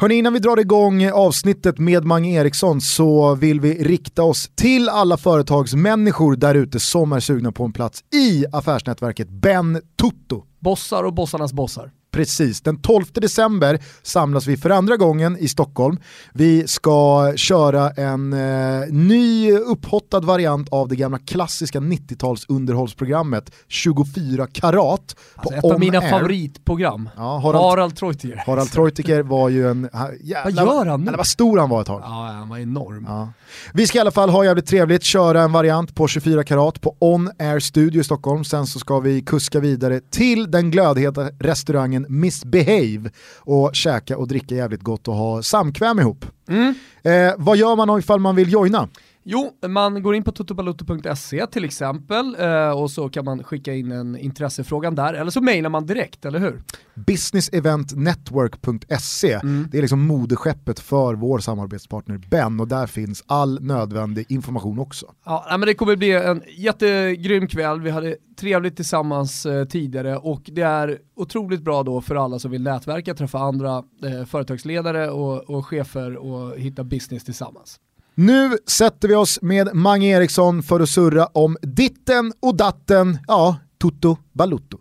Hörni, innan vi drar igång avsnittet med Mange Eriksson så vill vi rikta oss till alla företagsmänniskor där ute som är sugna på en plats i affärsnätverket Ben Tutto. Bossar och bossarnas bossar. Precis, den 12 december samlas vi för andra gången i Stockholm. Vi ska köra en eh, ny upphottad variant av det gamla klassiska 90-tals underhållsprogrammet 24 karat. Alltså ett av mina Air. favoritprogram. Ja, Harald, Harald, Treutiger. Harald Treutiger var ju en... Jävlar, Vad gör han nu? Vad stor han var ett tag. Ja, han var enorm. Ja. Vi ska i alla fall ha jävligt trevligt, köra en variant på 24 karat på On Air Studio i Stockholm. Sen så ska vi kuska vidare till den glödheta restaurangen Misbehave och käka och dricka jävligt gott och ha samkväm ihop. Mm. Eh, vad gör man ifall man vill joina? Jo, man går in på totobalotto.se till exempel eh, och så kan man skicka in en intressefrågan där, eller så mejlar man direkt, eller hur? businesseventnetwork.se. Mm. Det är liksom moderskeppet för vår samarbetspartner Ben och där finns all nödvändig information också. Ja, men det kommer bli en jättegrym kväll, vi hade trevligt tillsammans eh, tidigare och det är otroligt bra då för alla som vill nätverka, träffa andra eh, företagsledare och, och chefer och hitta business tillsammans. Nu sätter vi oss med Mange Eriksson för att surra om ditten och datten, ja, tutto balutto.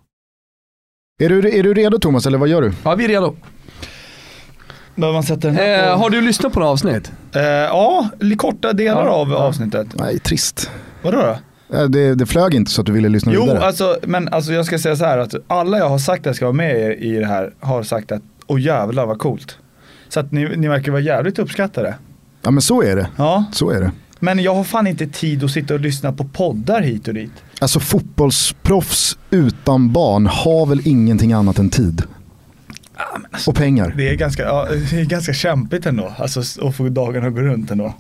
Är du, är du redo Thomas, eller vad gör du? Ja, vi är redo. Behöver man sätta den här Eh, på? har du lyssnat på några avsnitt? Eh, ja, korta delar Ja, av ja. avsnittet. Nej, trist. Vadå då? Eh, Det, det flög inte så att du ville lyssna Jo, vidare. alltså, men alltså jag ska säga så här att alla jag har sagt att jag ska vara med i, i det här har sagt att åh jävlar vad coolt. Så att ni, ni verkar vara jävligt uppskattade. Ja men så är det. Ja, Så är det. men jag har fan inte tid att sitta och lyssna på poddar hit och dit. Alltså fotbollsproffs utan barn har väl ingenting annat än tid. Och pengar. Det är ganska, ja, det är ganska kämpigt ändå, alltså att få dagarna att gå runt ändå.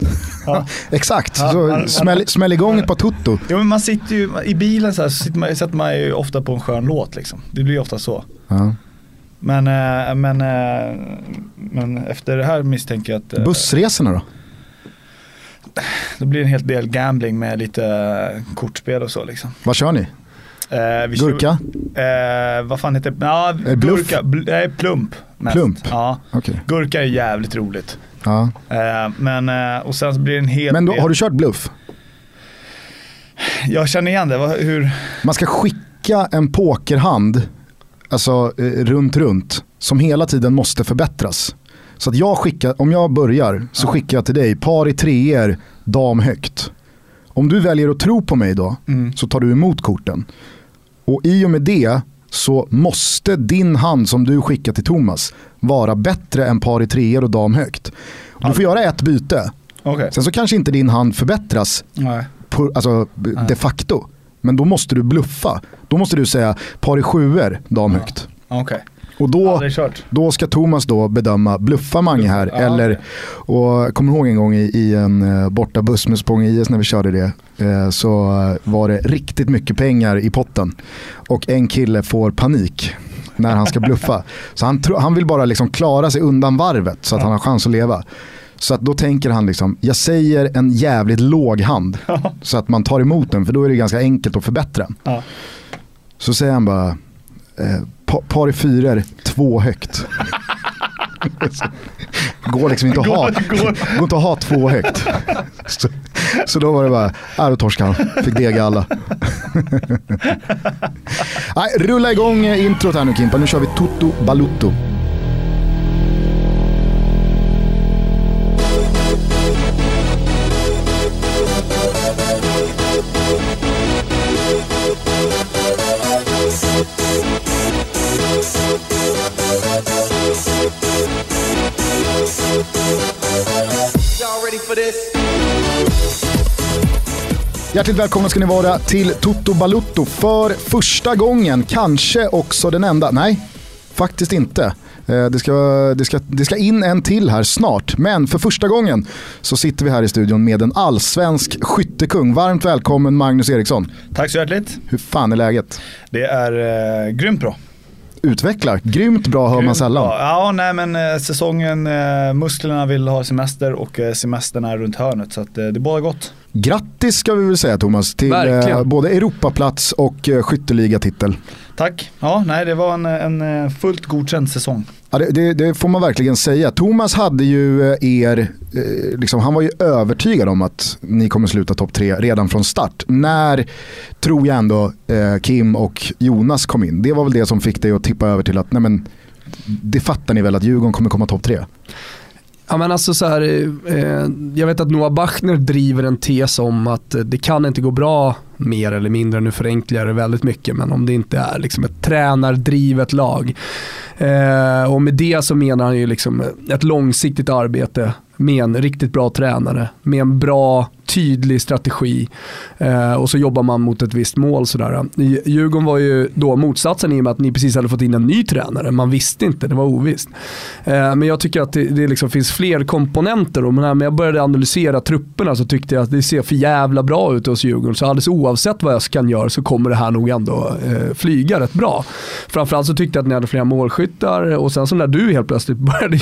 Ja. Exakt, Ja, så man- smäll, smäll igång ett par tutto. Jo men man sitter ju, i bilen så, här, så sitter man, sätter man ju ofta på en skön låt liksom. Det blir ju ofta så. Ja. Men, eh, men, eh, men efter det här misstänker jag att eh, Bussresorna då? Då blir det en hel del gambling med lite eh, kortspel och så liksom. Vad kör ni? Eh, vi kör- Gurka? Eh, vad fan heter det? Ja, bluff? gurka, bl- nej, plump. Mest. Plump? Ja, Okej. gurka är jävligt roligt. Ja. Eh, men, eh, och sen så blir det en hel Men då, del- har du kört bluff? Jag känner igen det, hur? Man ska skicka en pokerhand, alltså eh, runt runt, som hela tiden måste förbättras. Så att jag skickar, om jag börjar så skickar jag till dig par i treor, dam högt. Om du väljer att tro på mig då, Mm. så tar du emot korten. Och i och med det så måste din hand som du skickar till Thomas vara bättre än par i treor och dam högt. Du får göra ett byte. Okej. Sen så kanske inte din hand förbättras Nej. på, alltså, de facto. Men då måste du bluffa. Då måste du säga par i sjuor, dam högt. Okej. Och då, då ska Thomas då bedöma, bluffa Mange här? Ja, eller, okej. och kommer ihåg en gång i, i en uh, borta buss med Spånga IS när vi körde det. eh, så eh, var det riktigt mycket pengar i potten. Och en kille får panik när han ska bluffa. så han, han vill bara liksom klara sig undan varvet så att Ja. han har chans att leva. Så att då tänker han liksom, jag säger en jävligt låg hand. Så att man tar emot den, för då är det ganska enkelt att förbättra. Ja. Så säger han bara, eh, pa, par i fyror, två högt. går liksom inte att ha, Går- inte att ha två högt. Så, så då var det bara, då torskade han, fick dega alla. Nej, rulla igång introt här nu Kimpa, nu kör vi Toto Balutto. Hjärtligt välkomna ska ni vara till Toto Balutto för första gången, kanske också den enda. Nej, faktiskt inte. Eh, Det ska, det, ska, det ska in en till här snart, men för första gången så sitter vi här i studion med en allsvensk skyttekung. Varmt välkommen Magnus Eriksson. Tack så hjärtligt. Hur fan är läget? Det är eh, grymt bra. Utvecklar, grymt bra hör man Grymt sällan. bra. Ja, nej men eh, säsongen, eh, musklerna vill ha semester och eh, semestern är runt hörnet så att eh, det är bara gott. Grattis ska vi väl säga Thomas till eh, Verkligen. både Europaplats och eh, skytteligatitel. Tack. Ja, nej det var en, en fullt godkänd säsong. Ja, det, det, det, får man verkligen säga. Thomas hade ju eh, er, eh, liksom, han var ju övertygad om att ni kommer sluta topp tre redan från start. När, tror jag ändå, eh, Kim och Jonas kom in. Det var väl det som fick dig att tippa över till att, nej men, det fattar ni väl att Djurgården kommer komma topp tre? Ja men alltså så här, eh, jag vet att Noah Bachner driver en tes om att eh, det kan inte gå bra mer eller mindre, nu förenklar jag det väldigt mycket, men om det inte är liksom ett tränardrivet lag. Eh, och med det så menar han ju liksom ett långsiktigt arbete med en riktigt bra tränare, med en bra tydlig strategi eh, och så jobbar man mot ett visst mål. Sådär. Djurgården var ju då motsatsen i och med att ni precis hade fått in en ny tränare. Man visste inte, det var ovisst. Eh, men jag tycker att det, det liksom finns fler komponenter och när jag började analysera trupperna så tyckte jag att det ser för jävla bra ut hos Djurgården. Så alldeles oavsett vad jag kan göra så kommer det här nog ändå eh, flyga rätt bra. Framförallt så tyckte jag att ni hade flera målskyttar och sen så när du helt plötsligt började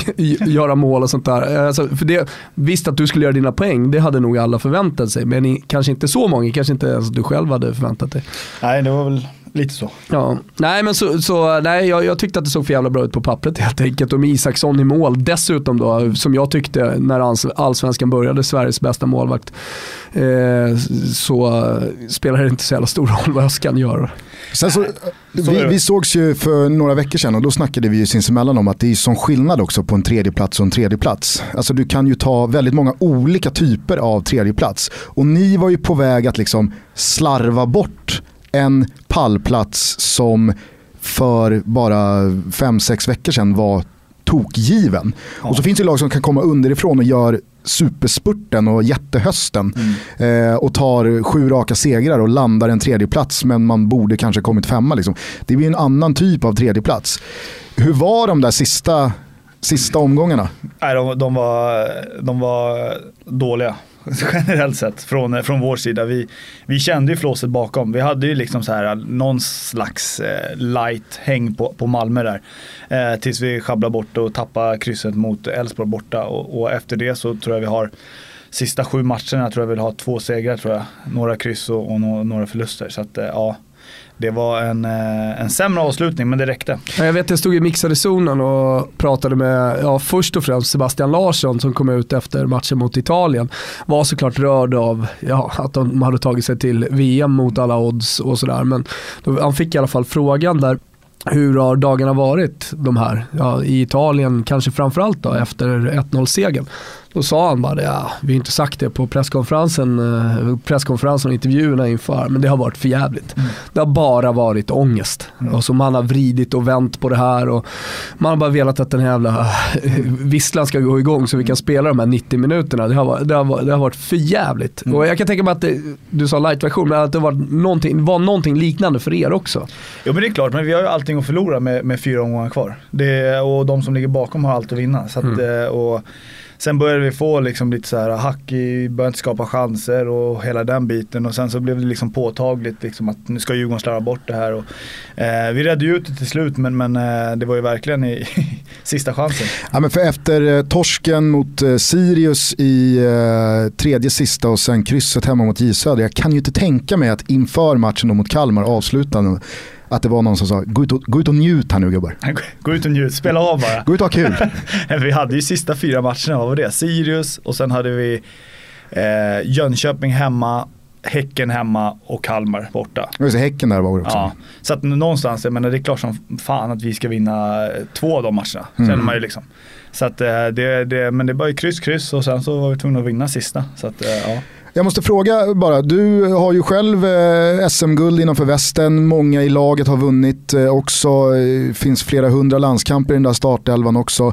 göra mål och sånt där. Alltså, för det, visst att du skulle göra dina poäng, det hade nog alla förväntat förväntat sig. Men kanske inte så många, kanske inte ens du själv hade förväntat dig. Nej, det var väl lite så. Ja. Nej, men så, så nej, jag, jag, tyckte att det såg för jävla bra ut på pappret helt enkelt. Och med Isaksson i mål dessutom då, som jag tyckte när allsvenskan började, Sveriges bästa målvakt. Eh, så spelar det inte så jävla stor roll vad Öskan gör. Sen så, vi, vi sågs ju för några veckor sedan och då snackade vi ju sinsemellan om att det är sån skillnad också på en tredje plats och en tredje plats. Alltså du kan ju ta väldigt många olika typer av tredje plats. Och ni var ju på väg att liksom slarva bort en pallplats som för bara fem sex veckor sedan var tokgiven. Ja. Och så finns det lag som kan komma underifrån och gör superspurten och jättehösten mm. eh, och tar sju raka segrar och landar en tredjeplats men man borde kanske kommit femma. Liksom. Det blir en annan typ av tredjeplats. Hur var de där sista, sista omgångarna? Nej, de, de, var, de var dåliga. generellt sett från, eh, från vår sida. Vi, vi kände ju flåset bakom. Vi hade ju liksom så här eh, någon slags eh, light häng på, på Malmö där. Eh, tills vi sjabblade bort och tappade krysset mot Elfsborg borta. Och, och, efter det så tror jag vi har sista sju matcherna tror jag vill ha två segrar tror jag. Några kryss och, och några förluster. Så att eh, ja, det var en, eh, en sämre avslutning men det räckte. Jag vet jag stod i mixade zonen och pratade med, ja, först och främst Sebastian Larsson som kom ut efter matchen mot Italien. Var såklart rörd av ja, att de hade tagit sig till VM mot alla odds och sådär. Men då, han fick i alla fall frågan där hur har dagarna varit de här? Ja, I Italien kanske framförallt då efter 1-0-segern. Då sa han bara, ja, vi har inte sagt det på presskonferensen, eh, presskonferensen och intervjuerna inför, men det har varit förjävligt. Mm. Det har bara varit ångest. Mm. Och så man har vridit och vänt på det här och man har bara velat att den här jävla eh, visslan ska gå igång så vi kan spela de här 90 minuterna. Det har, det har, det har varit förjävligt. Mm. Och jag kan tänka mig att det, du sa light-version, men att det var någonting, var någonting liknande för er också. Jo men det är klart, men vi har ju allting att förlora med, med fyra omgångar kvar. Det, och de som ligger bakom har allt att vinna. Så att, mm. Eh, och, Sen började vi få liksom lite så här hack i, började inte skapa chanser och hela den biten. Och sen så blev det liksom påtagligt liksom att nu ska Djurgården slarva bort det här. Och, eh, vi redde ju ut det till slut men, men eh, det var ju verkligen i sista chansen. Ja, men för efter eh, torsken mot eh, Sirius i eh, tredje sista och sen krysset hemma mot J Söder. Jag kan ju inte tänka mig att inför matchen mot Kalmar avslutande att det var någon som sa, gå ut och, gå ut och njut här nu gubbar. Gå ut och njut, spela av bara. gå ut och ha kul. vi hade ju sista fyra matcherna, vad var det? Sirius och sen hade vi eh, Jönköping hemma, Häcken hemma och Kalmar borta. Just det, häcken där var det också. Ja, så att någonstans, jag menar det är klart som fan att vi ska vinna två av de matcherna. Mm. Känner man ju liksom. Så att eh, det, det, men det var ju kryss, kryss och sen så var vi tvungna att vinna sista. Så att, eh, ja. Jag måste fråga bara, du har ju själv eh, SM-guld innanför västen, många i laget har vunnit eh, också, det finns flera hundra landskamper i den där startelvan också.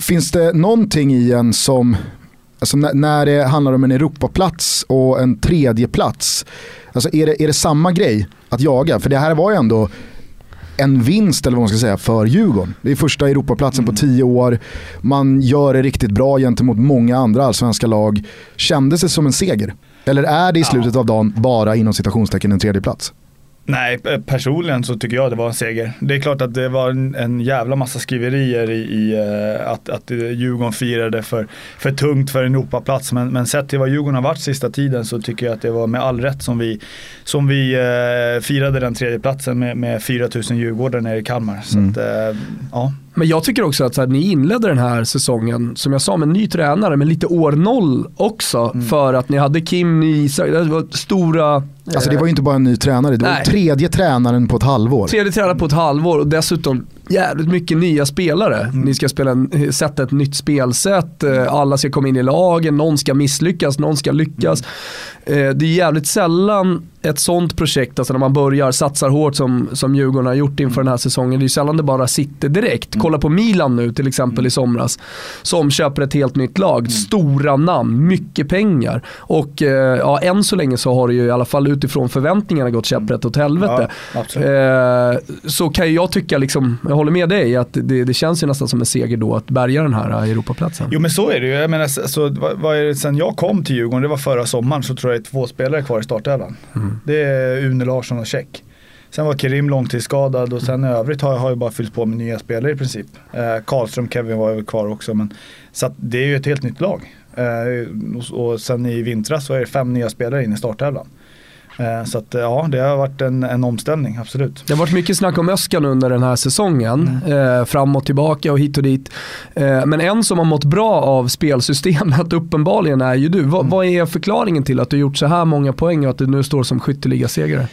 Finns det någonting i en som, alltså när det handlar om en Europaplats och en tredjeplats, alltså är det, är det samma grej att jaga? För det här var ju ändå en vinst eller vad man ska säga för Djurgården. Det är första Europaplatsen mm. på tio år. Man gör det riktigt bra gentemot många andra allsvenska lag. Kändes det som en seger? Eller är det i slutet ja. av dagen bara inom citationstecken en tredje plats? Nej, personligen så tycker jag det var en seger. Det är klart att det var en, en jävla massa skriverier i, i uh, att, att Djurgården firade för, för tungt för en Europaplats. Men, men sett till vad Djurgården har varit sista tiden så tycker jag att det var med all rätt som vi, som vi uh, firade den tredje platsen med, med 4000 Djurgårdare nere i Kalmar. Så mm. att, uh, ja. Men jag tycker också att så här, ni inledde den här säsongen, som jag sa, med en ny tränare, men lite år noll också. Mm. För att ni hade Kim, ni, det var stora... Alltså det var ju inte bara en ny tränare, det var Nej. tredje tränaren på ett halvår. Tredje tränare på ett halvår och dessutom jävligt mycket nya spelare. Mm. Ni ska spela en, sätta ett nytt spelsätt, eh, alla ska komma in i lagen, någon ska misslyckas, någon ska lyckas. Mm. Eh, Det är jävligt sällan ett sånt projekt, alltså när man börjar, satsar hårt som, som Djurgården har gjort inför den här säsongen. Det är sällan det bara sitter direkt. Mm. Kolla på Milan nu till exempel i somras, som köper ett helt nytt lag. Mm. Stora namn, mycket pengar. Och eh, ja, än så länge så har det ju i alla fall utifrån förväntningarna gått käpprätt åt helvete. Ja. Eh, så kan jag tycka, liksom, jag håller med dig, att det, det känns ju nästan som en seger då att bärga den här eh, Europaplatsen. Jo men så är det ju. Jag menar, så, vad, vad är det, sen jag kom till Djurgården, det var förra sommaren, så tror jag det är två spelare kvar i startelvan. Det är Une Larsson och Check. Sen var Kerim långtidsskadad och sen i övrigt har jag, har jag bara fyllt på med nya spelare i princip. Eh, Karlström, Kevin var ju kvar också. Men, så att det är ju ett helt nytt lag. Eh, och, och sen i vintras så är det fem nya spelare in i starttävlan. Eh, så att ja, det har varit en, en omställning, absolut. Det har varit mycket snack om Öskan under den här säsongen. Eh, fram och tillbaka och hit och dit. Eh, men en som har mått bra av spelsystemet uppenbarligen är ju du. Va, Vad är förklaringen till att du gjort så här många poäng och att du nu står som skytteligasegrare?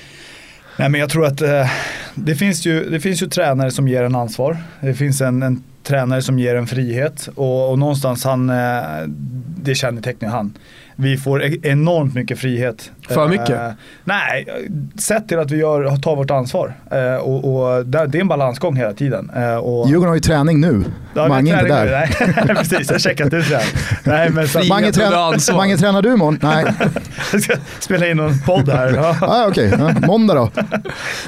Nej men jag tror att eh, det, finns ju, det finns ju tränare som ger en ansvar. Det finns en, en tränare som ger en frihet och, och någonstans han, eh, det kännetecknar han. Vi får e- enormt mycket frihet. För mycket? Eh, nej, sett till att vi gör, tar vårt ansvar. Eh, och, och där, det är en balansgång hela tiden. Eh, och, Djurgården har ju träning nu, Ja, Mange är inte där. Nej, precis, jag har checkat ut det. här. Nej, men så, Frihet Mange, under trän- ansvar. Mange tränar du imorgon? Nej. jag ska spela in någon podd här. Ja. Ah, Okej, ja, många då.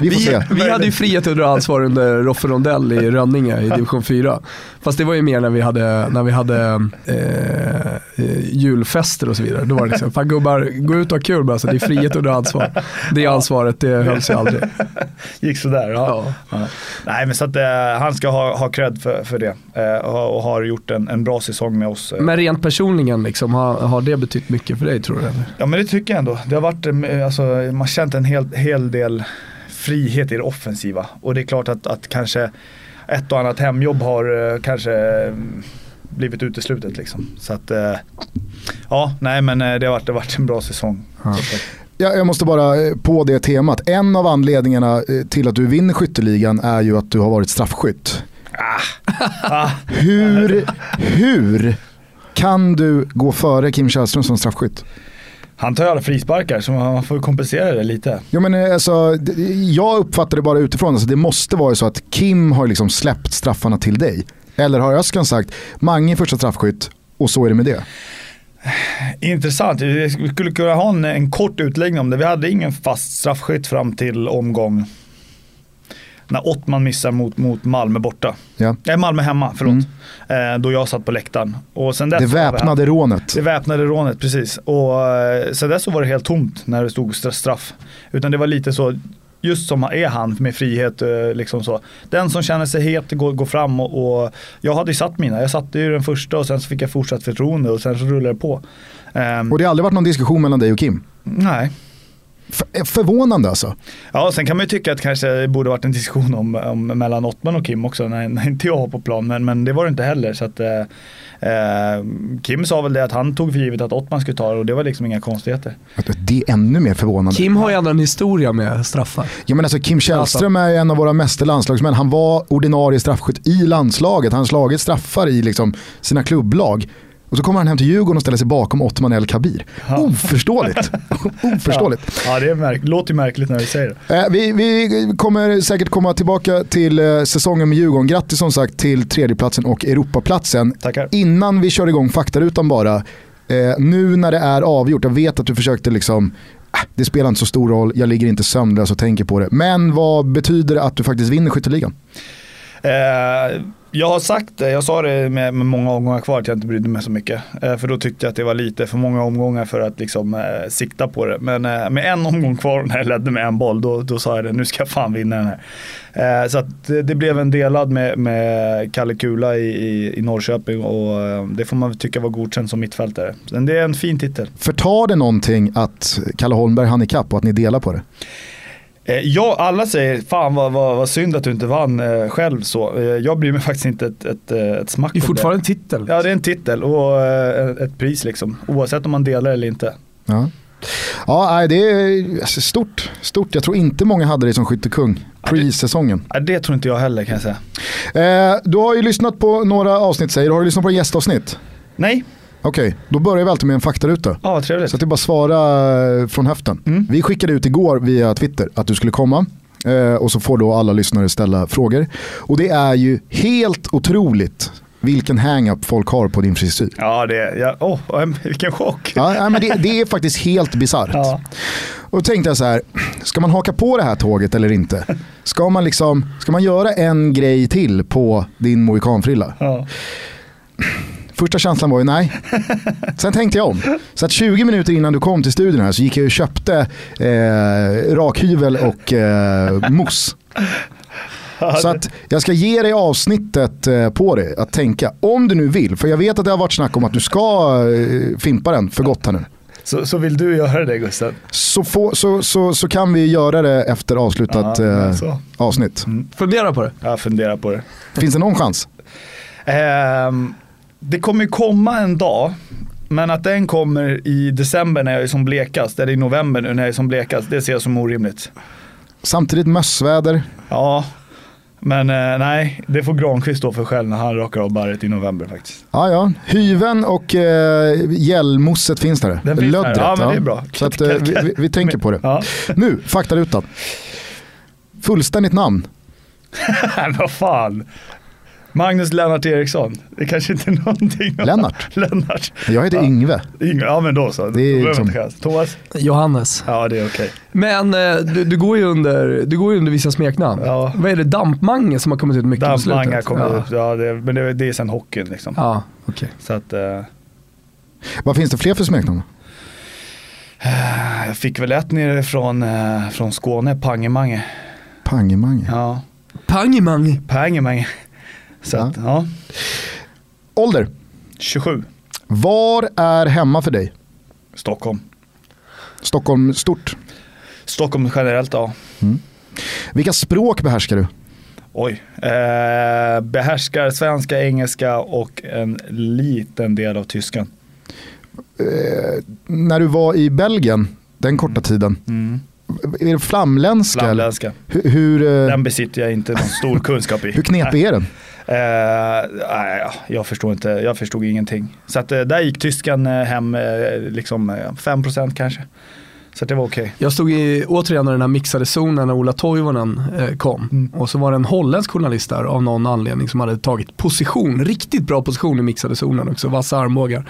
Vi får Vi, se. vi hade ju frihet under ansvar under Roffe Rondell i Rönninge i division 4. Fast det var ju mer när vi hade, när vi hade eh, eh, julfester och så vidare. Då var det liksom, fan gubbar, gå ut och ha kul bara, så det är frihet under ansvar. Det ansvaret, det hölls ju aldrig. Gick sådär. Ja. Ja. Ja. Nej men så att eh, han ska ha, ha cred för, för det. Eh, och, och har gjort en, en bra säsong med oss. eh. Men rent personligen, liksom, har, har det betytt mycket för dig tror du? Eller? Ja men det tycker jag ändå. Det har varit, eh, alltså, man har känt en hel, hel del frihet i det offensiva. Och det är klart att, att kanske ett och annat hemjobb har eh, kanske blivit uteslutet liksom. Så att eh, ja, nej men eh, det har varit, det har varit en bra säsong. Ja. Jag, måste bara eh, på det temat. En av anledningarna till att du vinner skytteligan är ju att du har varit straffskytt. Ah, Hur, hur kan du gå före Kim Källström som straffskytt? han tar ju alla frisparkar så man får kompensera det lite. Jag, menar, alltså, jag uppfattar det bara utifrån, alltså, det måste vara så att Kim har liksom släppt straffarna till dig. Eller har Öskan sagt, Mange första straffskytt och så är det med det. Intressant, vi skulle kunna ha en, en kort utläggning om det. Vi hade ingen fast straffskytt fram till omgång när Ottman missar mot, mot Malmö borta. Ja. Nej, Malmö hemma, förlåt. Eh, då jag satt på läktaren. Och sen Det väpnade rånet. Det väpnade rånet, precis. Och eh, sen dess så var det helt tomt när det stod stra- straff. Utan det var lite så, just som är han med frihet, eh, liksom så. Den som känner sig het går, går fram och, och jag hade ju satt mina. Jag satte ju den första och sen så fick jag fortsatt förtroende och sen så rullade det på. Ehm, Och det har aldrig varit någon diskussion mellan dig och Kim. nej. F- förvånande alltså. Ja, sen kan man ju tycka att kanske det borde varit en diskussion om, om mellan Ottman och Kim också när, när inte jag var på plan. Men, men det var det inte heller. Så att, eh, eh, Kim sa väl det att han tog för givet att Ottman skulle ta det och det var liksom inga konstigheter. Det är ännu mer förvånande. Kim har ju ändå en historia med straffar. Ja, men alltså Kim Källström är ju en av våra mesta landslagsmän. Han var ordinarie straffskytt i landslaget. Han har slagit straffar i liksom sina klubblag. Och så kommer han hem till Djurgården och ställer sig bakom Ottman El Kabir. Oförståeligt. Oförståeligt. Ja, det är märk- låter märkligt när du säger det. Eh, Vi, vi kommer säkert komma tillbaka till eh, säsongen med Djurgården. Grattis som sagt till tredjeplatsen och Europaplatsen. Tackar. Innan vi kör igång faktarutan bara. Eh, nu när det är avgjort, jag vet att du försökte liksom "Ah, det spelar inte så stor roll, jag ligger inte sömnlös och tänker på det. Men vad betyder det att du faktiskt vinner skytteligan? Jag har sagt det, jag sa det med, med många omgångar kvar att jag inte brydde mig så mycket. Eh, för då tyckte jag att det var lite för många omgångar för att liksom eh, sikta på det. Men eh, med en omgång kvar när jag ledde med en boll, då, då sa jag det, nu ska jag fan vinna den här. Eh, så att det, det blev en delad med, med Kalle Kula i, i, i Norrköping och eh, det får man väl tycka var godkänt som mittfältare. Men det är en fin titel. Förtar det någonting att Kalle Holmberg hann ikapp och att ni delar på det? Eh, ja, alla säger fan vad, vad, vad synd att du inte vann eh, själv så. Eh, jag bryr mig faktiskt inte ett, ett, ett smack Det är fortfarande en titel. Ja, det är en titel och eh, ett pris liksom. Oavsett om man delar eller inte. Ja. Ja, nej, det är alltså, stort. stort. Jag tror inte många hade dig som skyttekung pre-säsongen. Ja, det tror inte jag heller kan jag säga. Du har ju lyssnat på några avsnitt säger du. Har du lyssnat på gästavsnitt? Nej, Okej, då börjar vi alltid med en faktaruta. ja trevligt. Så att det är bara svara eh, från höften. Mm. Vi skickade ut igår via Twitter att du skulle komma. Eh, och så får då alla lyssnare ställa frågor. Och det är ju helt otroligt vilken hang-up folk har på din frisyr. Ja, det, ja, oh, vilken chock. Ja, men det, det är faktiskt helt bisarrt. Ja. Och då tänkte jag så här, ska man haka på det här tåget eller inte? Ska man, liksom, ska man göra en grej till på din mohikanfrilla? Ja. Första känslan var ju nej. Sen tänkte jag om. Så att 20 minuter innan du kom till studion här så gick jag och köpte eh, rakhyvel och eh, mousse. Så att jag ska ge dig avsnittet eh, på det att tänka. Om du nu vill, för jag vet att det har varit snack om att du ska eh, fimpa den för gott här nu. Så, så vill du göra det Gustav? Så, få, så, så, så kan vi göra det efter avslutat Ja, eh, avsnitt. Fundera på det. Jag funderar på det. Finns det någon chans? Ehm, det kommer ju komma en dag, men att den kommer i december när jag är som blekast, eller i november nu när jag är som blekast, det ser jag som orimligt. Samtidigt mössväder. Ja, men eh, nej, det får Granqvist stå för själv när han rakar av barret i november faktiskt. Ja, ja. Hyven och eh, gällmosset finns där. Den finns. Löddret. Ja, men det är bra. Så att, eh, vi, vi, vi tänker på det. Ja. Nu, faktarutan. Fullständigt namn. Nej, vad fan. Magnus Lennart Eriksson. Det kanske inte är någonting. Lennart? Lennart. Jag heter Ja. Yngve. Yngve. Ja men då så. Det är Då liksom-. Thomas? Johannes. Ja det är okej. Men eh, du, du, går ju under, du går ju under vissa smeknamn. Ja. Vad är det, Dampmange som har kommit ut mycket på slutet? Dampmanga kommer ja. ut. Ja, det, men det, det är sen hockeyn liksom. Ja, okej. Så att eh, Vad finns det fler för smeknamn? jag fick väl ett nere från, eh, från Skåne, Pangemange. Pangemange. Ja, Pangemange. Pangemange. Så Ja. att, ja. Ålder. 27. Var är hemma för dig? Stockholm. Stockholm stort. Stockholm generellt ja. Vilka språk behärskar du? Oj. Eh, behärskar svenska, engelska och en liten del av tyskan. När du var i Belgien, den korta tiden. Mm. Är det flamländska? Flamländska. Hur, hur, eh, Den besitter jag inte någon stor kunskap i. hur knepig är den? Eh, nej, jag förstår inte, jag förstod ingenting. Så att, eh, där gick tyskan eh, hem liksom eh, 5% kanske. Så det var okej. Jag stod i, återigen i den här mixade zonen när Ola Toivonen eh, kom. Mm. Och så var det en holländsk journalist där av någon anledning som hade tagit position, riktigt bra position i mixade zonen också, vassa armbågar.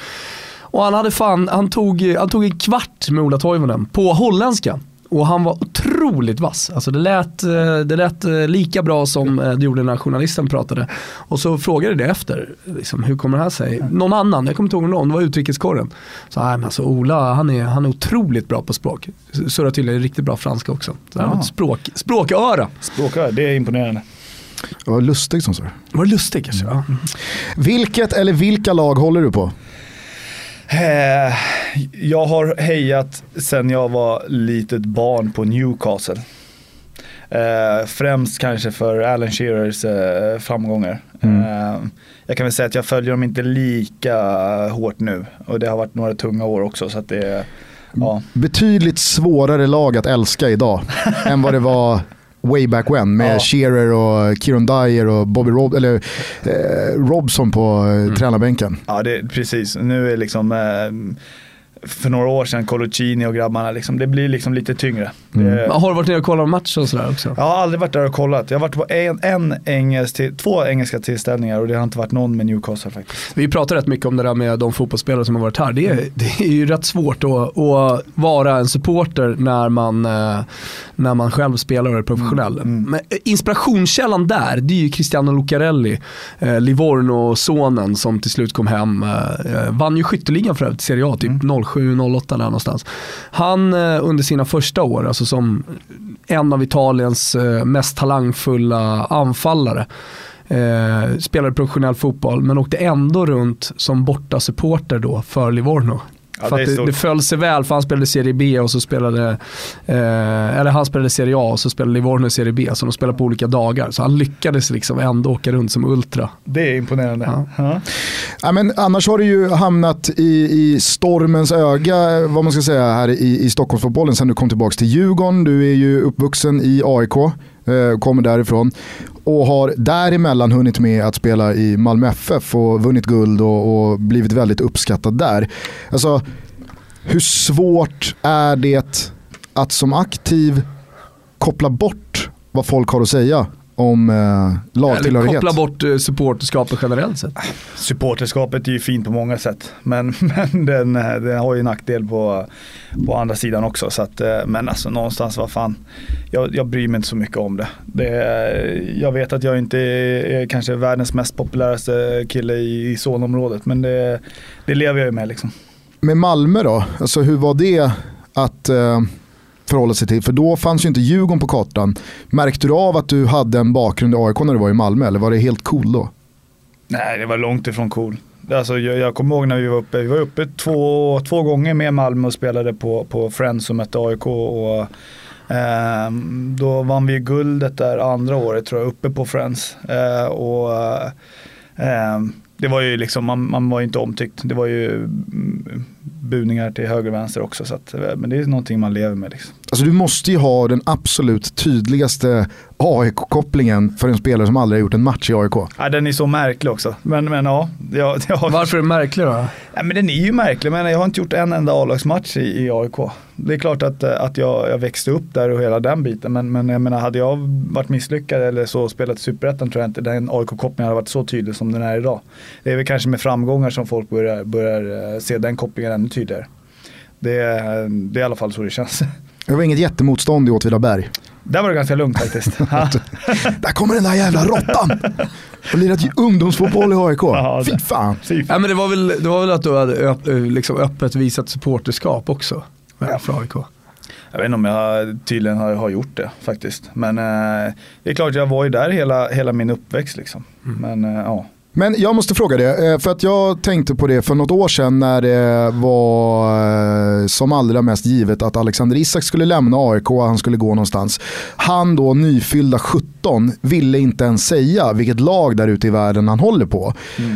Och han hade fan, han tog, han tog en kvart med Ola Toivonen på holländska. Och han var otroligt vass. Alltså det lät, eh, det lät eh, lika bra som eh, det gjorde när journalisten pratade. Och så frågade det efter, liksom, hur kommer det här sig? Någon annan, jag kommer inte ihåg någon, det var utrikeskorren. Så nej, men alltså Ola, han är, han är otroligt bra på språk. Surrar till det riktigt bra franska också. Så han ett språk, språköra. Språkare, det är imponerande. Det var lustig som så. Var det lustigt kanske? Ja. Vilket eller vilka lag håller du på? Eh, jag har hejat sen jag var litet barn på Newcastle. Eh, främst kanske för Alan Shearers eh, framgångar. Mm. Jag kan väl säga att jag följer dem inte lika hårt nu. Och det har varit några tunga år också. Så att det, ja. Betydligt svårare lag att älska idag än vad det var way back when med Ja. Shearer och Kieron Dyer och Bobby Rob eller, eh, Robson på eh, tränarbänken. ja, det precis. Nu är liksom eh, för några år sedan Coloccini och grabbarna, liksom, det blir liksom lite tyngre. Mm. Det, Har du varit nere och kollat match och sådär också? Jag har aldrig varit där och kollat. Jag har varit på en, en engelsk till, två engelska tillställningar och det har inte varit någon med Newcastle faktiskt. Vi pratar rätt mycket om det där med de fotbollsspelare som har varit här. Det är, det är ju rätt svårt att, att vara en supporter när man, eh, när man själv spelar och är professionell. Mm. Men eh, inspirationskällan där, det är ju Cristiano Lucarelli, eh, Livorno-sonen som till slut kom hem. Vann ju skytteligan för övrigt, Serie A, typ 07-08 där någonstans. Han eh, under sina första år, alltså som en av Italiens eh, mest talangfulla anfallare, Eh, spelade professionell fotboll men åkte ändå runt som borta supporter då för Livorno. Ja, för det det, det föll sig väl, för han spelade Serie B och så spelade, eh, eller han spelade Serie A och så spelade Livorno Serie B, så de spelade på olika dagar. Så han lyckades liksom ändå åka runt som ultra. Det är imponerande. Ja. Ja. Ja, men annars har du ju hamnat i, i stormens öga, vad man ska säga, här i, i Stockholmsfotbollen sen du kom tillbaka till Djurgården. Du är ju uppvuxen i AIK, Eh, kommer därifrån och har däremellan hunnit med att spela i Malmö FF och vunnit guld och, och blivit väldigt uppskattad där. Alltså, hur svårt är det att som aktiv koppla bort vad folk har att säga om eh, Eller lagtillhörighet? koppla bort eh, supporterskapet generellt sett. Supporterskapet är ju fint på många sätt. Men, men den, den har ju nackdel på, på andra sidan också. Så att, eh, men alltså någonstans, vad fan. Jag, jag bryr mig inte så mycket om det. det. är- Jag vet att jag inte är, kanske världens mest populäraste kille i, i zonområdet. Men det, det lever jag ju med liksom. Med Malmö då, alltså hur var det att eh, förhålla sig till? För då fanns ju inte Djurgården på kartan. Märkte du av att du hade en bakgrund i AIK när du var i Malmö eller var det helt cool då? Nej, det var långt ifrån cool. Alltså, jag, jag kommer ihåg när vi var uppe, vi var uppe två, två gånger med Malmö och spelade på, på Friends som mötte AIK. Och, eh, då vann vi guldet där andra året tror jag, uppe på Friends. Eh, och, eh, det var ju liksom, man, man var ju inte omtyckt. Det var ju mm, buningar till höger och vänster också. Så att, eh, men det är någonting man lever med. Liksom. Alltså du måste ju ha den absolut tydligaste AIK-kopplingen för en spelare som aldrig har gjort en match i AIK. Ja, den är så märklig också. Men, men ja, jag, jag har Varför är det märkligt då? Ja, men den är ju märklig, men jag har inte gjort en enda A-lagsmatch i, i AIK. Det är klart att, eh, att jag, jag växte upp där och hela den biten, men, men jag menar, hade jag varit misslyckad eller så spelat i Superettan tror jag inte den AIK-kopplingen hade varit så tydlig som den är idag. Det är väl kanske med framgångar som folk börjar, börjar eh, se den kopplingen ännu tydligare. Det, är- det är i alla fall så det känns. Det var inget jättemotstånd i Åtvidaberg. Där var det ganska lugnt faktiskt. Där kommer den där jävla råttan! Och lirat ungdomsfotboll i AIK. Ja, Fy det- fan. Ja, men det, var väl, det var väl att du hade öpp, eh, liksom öppet visat supporterskap också ja. för AIK. Jag vet inte om jag tydligen har, har gjort det faktiskt. Men eh, det är klart, jag var ju där hela, hela min uppväxt liksom. Men eh, ja. Men jag måste fråga det, eh, för att jag tänkte på det för något år sedan när det var eh, som allra mest givet att Alexander Isak skulle lämna AIK och han skulle gå någonstans. Han då nyfyllda 17 ville inte ens säga vilket lag där ute i världen han håller på.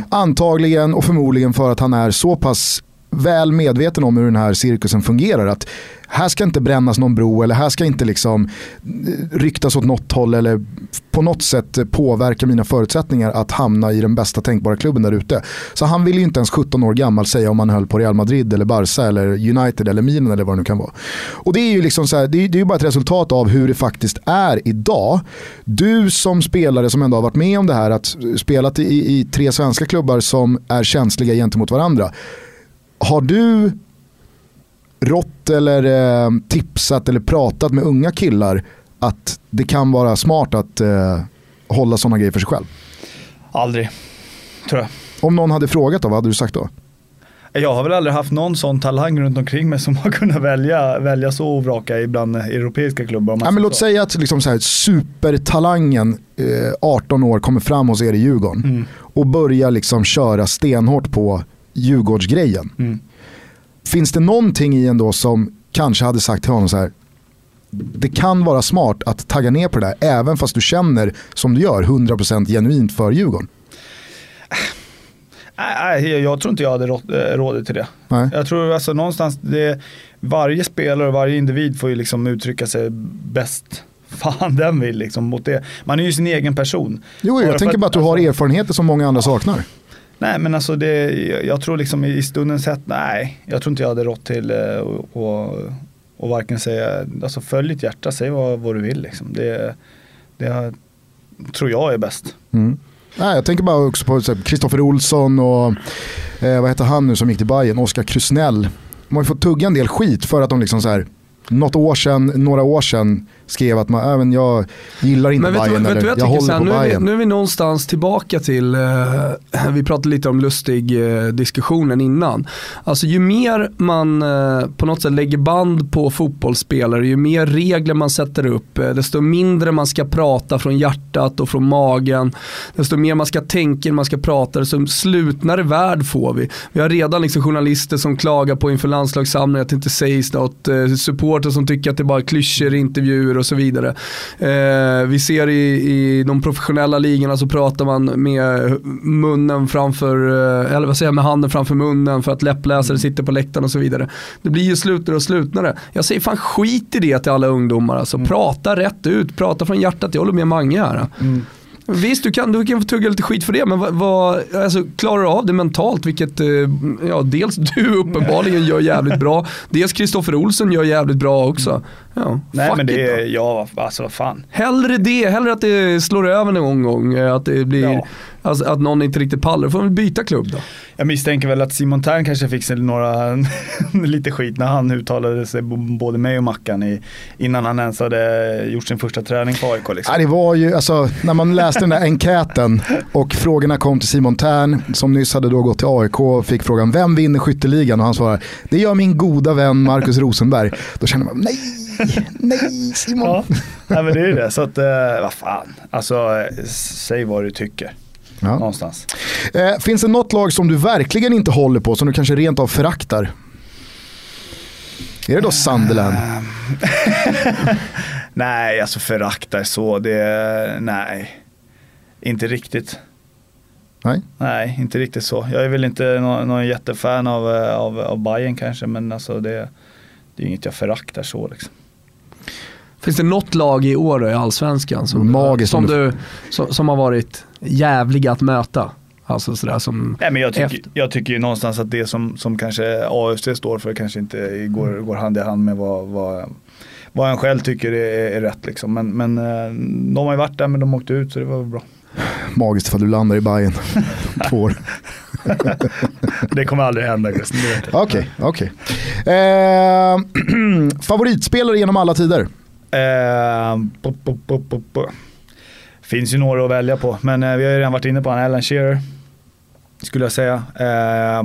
Antagligen och förmodligen för att han är så pass väl medveten om hur den här cirkusen fungerar. Att här ska inte brännas någon bro eller här ska inte liksom eh, ryktas åt något håll eller på något sätt påverka mina förutsättningar att hamna i den bästa tänkbara klubben där ute. Så han ville ju inte ens 17 år gammal säga om han höll på Real Madrid eller Barca eller United eller Milan eller vad det nu kan vara. Och det är ju liksom så här, det är, det är ju bara ett resultat av hur det faktiskt är idag. Du som spelare som ändå har varit med om det här, att spelat i, i tre svenska klubbar som är känsliga gentemot varandra. Har du rått eller eh, tipsat eller pratat med unga killar att det kan vara smart att eh, hålla sådana grejer för sig själv? Aldrig, tror jag. Om någon hade frågat då, vad hade du sagt då? Jag har väl aldrig haft någon sån talang runt omkring mig som har kunnat välja, välja så och vraka ibland europeiska klubbar. Ja, men låt så. säga att liksom så här, supertalangen, eh, 18 år, kommer fram hos er i Djurgården Mm. och börjar liksom köra stenhårt på Djurgårdsgrejen. Mm. Finns det någonting i ändå som kanske hade sagt till honom så här, det kan vara smart att tagga ner på det där även fast du känner som du gör 100% genuint för Djurgården. Nej, nej, jag tror inte jag hade råd, eh, rådet till det. Nej. Jag tror alltså någonstans, det, varje spelare och varje individ får ju liksom uttrycka sig bäst fan den vill liksom mot det. Man är ju sin egen person. Jo, jag för tänker bara att du har alltså- erfarenheter som många andra saknar. Nej men alltså det, jag tror liksom i stundens hett, nej. Jag tror inte jag hade rått till att och, och, och varken säga, alltså följ ditt hjärta, säg vad, vad du vill liksom. Det, det tror jag är bäst. Mm. Nej, jag tänker bara också på Kristoffer Olsson och eh, vad heter han nu som gick till Bayern, Oskar Krusnell. De har ju fått tugga en del skit för att de liksom så här, något år sedan, några år sedan skrev att man, även jag gillar inte Men Bayern du eller jag, jag håller här, på nu, är vi, Bayern. nu är vi någonstans tillbaka till, eh, vi pratade lite om lustig eh, diskussionen innan. Alltså ju mer man eh, på något sätt lägger band på fotbollsspelare, ju mer regler man sätter upp, eh, desto mindre man ska prata från hjärtat och från magen, desto mer man ska tänka, man ska prata, desto slutnare värld får vi. Vi har redan liksom journalister som klagar på inför landslagssamlingen att det inte sägs något, eh, supporter som tycker att det bara är klyschor i intervjuer och så vidare. Eh, vi ser i, i de professionella ligorna så pratar man med munnen framför, eh, eller vad säger jag, med handen framför munnen för att läppläsare sitter på läktaren och så vidare. Det blir ju slutare och slutnare. Jag säger fan skit i det till alla ungdomar alltså. Prata rätt ut, prata från hjärtat. Jag håller med Mange här. Visst, du kan, du kan få tugga lite skit för det, men vad, vad, alltså, klarar du av det mentalt, vilket eh, ja, dels du uppenbarligen gör jävligt bra, dels Kristoffer Olsen gör jävligt bra också. Ja, Nej men det är, ja alltså vad fan. Hellre det, hellre att det slår över någon gång, eh, att det blir, Ja. alltså, att någon inte riktigt pallar. Då får man väl byta klubb då. Jag misstänker väl att Simon Tern kanske fick sig några, lite skit när han uttalade sig både mig och Mackan i, innan han ens hade gjort sin första träning på AIK. Liksom. Ja, det var ju, alltså, när man läste den där enkäten och frågorna kom till Simon Tern som nyss hade då gått till AIK och fick frågan vem vinner skytteligan och han svarar det gör min goda vän Marcus Rosenberg. Då känner man nej, nej Simon. Ja, nej, men det är ju det. Så att, eh, vad fan. Alltså, eh, säg vad du tycker. Ja. Någonstans. Eh, finns det något lag som du verkligen inte håller på som du kanske rent av föraktar? Är det då Sunderland? Nej, alltså föraktar så. Det, nej. Inte riktigt. Nej. Nej, inte riktigt så. Jag är väl inte någon, någon jättefan av, eh, av, av Bayern kanske, men alltså det, det är inget jag föraktar så liksom. Finns det något lag i år då, i Allsvenskan som, Magiskt som, om du- som, som har varit jävliga att möta? Alltså sådär som Nej, men jag, tycker, efter- jag tycker ju någonstans att det som, som kanske AFC står för kanske inte går, går hand i hand med vad, vad, vad en själv tycker är, är rätt. Liksom. Men, men eh, de har ju varit där men de åkte ut så det var väl bra. Magiskt ifall du landar i Bayern två år. Det kommer aldrig hända Gusten. Okej, okej. Eh, favoritspelare genom alla tider? Eh. Finns ju några att välja på, men eh, vi har ju redan varit inne på han, Alan Shearer. Skulle jag säga. Eh,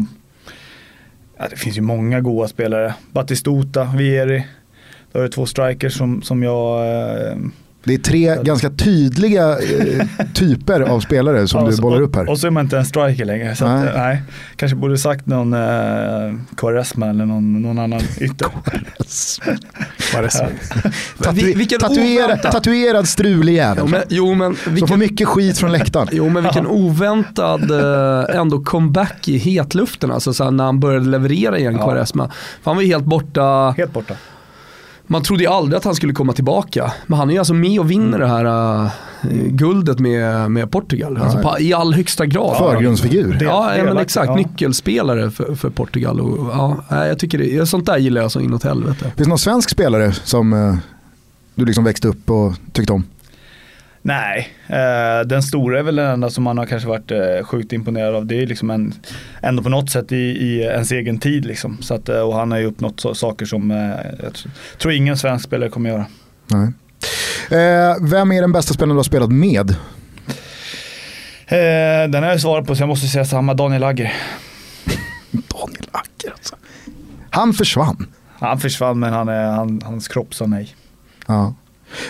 ja, det finns ju många goda spelare. Batistuta, Vieri. Då har du två strikers som, som jag... Eh, det är tre ganska tydliga eh, typer av spelare som ja, du så- bollar och, upp här. Och så är man inte en striker längre. Så nej. Att, eh, nej. Kanske borde sagt någon eh, Quaresma eller någon, någon annan ytter. Tatui- vilken tatuerad, oväntat. tatuerad strulig Jo jävel. men, jo, men Som får vilken, mycket skit från läktaren. jo, men vilken oväntad eh, ändå comeback i hetluften. Alltså så här, när han började leverera igen, Ja. Quaresma. För han var ju helt borta. Helt borta. Man trodde ju aldrig att han skulle komma tillbaka. Men han är ju alltså med och vinner det här uh, guldet med, med Portugal. Alltså på, I all högsta grad. Förgrundsfigur. Ja, ja men exakt. ja. Nyckelspelare för, för Portugal. Och, ja, jag tycker det, sånt där gillar jag så inåt helvete. Finns det någon svensk spelare som eh, du liksom växte upp och tyckte om? Nej, eh, den stora är väl den enda som man har kanske varit eh, sjukt imponerad av. Det är liksom en, ändå på något sätt i, i ens egen tid liksom. Så att, eh, och han har ju uppnått så, saker som eh, jag tr- tror ingen svensk spelare kommer göra. Nej. Eh, vem är den bästa spelaren du har spelat med? Eh, den har jag svarat på så jag måste säga samma, Daniel Agger. Daniel Acker alltså. Han försvann. Han försvann men han, är- han, hans kropp sa nej. Ja.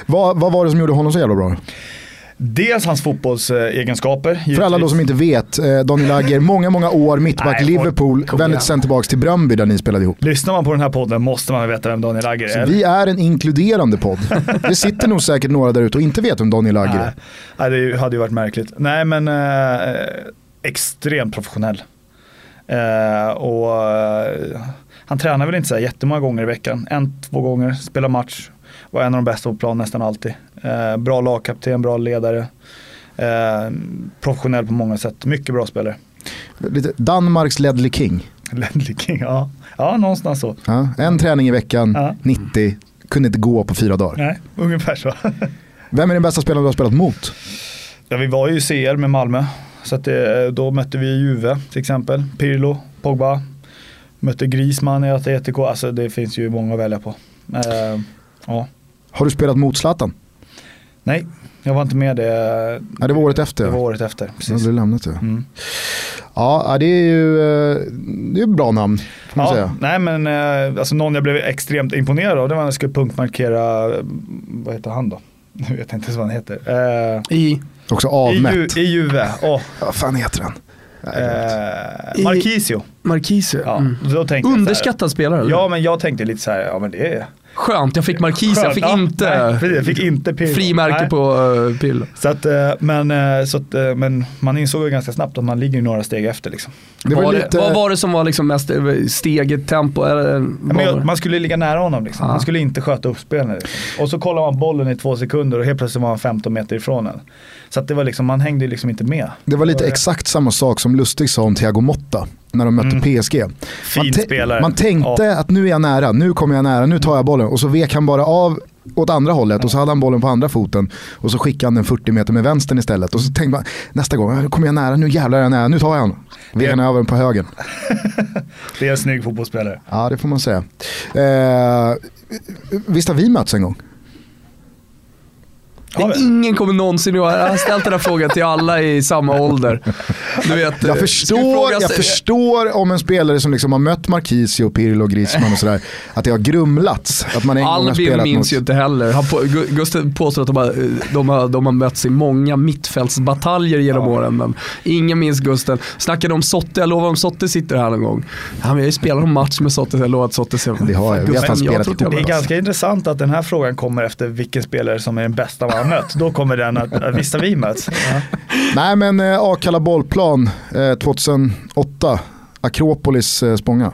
Vad, vad var det som gjorde honom så jävla bra? Dels hans fotbollsegenskaper. För alla då som inte vet, eh, Daniel Agger, många, många år, mittback, Nej, Liverpool, kom vände sen tillbaka till Bröndby där ni spelade ihop. Lyssnar man på den här podden måste man veta vem Daniel Agger Så är. vi är en inkluderande podd. Det sitter nog säkert några där ute och inte vet vem Daniel Agger Nej, är. nej, det hade ju varit märkligt. Nej men eh, extremt professionell. Eh, och eh, han tränar väl inte så här jättemånga gånger i veckan. En, två gånger, spelar match. Var en av de bästa på plan nästan alltid. Eh, bra lagkapten, bra ledare. Eh, professionell på många sätt. Mycket bra spelare. Lite Danmarks Ledley King. Ledley King, ja. Ja, någonstans så. Ja, en träning i veckan, Ja. 90, kunde inte gå på fyra dagar. Nej, ungefär så. Vem är den bästa spelaren du har spelat mot? Ja, vi var ju i CL med Malmö. Så det, då mötte vi Juve till exempel. Pirlo, Pogba. Mötte Grisman i Atletico. Alltså det finns ju många att välja på. Eh, ja. Har du spelat mot Zlatan? Nej, jag var inte med det. Ja, det var året efter. Det var året efter, Ja, precis. du lämnat det. Mm. Ja, det är ju eh, det är ett bra namn. Får man Ja, säga. nej men eh, alltså någon jag blev extremt imponerad av det var när jag skulle punktmarkera, vad heter han då? Nu vet jag inte ens vad han heter. Eh, I, Också I, avmätt. Ju- I Juve, åh. Vad fan heter den? Eh, I- Marquisio. Marquise. Ja, Mm. Underskattad spelare eller? Ja men jag tänkte lite så här, ja men det är Skönt, jag fick Marquise, jag fick Skönt, ja. inte Nej, jag fick inte frimärke Nej. på uh, Pirlo. Så att, eh, men, eh, så att, men man insåg ju ganska snabbt att man ligger några steg efter. Liksom. Det var Var det, lite... Vad var det som var liksom mest steget, tempo? Eller, Ja, jag, man skulle ligga nära honom. Liksom. Ja. Han skulle inte sköta upp spelen. Liksom. Och så kollar man bollen i två sekunder och helt plötsligt var han 15 meter ifrån en. Så att det var liksom, man hängde liksom inte med. Det var lite exakt samma sak som Lustig sa om Thiago Motta när de mötte PSG. Mm. Fin man, te- spelare. man tänkte att nu är jag nära, nu kommer jag nära, nu tar jag bollen. Och så vek han bara av åt andra hållet och så hade han bollen på andra foten. Och så skickade han den 40 meter med vänstern istället. Och så tänkte man nästa gång, nu kommer jag nära, nu jävlar är jag nära, nu tar jag honom. Vek han över den på högen. Det är en snygg fotbollsspelare. Ja det får man säga. Eh, visst har vi mötts en gång? Vi? Ingen kommer någonsin jag har ställt den här frågan till alla i samma ålder. Du vet, eh, Jag vi förstår, jag förstår om en spelare som liksom har mött Marquisio, Pirlo, Griezmann och sådär, att det har grumlats. Att man en gång har Albin spelat minns mot... ju inte heller. Han på, Gu- Gustav påstår att de har, de, har, de har mötts i många mittfältsbataljer genom åren. Men ingen minns Gusten. Snackade om Sotte, jag lovar om Sotte sitter här någon gång. Ja, men jag har ju spelat en match med Sotte, jag lovar att Sotte ser... Det har jag. Gusten, tror inte jag Det är ganska intressant att den här frågan kommer efter vilken spelare som är den bästa man har mött. Då kommer den att, att visst har vi mötts? Ja. Nej men eh, Akalla bollplan eh, 2008, Akropolis eh, Spånga.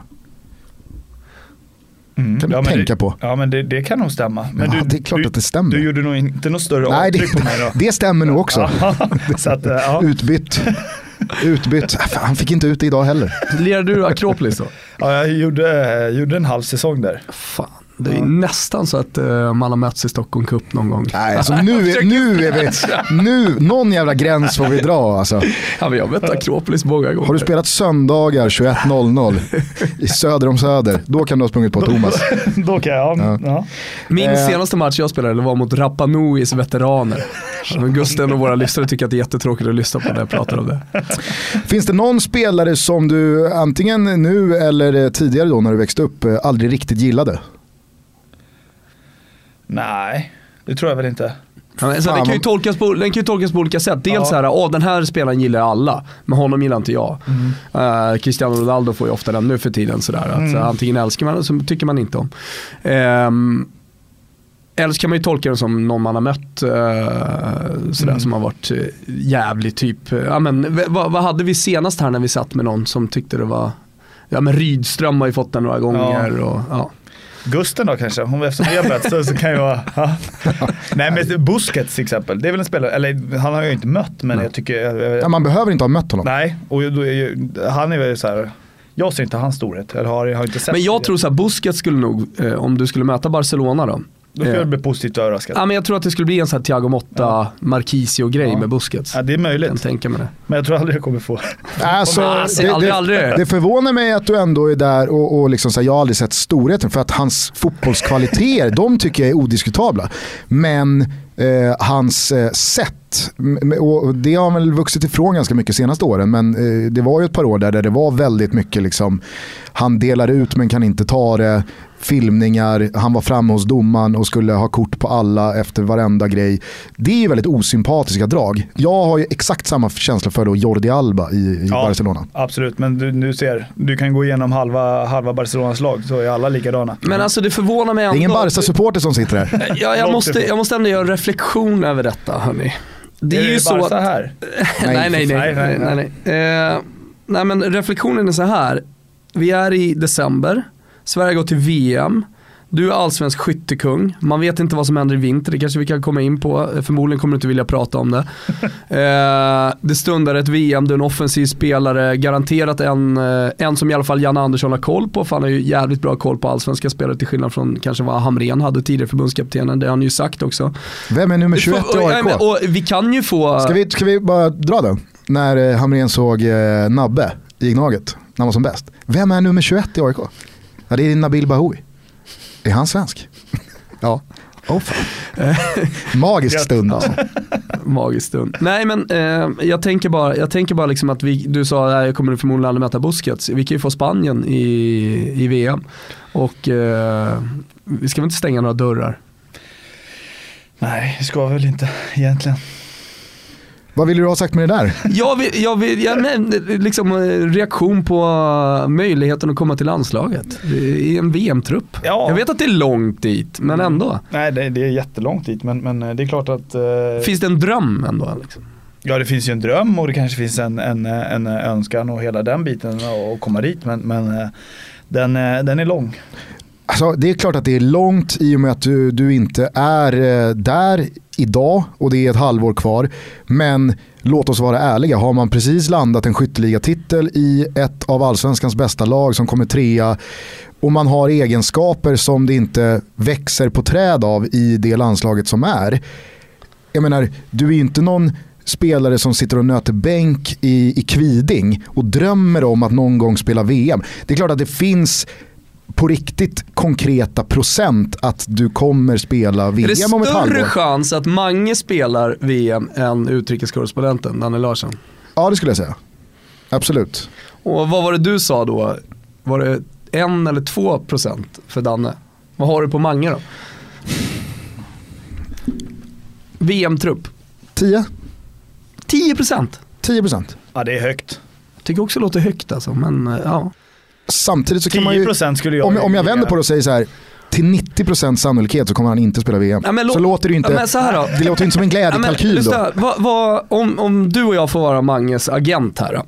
Mm. Kan du men tänka det, på? Ja men det, det kan nog stämma. Men Ja, du, det är klart du, att det stämmer. Du gjorde nog inte något större Nej det, avtryck på mig då. det stämmer nog också. Ja, så att, eh, ja. Utbytt. Utbytt. Äh, fan, Han fick inte ut det idag heller. Lirade du Akropolis då? ja, jag gjorde, gjorde en halv säsong där. Fan, det är nästan så att eh, man har mötts i Stockholm Cup någon gång. Nej, alltså nu är, nu är vi, nu, någon jävla gräns får vi dra alltså. Ja, men jag har mött Akropolis många gånger. Har du spelat söndagar 21.00 i söder om söder, då kan du ha sprungit på Thomas. Då kan jag, ja. ja. Min Eh. senaste match jag spelade var mot Rapa Nuis veteraner. Gusten och våra lyssnare tycker att det är jättetråkigt att lyssna på när jag pratar om det. Finns det någon spelare som du antingen nu eller eh, tidigare då när du växte upp aldrig riktigt gillade? Nej, det tror jag väl inte. Ja, så den, kan ju tolkas på, den kan ju tolkas på olika sätt. Dels Ja. så här, åh den här spelaren gillar alla, men honom gillar inte jag. Eh, Cristiano Ronaldo får ju ofta den nu för tiden. Sådär, att, Mm. så, antingen älskar man eller så tycker man inte om. Ehm, eller så kan man ju tolka den som någon man har mött, eh, sådär, Mm. som har varit uh, jävligt typ. eh, ja, men, vad, vad hade vi senast här när vi satt med någon som tyckte det var Ja men Rydström har ju fått den några gånger. Och, ja. Gusten då kanske, om eftersom vi har mött så, så kan ju vara... Ja. Nej men Busquets till exempel, det är väl en spelare, eller han har jag ju inte mött men jag tycker... Jag, Ja, man behöver inte ha mött honom. nej, och då är ju, han är väl så här. Jag ser inte hans storhet, eller har, har inte sett Men jag det. tror så här, Busquets skulle nog, eh, om du skulle möta Barcelona då. Då skulle eh, jag bli positivt överraskad. Ja, men jag tror att det skulle bli en sån här Thiago Motta, Marquisio-grej Ja. med Busquets. Ja, det är Jag kan möjligt, tänka mig det. men jag tror aldrig jag kommer få. Alltså, det, aldrig, det, aldrig. det förvånar mig att du ändå är där och, och liksom så här, jag har aldrig sett storheten för att hans fotbollskvaliteter, de tycker jag är odiskutabla. Men eh, hans eh, sätt, och det har han väl vuxit ifrån ganska mycket senaste åren, men eh, det var ju ett par år där, där det var väldigt mycket liksom, han delar ut men kan inte ta det, filmningar, han var framme hos domaren och skulle ha kort på alla efter varenda grej. Det är ju väldigt osympatiska drag. Jag har ju exakt samma känsla för då Jordi Alba i, i Ja. Barcelona. Absolut, men du, du ser, du kan gå igenom halva, halva Barcelonas lag så är alla likadana. Men alltså det förvånar mig Det ändå. är ingen Barca-supporter som sitter här. Ja, jag, Långt måste, jag måste ändå göra en reflektion över detta hörni. Det är, är ju det så Barca att... här? nej, nej, nej. Nej, nej, nej, nej, nej. Eh, nej men reflektionen är så här. Vi är i december, Sverige går till VM. Du är allsvensk skyttekung. Man vet inte vad som händer i vinter, det kanske vi kan komma in på. Förmodligen kommer du inte vilja prata om det. Eh, det stundar ett VM, du är en offensiv spelare. Garanterat en, eh, en som i alla fall Janne Andersson har koll på. För han har ju jävligt bra koll på allsvenska spelare till skillnad från kanske vad Hamrén hade tidigare förbundskaptenen. Det har han ju sagt också. Vem är nummer 21 i AIK? och vi kan ju få... Ska vi, ska vi bara dra den? När eh, Hamrén såg eh, Nabbe i Gnaget, när han var som bäst. Vem är nummer 21 i AIK? Ja, det är Nabil Bahoui. Är han svensk? ja, Oh, fan. Magisk stund alltså. Magisk stund. Nej men eh, jag tänker bara, jag tänker bara liksom att vi, du sa att jag kommer förmodligen aldrig möta Busquets. Vi kan ju få Spanien i, i VM. Och eh, vi ska väl inte stänga några dörrar. Nej, det ska väl inte egentligen. Vad vill du ha sagt med det där? Jag vill, jag vill, jag, men, liksom eh, reaktion på möjligheten att komma till landslaget i en VM-trupp. Ja. Jag vet att det är långt dit, men ändå. Nej, det, det är jättelångt dit, men, men det är klart att... Eh, Finns det en dröm ändå? Liksom? ja, det finns ju en dröm och det kanske finns en, en, en önskan och hela den biten att komma dit, men, men eh, den, eh, den är lång. Alltså, det är klart att det är långt i och med att du, du inte är eh, där idag och det är ett halvår kvar. Men låt oss vara ärliga, har man precis landat en skytteligatitel i ett av allsvenskans bästa lag som kommer trea och man har egenskaper som det inte växer på träd av i det landslaget som är. Jag menar, du är ju inte någon spelare som sitter och nöter bänk i, i Kviding och drömmer om att någon gång spela VM. Det är klart att det finns på riktigt konkreta procent att du kommer spela Är VM det om ett större halvår. chans att Mange spelar VM än utrikeskorrespondenten Danne Larsson? Ja det skulle jag säga. Absolut. Och vad var det du sa då? Var det en eller två procent för Danne? Vad har du på Mange då? VM-trupp. 10? 10 procent. 10 procent. Ja, det är högt. Tycker också låter högt alltså, men eh, ja. Samtidigt så kan man 10 ju, procent skulle jag om, om jag vänder på det och säger så här, till 90% sannolikhet så kommer han inte spela VM. Ja, men lå- så låter det Ja, inte, men så här då. det låter inte som en Ja, glädjekalkyl lyssna, då. vad, vad, om, om du och jag får vara Manges agent här då.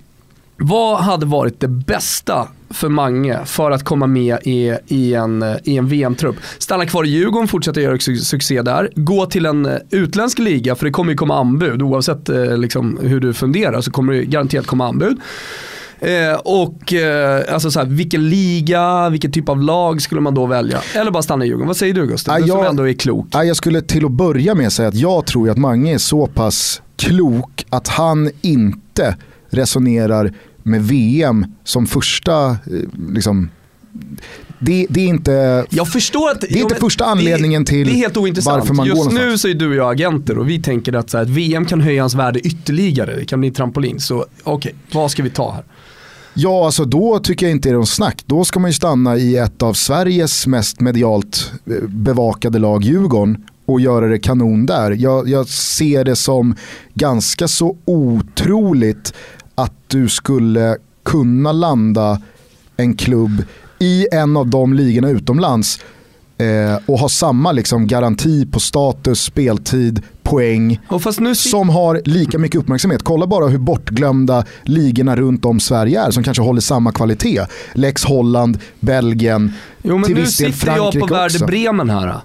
Vad hade varit det bästa för Mange för att komma med i, i en, i en VM-trupp? Stanna kvar i Djurgården, fortsätta göra su- succé där. Gå till en eh, utländsk liga, för det kommer ju komma anbud. Oavsett eh, liksom, hur du funderar så kommer det garanterat komma anbud. Eh, och eh, alltså så här, vilken liga, vilken typ av lag skulle man då välja? Eller bara stanna i Djurgården. Vad säger du Gustav? Ja, Du som jag- ändå är klok. Ja, jag skulle till att börja med säga att jag tror att Mange är så pass klok att han inte resonerar med VM som första, eh, liksom, det, det är inte, Jag förstår att... Det är inte första anledningen till Det är helt ointressant. varför man går Just nu någonstans. så är du och jag agenter och vi tänker att så här, att VM kan höja hans värde ytterligare. Det kan bli en trampolin. Så okej, vad ska vi ta här? Ja alltså då tycker jag inte det är någon snack. Då ska man ju stanna i ett av Sveriges mest medialt eh, bevakade lag, Djurgården, och göra det kanon där. Jag, jag ser det som ganska så otroligt att du skulle kunna landa en klubb i en av de ligorna utomlands eh, och ha samma liksom, garanti på status, speltid, poäng nu som har lika mycket uppmärksamhet. Kolla bara hur bortglömda ligorna runt om Sverige är som kanske håller samma kvalitet. Lex Holland, Belgien, jo, men till nu viss del sitter jag på Frankrike Werder också. Bremen här.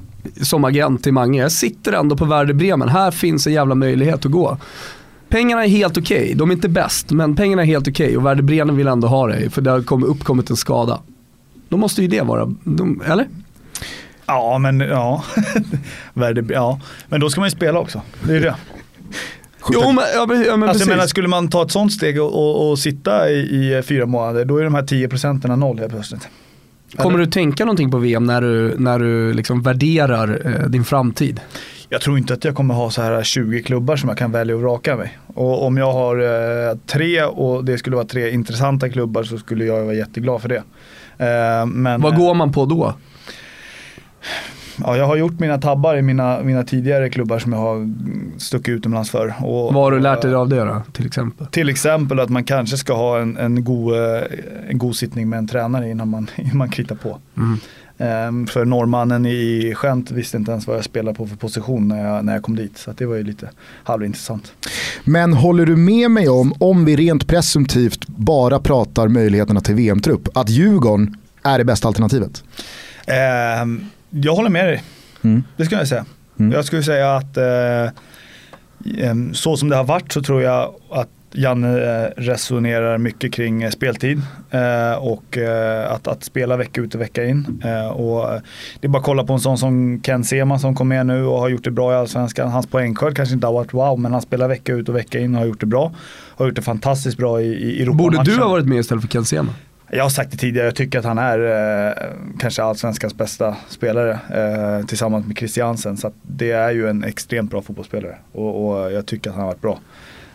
Som agent till Mange. Jag sitter ändå på Werder Bremen. Här finns en jävla möjlighet att gå. Pengarna är helt okej. De är inte bäst, men pengarna är helt okej. Och Werder Bremen vill ändå ha det, för det har kommit- uppkommit en skada. Då måste ju det vara, de, eller? Ja, men ja. Värde, ja. Men då ska man ju spela också. Det är det. Jo men, ja, men, ja, men Alltså, jag precis. menar, skulle man ta ett sånt steg och, och, och sitta i, i fyra månader, då är de här 10 procenten noll helt plötsligt. Kommer du tänka någonting på VM när du, när du liksom värderar eh, din framtid? Jag tror inte att jag kommer ha så här 20 klubbar som jag kan välja och vraka mig. Och om jag har eh, tre och det skulle vara tre intressanta klubbar så skulle jag vara jätteglad för det. Eh, men, Vad går man på då? Ja, jag har gjort mina tabbar i mina, mina tidigare klubbar som jag har stuckit utomlands för. Och, Vad har du lärt dig av det då, till exempel? Till exempel att man kanske ska ha en, en, god, eh, en god sittning med en tränare innan man, innan man kritar på. Mm. Ehm, för norrmannen i Gent visste inte ens vad jag spelade på för position när jag, när jag kom dit. Så att det var ju lite halvintressant. Men håller du med mig om, om vi rent presumtivt bara pratar möjligheterna till VM-trupp, att Djurgården är det bästa alternativet? Ehm, jag håller med dig. Mm. Det skulle jag säga. Mm. Jag skulle säga att eh, så som det har varit så tror jag att Janne eh, resonerar mycket kring eh, speltid eh, och eh, att, att spela vecka ut och vecka in. Eh, och det är bara att kolla på en sån som Ken Sema som kom med nu och har gjort det bra i Allsvenskan. Hans poängskörd kanske inte har varit wow, men han spelar vecka ut och vecka in och har gjort det bra. Har gjort det fantastiskt bra i, i Europa Borde du ha varit med istället för Ken Sema? Jag har sagt det tidigare, jag tycker att han är eh, kanske allsvenskans bästa spelare eh, tillsammans med Christiansen. Så att det är ju en extremt bra fotbollsspelare och, och jag tycker att han har varit bra.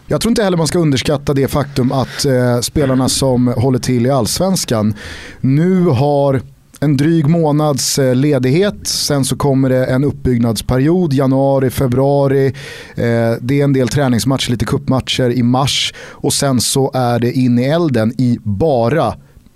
Jag tror inte heller man ska underskatta det faktum att eh, spelarna som håller till i allsvenskan nu har en dryg månads eh, ledighet, sen så kommer det en uppbyggnadsperiod, januari, februari, eh, det är en del träningsmatcher, lite kuppmatcher i mars och sen så är det in i elden i bara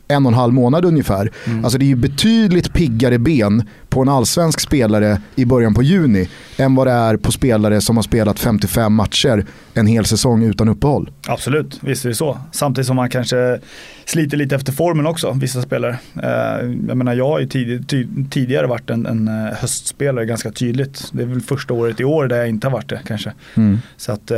en och en halv månad ungefär. Mm. Alltså det är ju betydligt piggare ben på en allsvensk spelare i början på juni än vad det är på spelare som har spelat 55 matcher en hel säsong utan uppehåll. Absolut, visst är det så. Samtidigt som man kanske sliter lite efter formen också, vissa spelare. Eh, jag menar jag har ju tid, tidigare varit en, en, eh, höstspelare ganska tydligt. Det är väl första året i år där jag inte har varit det kanske. Mm. Så att eh,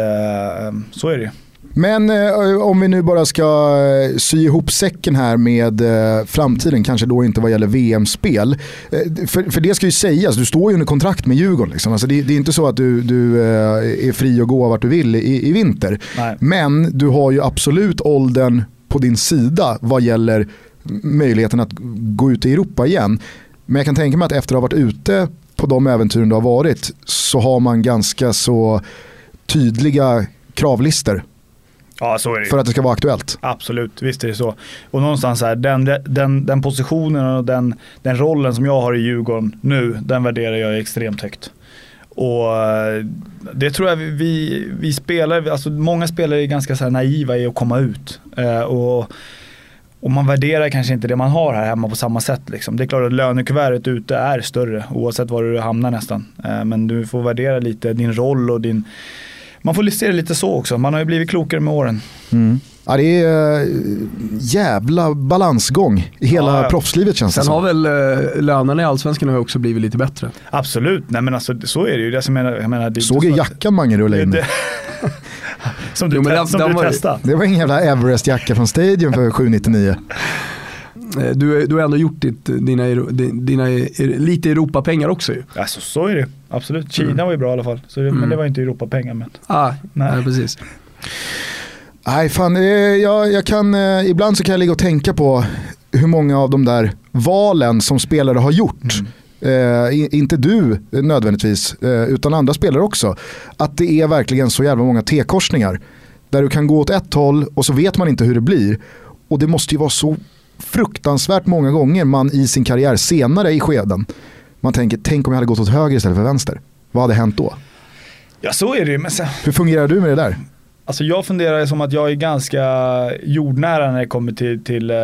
så är det ju. Men eh, om vi nu bara ska eh, sy ihop säcken här med eh, framtiden, kanske då inte vad gäller VM-spel. Eh, för, för det ska ju sägas, du står ju under kontrakt med Djurgården. Liksom. Alltså det, det, är inte så att du, du eh, är fri att gå vart du vill i, i vinter. Nej. Men du har ju absolut åldern på din sida vad gäller möjligheten att gå ut i Europa igen. Men jag kan tänka mig att efter att ha varit ute på de äventyren du har varit så har man ganska så tydliga kravlister Ja, så är det. För att det ska vara aktuellt. Absolut, visst är det så. Och någonstans här, den, den, den positionen och den, den rollen som jag har i Djurgården nu, den värderar jag extremt högt. Och eh, det tror jag vi, vi spelar, alltså många spelare är ganska så naiva i att komma ut. Eh, och, och man värderar kanske inte det man har här hemma på samma sätt. Liksom. Det är klart att lönekuvertet ute är större oavsett var du hamnar nästan. Eh, men du får värdera lite din roll och din man får se det lite så också. Man har ju blivit klokare med åren. Mm. Ja, det är uh, jävla balansgång i hela ja, ja. proffslivet känns Sen det har väl uh, lönerna i allsvenskan har också blivit lite bättre. Absolut, nej men alltså så är det ju. Det som jag menar, det Såg ju jackan Mange rulla in. som du, jo, te- som du testade. Det var ingen jävla Everest-jacka från Stadium för 799. Eh, du, du har ändå gjort ditt, dina, dina, lite Europapengar också ju. Alltså så är det absolut. Kina mm. var ju bra i alla fall. Så det, mm. Men det var inte Europapengar. Men... Ah, nej. nej, precis. Nej, fan, jag, jag kan, eh, ibland så kan jag ligga och tänka på hur många av de där valen som spelare har gjort. Mm. Eh, inte du nödvändigtvis, eh, utan andra spelare också. Att det är verkligen så jävla många T-korsningar. Där du kan gå åt ett håll och så vet man inte hur det blir. Och det måste ju vara så fruktansvärt många gånger man i sin karriär senare i skeden man tänker, tänk om jag hade gått åt höger istället för vänster. Vad hade hänt då? Ja så är det ju. Men sen... Hur fungerar du med det där? Alltså jag funderar som att jag är ganska jordnära när det kommer till, till, eh,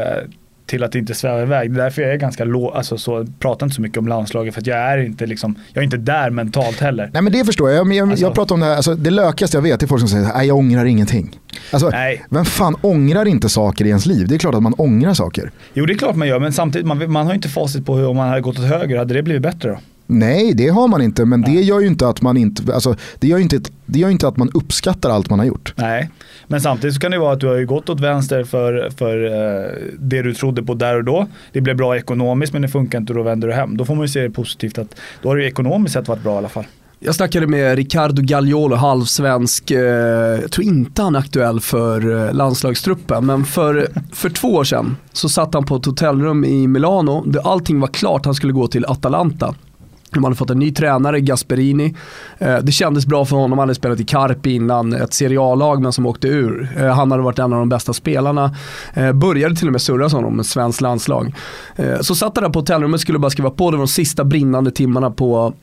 till att inte sväva iväg. Det är därför jag är ganska låg, alltså så, pratar inte så mycket om landslaget för att jag är inte liksom, jag är inte där mentalt heller. Nej men det förstår jag. Jag, jag, alltså, jag pratar om det här, alltså, det lökigaste jag vet är folk som säger att jag ångrar ingenting. Alltså, nej. Vem fan ångrar inte saker i ens liv? Det är klart att man ångrar saker. Jo det är klart man gör, men samtidigt, man, man har inte facit på hur om man hade gått åt höger, hade det blivit bättre då? Nej, det har man inte. Men Nej. det gör ju inte att man inte, alltså, det gör inte, det gör inte att man uppskattar allt man har gjort. Nej, men samtidigt så kan det vara att du har gått åt vänster för, för uh, det du trodde på där och då. Det blev bra ekonomiskt men det funkar inte och då vänder du hem. Då får man ju se det positivt att då har det ekonomiskt sett varit bra i alla fall. Jag snackade med Ricardo Gagliolo, halvsvensk. Eh, jag tror inte han är aktuell för eh, landslagstruppen, men för, för två år sedan så satt han på ett hotellrum i Milano där allting var klart, han skulle gå till Atalanta. De hade fått en ny tränare, Gasperini. Eh, det kändes bra för honom, han hade spelat i Carpi innan, ett Serie A-lag men som åkte ur. Eh, han hade varit en av de bästa spelarna. Eh, började till och med surras honom med svenskt landslag. Så satt han där på hotellrummet, skulle bara skriva på, det var de sista brinnande timmarna på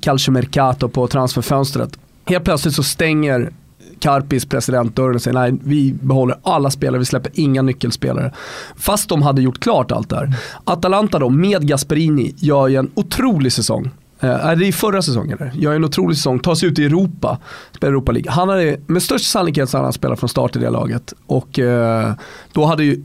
Calcio Mercato, på transferfönstret. Helt plötsligt så stänger Karpis president dörren och säger nej, vi behåller alla spelare, vi släpper inga nyckelspelare. Fast de hade gjort klart allt där. Atalanta då, med Gasperini, gör ju en otrolig säsong. Eh, är det i förra säsongen? Eller? Gör en otrolig säsong, tar sig ut i Europa, spelar Europa League. Han hade, med största sannolikhet så hade han spelat från start i det laget. Och eh, då hade ju,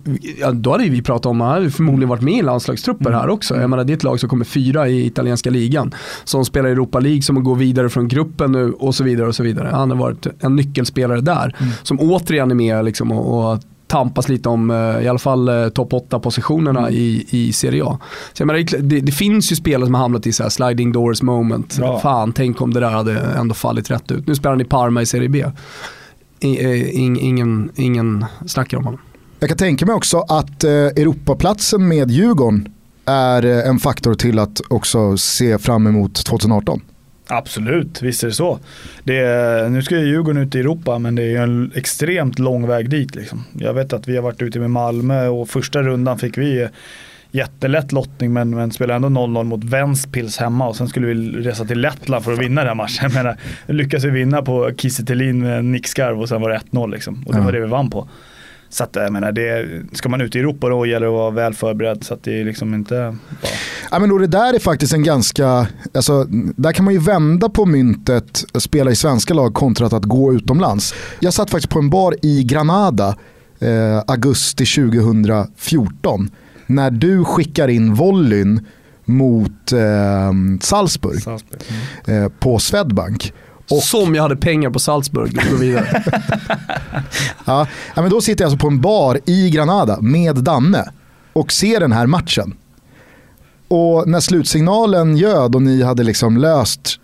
då hade vi pratat om, han hade förmodligen varit med i landslagstrupper mm. här också. Jag menar det är ett lag som kommer fyra i italienska ligan. Som spelar i Europa League, som går vidare från gruppen nu och så vidare. och så vidare. Han har varit en nyckelspelare där. Mm. Som återigen är med liksom, och, och tampas lite om eh, i alla fall eh, topp 8 positionerna mm. i, i Serie A. Så jag menar, det, det, finns ju spelare som har hamnat i så sliding doors moment. Bra. Fan, tänk om det där hade ändå fallit rätt ut. Nu spelar han i Parma i Serie B. I, eh, ing, ingen, ingen snackar om honom. Jag kan tänka mig också att eh, Europaplatsen med Djurgården är en faktor till att också se fram emot 2018. Absolut, visst är det så. Det är, nu ska ju Djurgården ut i Europa men det är en extremt lång väg dit. Liksom. Jag vet att vi har varit ute med Malmö och första rundan fick vi jättelätt lottning men, men spelade ändå 0-0 mot Ventspils hemma och sen skulle vi resa till Lettland för att vinna den här matchen. Jag menar, lyckades vi vinna på Kiese med en nickskarv och sen var det 1-0 liksom. Och det var det vi vann på. Så att jag menar, det, ska man ut i Europa då gäller det att vara väl förberedd så att det är liksom inte bara Ja, men och det där är faktiskt en ganska, alltså, där kan man ju vända på myntet, spela i svenska lag kontra att gå utomlands. Jag satt faktiskt på en bar i Granada eh, augusti 2014 när du skickar in volleyn mot eh, Salzburg Salzburg. eh, på Swedbank. Och- Som jag hade pengar på Salzburg och gå vidare. Ja, ja, men då sitter jag alltså på en bar i Granada med Danne och ser den här matchen. Och när slutsignalen ljöd och ni hade liksom löst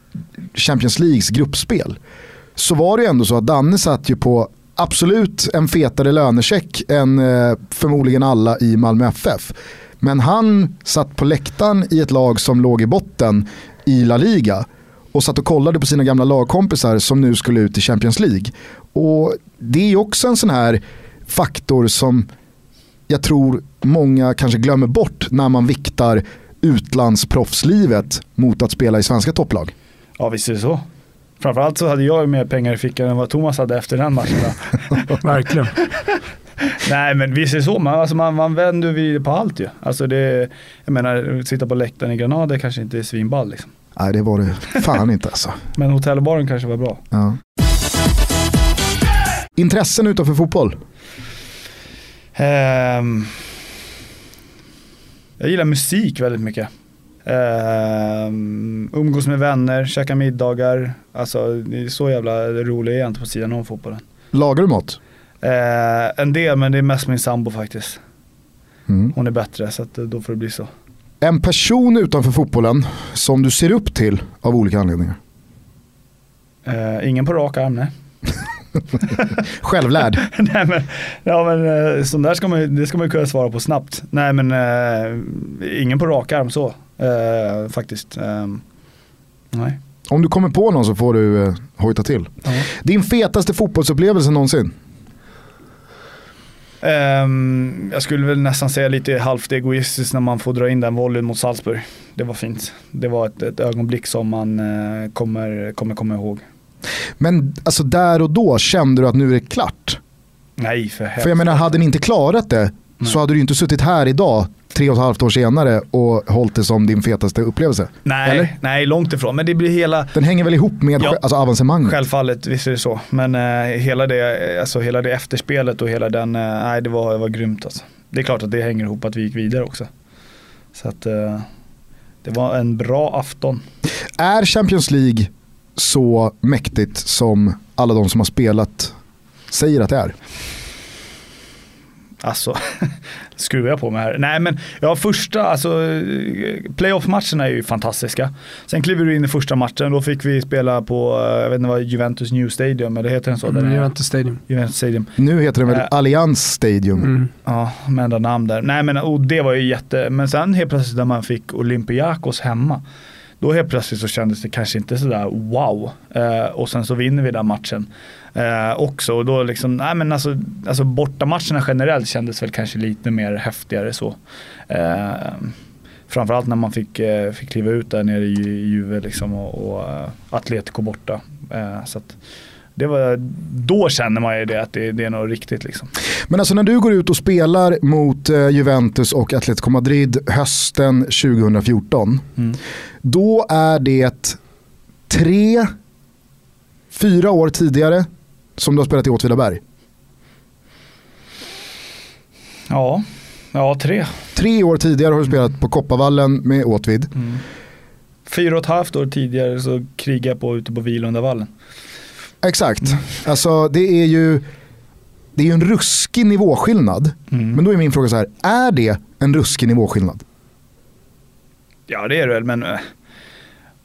Champions Leagues gruppspel så var det ju ändå så att Danne satt ju på absolut en fetare lönecheck än eh, förmodligen alla i Malmö FF. Men han satt på läktaren i ett lag som låg i botten i La Liga och satt och kollade på sina gamla lagkompisar som nu skulle ut i Champions League. Och det är ju också en sån här faktor som jag tror många kanske glömmer bort när man viktar utlandsproffslivet mot att spela i svenska topplag. Ja visst är det så. Framförallt så hade jag mer pengar i fickan än vad Thomas hade efter den matchen. Verkligen. Nej men visst är det så, man, alltså, man, man vänder vid på allt ju. Alltså det, jag menar, sitta på läktaren i Granada kanske inte är svinball liksom. Nej det var det fan inte alltså. Men hotellbaren kanske var bra. Ja. Intressen utanför fotboll? Ehm, jag gillar musik väldigt mycket. Ehm, umgås med vänner, käka middagar. Alltså det är så jävla rolig är jag inte på sidan om fotbollen. Lagar du mat? Ehm, en del men det är mest min sambo faktiskt. Mm. Hon är bättre så att, då får det bli så. En person utanför fotbollen som du ser upp till av olika anledningar? Ehm, ingen på rak arm nej. Självlärd. Nej men, ja, men eh, sån där ska man, det ska man ju kunna svara på snabbt. Nej men eh, ingen på rak arm så eh, faktiskt. Ehm, nej. Om du kommer på någon så får du eh, hojta till. Din fetaste fotbollsupplevelse någonsin? Ehm, jag skulle väl nästan säga lite halvt egoistiskt när man får dra in den volleyn mot Salzburg. Det var fint. Det var ett, ett ögonblick som man eh, kommer, kommer komma ihåg. Men alltså där och då kände du att nu är det klart? Nej för helvete. För jag menar, hade ni inte klarat det så hade du inte suttit här idag, tre och ett halvt år senare och hållit det som din fetaste upplevelse. nej, eller? nej, långt ifrån. Men det blir hela, Den hänger väl ihop med Ja. alltså avancemanget? Självfallet, visst är det så. Men eh, hela, det, alltså, hela det efterspelet och hela den, eh, nej det var, det var grymt alltså. Det är klart att det hänger ihop att vi gick vidare också. Så att eh, det var en bra afton. Är Champions League så mäktigt som alla de som har spelat säger att det är? Alltså, skruvar jag på mig här. Nej men, ja första, alltså playoff-matcherna är ju fantastiska. Sen kliver du in i första matchen, då fick vi spela på, eh, jag vet inte vad, Juventus New Stadium, eller heter den så? Mm, Juventus Stadium. Juventus Stadium. Nu heter den väl Äh. Allianz Stadium. Mm. Ja, med enda namn där. Nej men och det var ju jätte, men sen helt plötsligt när man fick Olympiakos hemma. Då helt plötsligt så kändes det kanske inte sådär wow. Eh, och sen så vinner vi den matchen eh, också. Och då liksom, nej men alltså, alltså bortamatcherna generellt kändes väl kanske lite mer häftigare så. Eh, framförallt när man fick, eh, fick kliva ut där nere i i Juve liksom och, och eh, Atletico borta. Eh, så att det var, då känner man ju det att det, det är något riktigt liksom. Men alltså när du går ut och spelar mot eh, Juventus och Atletico Madrid hösten 2014. Mm. Då är det tre, fyra år tidigare som du har spelat i Åtvidaberg. Ja, ja tre. Tre år tidigare har du spelat på Kopparvallen med Åtvid. Fyra och ett halvt år tidigare så krigade jag på ute på Vilundavallen. Exakt. Alltså det är ju det är ju en ruskig nivåskillnad. Men då är min fråga så här, är det en ruskig nivåskillnad? Ja det är det väl men eh,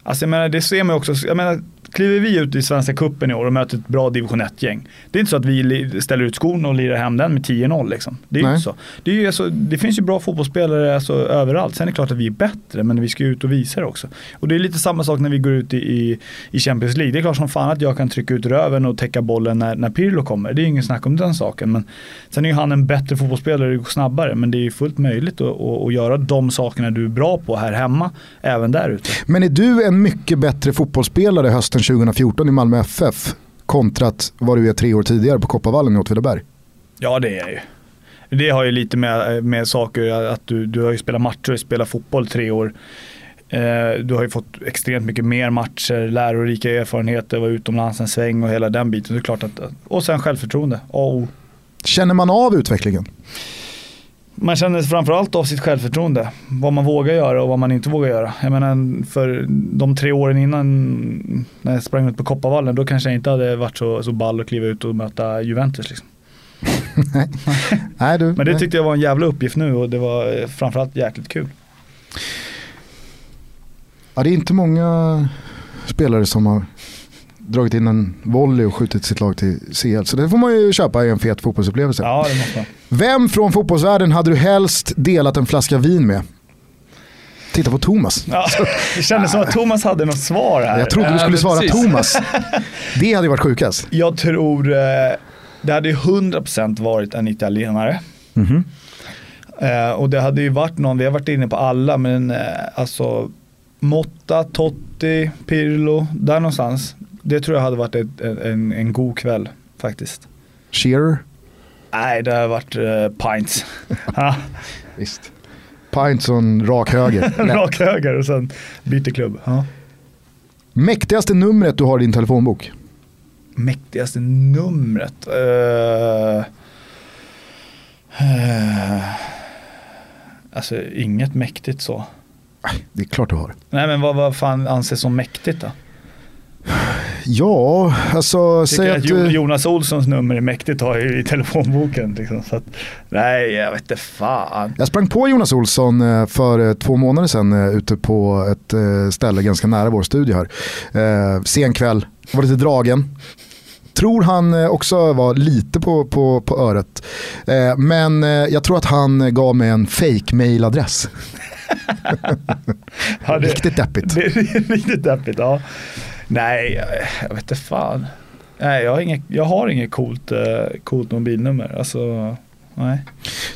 Alltså jag menar det ser man också, jag menar kliver vi ut i Svenska Cupen i år och möter ett bra division 1-gäng. Det är inte så att vi ställer ut skon och lirar hem den med 10-0 liksom. Det är Nej. inte så. Det, är alltså, det finns ju bra fotbollsspelare alltså, överallt. Sen är det klart att vi är bättre, men vi ska ut och visa det också. Och det är lite samma sak när vi går ut i, i, i Champions League. Det är klart som fan att jag kan trycka ut röven och täcka bollen när, när Pirlo kommer. Det är ingen snack om den saken. Men sen är ju han en bättre fotbollsspelare, det går snabbare. Men det är ju fullt möjligt att, att, att göra de sakerna du är bra på här hemma, även där ute. Men är du en mycket bättre fotbollsspelare hösten 2014 i Malmö FF kontrat vad du är tre år tidigare på Kopparvallen i Åtvidaberg? Ja det är jag ju. Det har ju lite med, med saker att du, du har ju spelat matcher och spelat fotboll tre år. Eh, du har ju fått extremt mycket mer matcher, lärorika erfarenheter, var utomlands en sväng och hela den biten. Det är klart att, och sen självförtroende, A och O. Känner man av utvecklingen? Man känner framförallt av sitt självförtroende. Vad man vågar göra och vad man inte vågar göra. Jag menar för de tre åren innan när jag sprang ut på Kopparvallen då kanske jag inte hade varit så, så ball att kliva ut och möta Juventus. Liksom. Nej, du, Men det tyckte jag var en jävla uppgift nu och det var eh, framförallt jäkligt kul. Ja, det är inte många spelare som har dragit in en volley och skjutit sitt lag till CL. Så det får man ju köpa i en fet fotbollsupplevelse. Ja, det måste man. Vem från fotbollsvärlden hade du helst delat en flaska vin med? Titta på Thomas. Ja, det kändes som att Thomas hade något svar här. Jag trodde du Ja, skulle svara precis. Thomas. Det hade ju varit sjukast. Jag tror eh, det hade ju 100% varit en italienare. Mhm. Eh, och det hade ju varit någon, vi har varit inne på alla, men eh, alltså Motta, Totti, Pirlo, där någonstans. Det tror jag hade varit ett, en, en god kväll faktiskt. Shearer? Nej, det har varit eh, pints. Visst. Pinson rak höger. Rak höger och sen byter klubb. Ja. Mäktigaste numret du har i din telefonbok? Mäktigaste numret? Eh, eh, alltså inget mäktigt så. Det är klart du har. Nej men vad, vad fan anses som mäktigt då? Ja, alltså Tycker säg att att. Jonas Olssons nummer är mäktigt jag ju i telefonboken. Liksom, så att, nej, jag vet inte fan. Jag sprang på Jonas Olsson eh, för eh, två månader sedan eh, ute på ett ställe ganska nära vår studio här. Sen kväll, var lite dragen. Tror han också var lite på, på, på öret. Men jag tror att han gav mig en fake mailadress. Ja, det, Riktigt deppigt. det är riktigt deppigt, ja. Nej, jag, jag vet inte fan. Nej, jag har inget, jag har inget coolt, eh, coolt mobilnummer. Alltså, nej.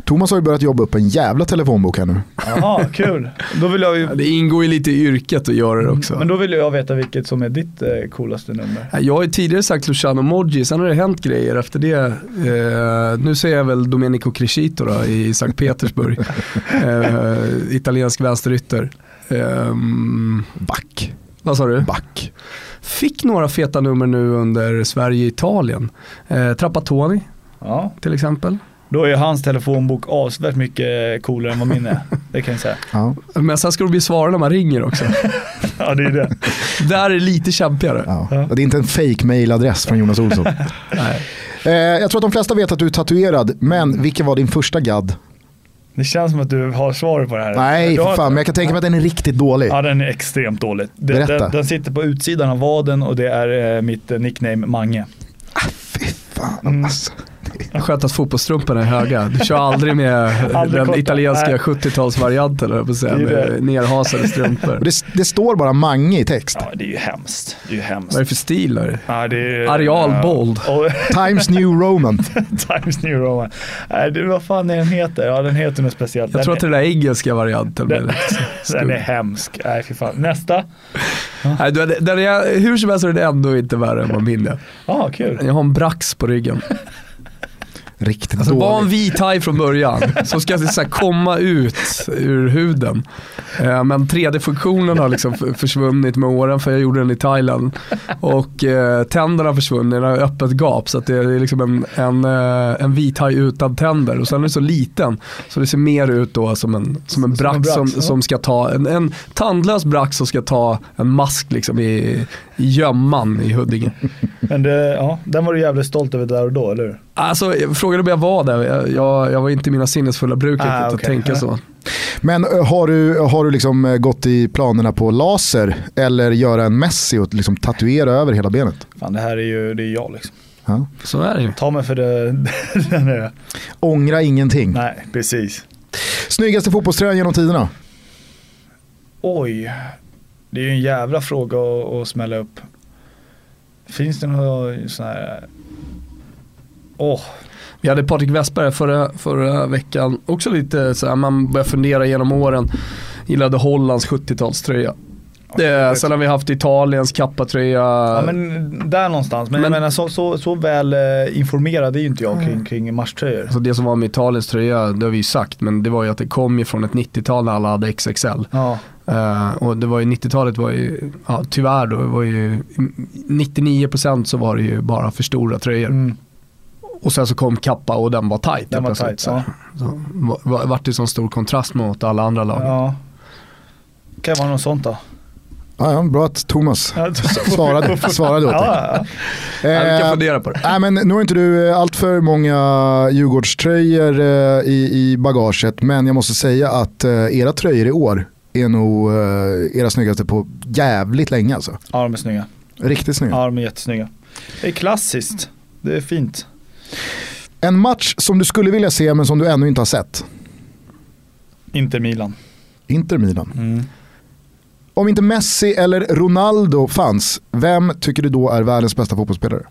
Thomas har ju börjat jobba upp en jävla telefonbok här nu. Jaha, kul. Då vill jag ju, Det ingår ju lite i yrket att göra det också. men då vill jag veta vilket som är ditt eh, coolaste nummer. Ja, Jag har ju tidigare sagt Luciano Moggi, sen har det hänt grejer efter det. Eh, nu säger jag väl Domenico Crescito då, i Sankt Petersburg. eh, italiensk vänsterytter. Ehm, Back. Vad sa du? Back. Fick några feta nummer nu under Sverige-Italien. Eh, Trapattoni Ja, till exempel. då är hans telefonbok avsevärt mycket coolare än vad min är. Det kan jag säga. Ja, Men sen ska du bli svara när man ringer också. Ja, det är det. Där är det lite kämpigare. ja. Ja. Det är inte en fake mailadress från Jonas Olsson. Nej. Eh, jag tror att de flesta vet att du är tatuerad, men vilken var din första gadd? Det känns som att du har svar på det här. Nej, har för fan, men jag kan tänka mig att den är riktigt dålig. Ja, den är extremt dålig. Den, den, den sitter på utsidan av vaden och det är eh, mitt eh, nickname Mange. Fy fan Mm. Skönt att fotbollstrumporna är höga. Du kör aldrig med Aldrig den korta. italienska Nej. 70-talsvarianten, höll jag på att säga, Det är det. med nerhasade strumpor. Det, det står bara Mange i text. Ja, det är ju hemskt. Det är ju hemskt. Vad är det för stil där? Ja, det är, Areal ja, bold. Och, Times New Roman. Times New Roman. Nej, det, vad fan är den heter? Ja, den heter något speciellt. Jag den, tror att det är den där engelska varianten. Den- den är hemsk. Nej, fy fan. Nästa. Nej, du, den är, hur som helst är den ändå inte värre än vad min är. Ja, kul. Jag har en brax på ryggen. Riktigt Alltså var en dålig. vit haj från början som ska så här, komma ut ur huden. Eh, men 3D-funktionen har liksom försvunnit med åren för jag gjorde den i Thailand. Och eh, tänderna har försvunnit, den har öppet gap så att det är liksom en, en, eh, en vit haj utan tänder. Och sen är den så liten så det ser mer ut då som en, som en Som en brax brax, som, ja. som ska ta, en, en tandlös brax som ska ta en mask liksom i, gömman i Huddinge. Men det, ja, den var du jävligt stolt över där och då, eller hur? Alltså, frågade om jag var där, jag, jag, jag var inte i mina sinnesfulla bruk Ah, att tänka så. Men eh, har du, har du liksom eh, gått i planerna på laser eller göra en Messi och liksom tatuera över hela benet? Fan det här är ju, det är jag liksom. Ja. Så är det ju. Ta mig för det, den är, Ångra ingenting. nej precis. Snyggaste fotbollströjan genom tiderna? Oj, det är ju en jävla fråga att, att smälla upp. Finns det några sån här, eh, åh, Vi hade Patrik Westberg förra, förra veckan, också lite så här, man börjar fundera genom åren. Gillade Hollands 70-talströja. Det, sen har vi haft Italiens kappatröja. Ja men där någonstans. Men, Men- jag menar så, så, så väl eh, informerad är ju inte jag kring, kring matchtröjor. Alltså det som var med Italiens tröja, det har vi ju sagt, men det var ju att det kom ju från ett 90-tal när alla hade XXL. Ja, Eh, och det var ju 90-talet var ju, ja, tyvärr då, var ju 99% så var det ju bara för stora tröjor. mm. Och sen så kom kappa och den var tight. den var tajt. så. Ja. Så, var, var, vart det sån stor kontrast mot alla andra lag. ja. Kan vara något sånt då. Ja, ja, bra att Thomas svarade, svarade åt dig. Ja, ja. Vi kan Eh, fundera på det. Nej, men nu har inte du eh, allt för många Djurgårdströjor eh, i, i bagaget, men jag måste säga att eh, era tröjor i år är nog eh, era snyggaste på jävligt länge alltså. ja, de är snygga. Riktigt snygga. Ja, de är jättesnygga. Det är klassiskt. Det är fint. En match som du skulle vilja se men som du ännu inte har sett. Inter Milan. Inter Milan. Mm. Om inte Messi eller Ronaldo fanns, vem tycker du då är världens bästa fotbollsspelare?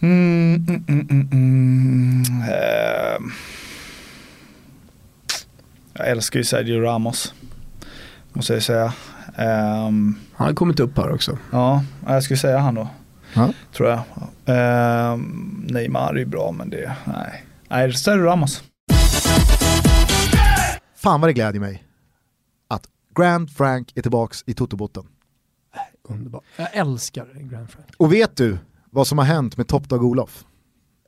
Mm, mm, mm. Ehm. Jag älskar ju Sergio Ramos. Måste jag säga. Ehm, Han har kommit upp här också. ja, jag skulle säga han då. Ja. Tror jag. Ehm, Neymar är ju bra men det, nej. Nej, Sergio Ramos. Fan vad det glädjer mig Grand Frank är tillbaka i Totobotten. Underbar. Jag älskar Grand Frank. Och vet du vad som har hänt med Top Dog Olof?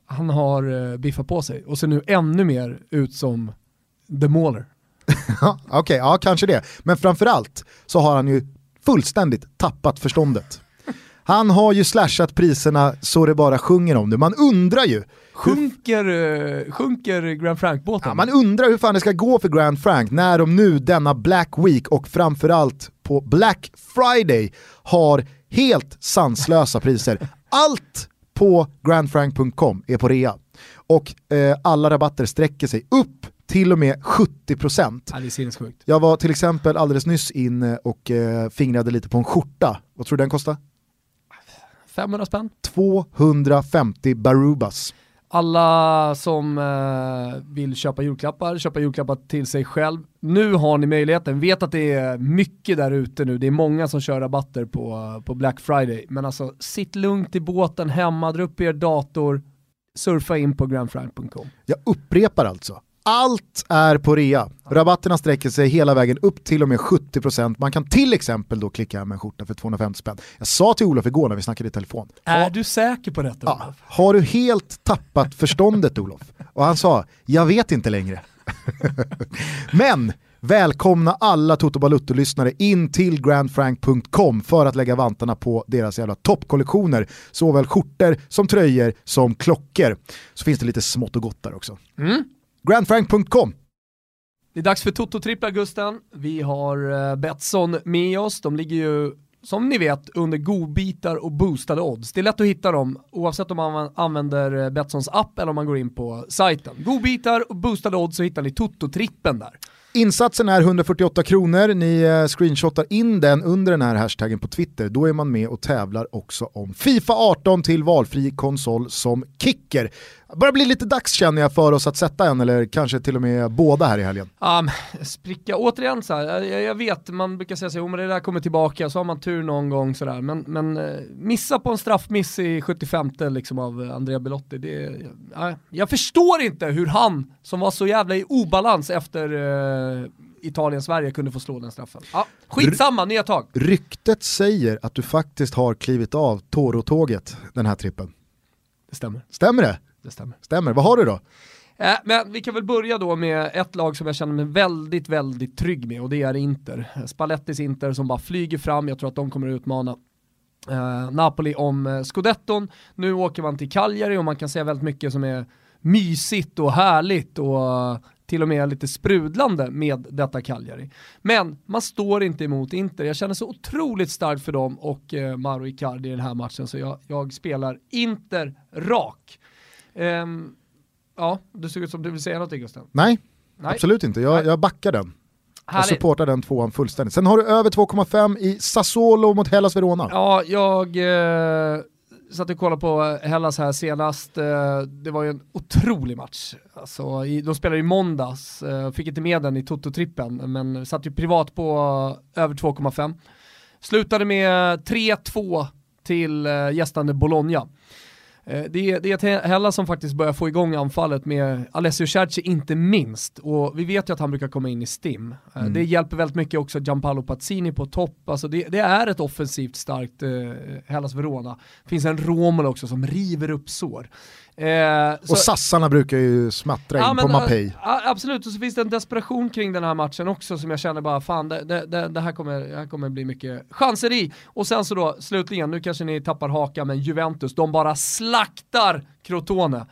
Han har eh, biffat på sig och ser nu ännu mer ut som The Mauler. Ja, Okej, ja kanske det. Men framförallt så har han ju fullständigt tappat förståndet. Han har ju slashat priserna så det bara sjunger om det. Man undrar ju, Sjunker, eh, sjunker Grand Frank-båten? ja, man undrar hur fan det ska gå för Grand Frank när de nu denna Black Week och framförallt på Black Friday har helt sanslösa priser. Allt på grandfrank.com är på rea. Och eh, alla rabatter sträcker sig upp till och med 70%. Ja, det är sinnessjukt. Jag var till exempel alldeles nyss in och eh, fingrade lite på en skjorta. Vad tror du den kostade? 500 spänn. 250 barubas. Alla som eh, vill köpa julklappar, köpa julklappar till sig själv. Nu har ni möjligheten. Vet att det är mycket där ute nu. Det är många som kör rabatter på, på Black Friday. Men alltså, sitt lugnt i båten hemma, dra upp er dator, surfa in på grandfrank.com. Jag upprepar alltså. Allt är på rea. Rabatterna sträcker sig hela vägen upp till och med 70%. Man kan till exempel då klicka hem en skjorta för 250 spänn. Jag sa till Olof igår när vi snackade i telefon. Är du säker på detta? Ja, Olof? har du helt tappat förståndet Olof? Och han sa, jag vet inte längre. Men välkomna alla Toto Balutto-lyssnare in till grandfrank.com för att lägga vantarna på deras jävla toppkollektioner. Såväl skjortor som tröjor som klockor. Så finns det lite smått och gott där också. Mm. Grandfrank.com Det är dags för Toto-trippla Gusten. Vi har eh, Betsson med oss. De ligger ju, som ni vet, under godbitar och boostade odds. Det är lätt att hitta dem oavsett om man använder eh, Betssons app eller om man går in på sajten. Godbitar och boostade odds så hittar ni Toto-trippen där. Insatsen är 148 kronor, ni eh, screenshotar in den under den här hashtaggen på Twitter. Då är man med och tävlar också om Fifa 18 till valfri konsol som kicker. Börjar bli lite dags känner jag för oss att sätta en eller kanske till och med båda här i helgen. Um, spricka, återigen så här, jag, jag vet, man brukar säga så jo men det där kommer tillbaka, så har man tur någon gång sådär, men, men eh, missa på en straffmiss i 75 liksom av Andrea Belotti, det, ja, jag förstår inte hur han, som var så jävla i obalans efter eh, Italien-Sverige, kunde få slå den straffen. Ja, skitsamma, nya tag. Ryktet säger att du faktiskt har klivit av Toro-tåget den här trippen. Det stämmer, Stämmer det? Det stämmer. Stämmer. Vad har du då? Äh, men vi kan väl börja då med ett lag som jag känner mig väldigt, väldigt trygg med och det är Inter. Spallettis Inter som bara flyger fram, jag tror att de kommer att utmana eh, Napoli om eh, scudetton. Nu åker man till Cagliari och man kan säga väldigt mycket som är mysigt och härligt och eh, till och med lite sprudlande med detta Cagliari. Men man står inte emot Inter. Jag känner så otroligt starkt för dem och eh, Mauro Icardi i den här matchen så jag, jag spelar Inter rak. Um, ja, du ser ut som du vill säga någonting Gusten. Nej, Nej. absolut inte. Jag, Nej. jag backar den. Jag Härligt. supportar den tvåan fullständigt. Sen har du över 2,5 i Sassuolo mot Hellas Verona. Ja, jag eh, satt och kollade på Hellas här senast. Eh, det var ju en otrolig match. Alltså, i, de spelade i måndags, eh, fick inte med den i Toto-trippen, men satt ju privat på eh, över 2,5. Slutade med 3-2 till eh, gästande Bologna. Eh, Det är, det är ett Hellas som faktiskt börjar få igång anfallet med Alessio Cerci inte minst. Och vi vet ju att han brukar komma in i stim. Eh, Det hjälper väldigt mycket också Gianpaolo Pazzini på topp. Alltså det, det är ett offensivt starkt eh, Hellas Verona. finns en Romulo också som river upp sår. Eh, så- Och sassarna brukar ju smattra in Ja, på men, Mapei. absolut, och så finns det en desperation kring den här matchen också som jag känner bara, fan det, det, det, här, kommer, det här kommer bli mycket chanser i. Och sen så då, slutligen, nu kanske ni tappar haka, men Juventus, de bara slaktar Crotone.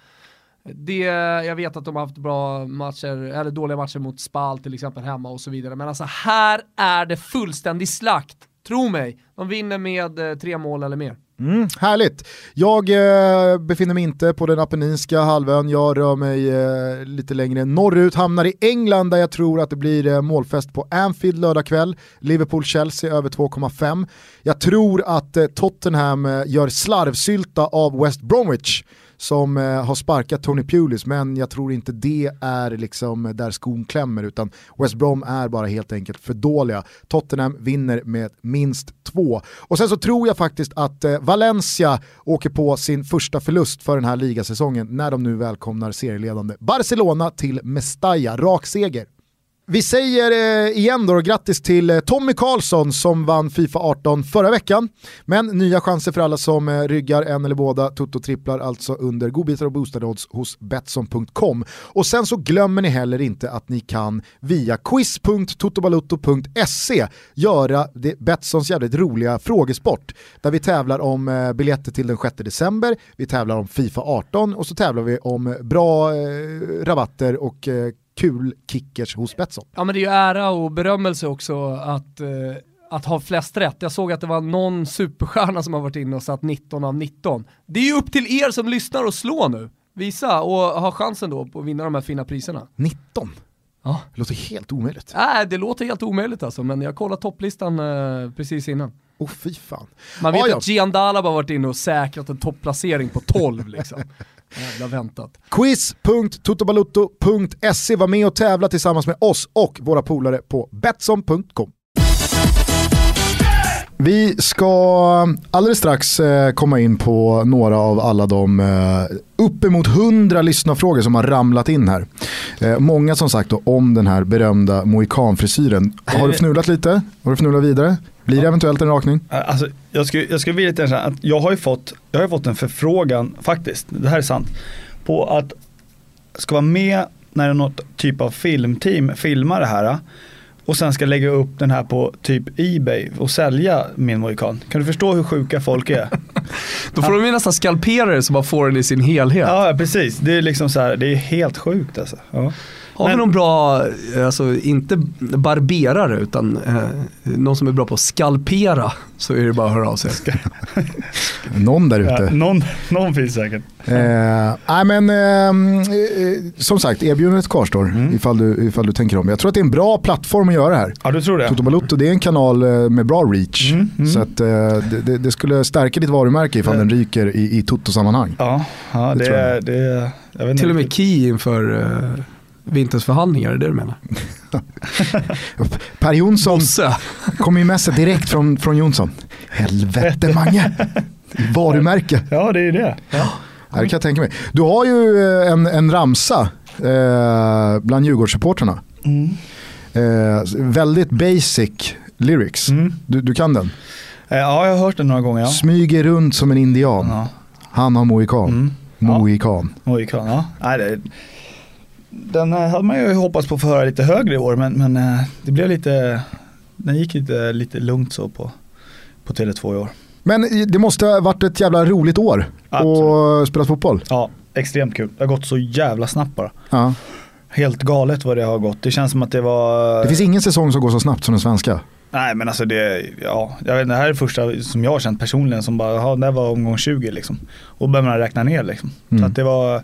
Det, jag vet att de har haft bra matcher, eller dåliga matcher mot Spal till exempel hemma och så vidare, men alltså här är det fullständig slakt. Tro mig, de vinner med eh, tre mål eller mer. Mm, härligt. Jag eh, befinner mig inte på den apenninska halvön, jag rör mig eh, lite längre norrut, hamnar i England där jag tror att det blir eh, målfest på Anfield lördag kväll. Liverpool-Chelsea över 2,5. Jag tror att eh, Tottenham eh, gör slarvsylta av West Bromwich som eh, har sparkat Tony Pulis, men jag tror inte det är liksom där skon klämmer, utan West Brom är bara helt enkelt för dåliga. Tottenham vinner med minst två. Och sen så tror jag faktiskt att eh, Valencia åker på sin första förlust för den här ligasäsongen när de nu välkomnar serieledande Barcelona till Mestalla, rak seger. Vi säger eh, igen då grattis till eh, Tommy Karlsson som vann Fifa 18 förra veckan. Men nya chanser för alla som eh, ryggar en eller båda Toto-tripplar alltså under godbitar och boostade odds hos Betsson.com. Och sen så glömmer ni heller inte att ni kan via quiz.totobalutto.se göra det Betssons jävligt roliga frågesport där vi tävlar om eh, biljetter till den 6 december, vi tävlar om Fifa 18 och så tävlar vi om bra eh, rabatter och eh, kul kickers hos Betsson. Ja men det är ju ära och berömmelse också att, eh, att ha flest rätt. Jag såg att det var någon superstjärna som har varit inne och satt 19 av 19. Det är ju upp till er som lyssnar och slå nu. Visa och ha chansen då på att vinna de här fina priserna. 19? Ja. Det låter helt omöjligt. Nej, det låter helt omöjligt alltså, men jag kollade topplistan eh, precis innan. Åh oh, fy fan. Man vet ja. att Gian Dalaba har varit inne och säkrat en topplacering på 12 liksom. Jävla väntat. Quiz.totobalutto.se Var med och tävla tillsammans med oss och våra polare på Betsson.com. Vi ska alldeles strax eh, komma in på några av alla de eh, uppemot hundra lyssnarfrågor som har ramlat in här. Eh, många som sagt då, om den här berömda mohikanfrisyren. Har du fnulat lite? Har du fnulat vidare? Blir det eventuellt en rakning? Alltså, jag skulle, jag skulle vilja säga att jag har ju fått, jag har fått en förfrågan, faktiskt, det här är sant, på att ska vara med när något typ av filmteam filmar det här och sen ska lägga upp den här på typ Ebay och sälja min mohikan. Kan du förstå hur sjuka folk är? Då får de ju nästan skalpera det så man får den i sin helhet. ja, precis. Det är liksom så här, det är helt sjukt alltså. Ja. Har vi Men- någon bra, eh, alltså inte barberare utan eh, någon som är bra på att skalpera så är det bara att höra av sig. Någon där ute. Ja, någon, någon finns säkert. Eh, nej men ehm, eh, som sagt, erbjudandet kvarstår Mm. ifall, du, ifall du tänker om. Jag tror att det är en bra plattform att göra det här. Ja, du tror det? Toto Balutto det är en kanal eh, med bra reach. Mm, mm. Så att, eh, det, det, skulle stärka ditt varumärke ifall den ryker i, i Toto-sammanhang. Ja, ja Det det, tror jag. är, det jag Till och med. Key inför vinterns förhandlingar, är det du menar? Per Jonsson Bosse. kom ju med sig direkt från, från Jonsson. Helvete Mange! Varumärke. Ja, det är det. Ja. Ja, det kan jag tänka mig. Du har ju eh, en, en ramsa eh, bland Djurgårdssupportrarna. Mm. Eh, väldigt basic lyrics. Mm. Du, du kan den. Eh, Ja, jag har hört det några gånger. Ja. Smyger runt som en indian. Ja. Han har mohikan. Mm. Ja. Mohikan. Mohikan, ja. Nej, det, den eh, hade man ju hoppats på att få höra lite högre i år men, men eh, det blev lite, den gick lite, lite lugnt så på, på Tele2 i år. Men det måste ha varit ett jävla roligt år att spela fotboll. Ja, extremt kul. Det har gått så jävla snabbt bara. Ja. Helt galet vad det har gått. Det känns som att det var... Det finns ingen säsong som går så snabbt som den svenska. Nej men alltså det, ja, jag vet inte, det här är det första som jag har känt personligen som bara, ja det var omgång 20 liksom. Och börjar man räkna ner liksom. Så Mm. att det var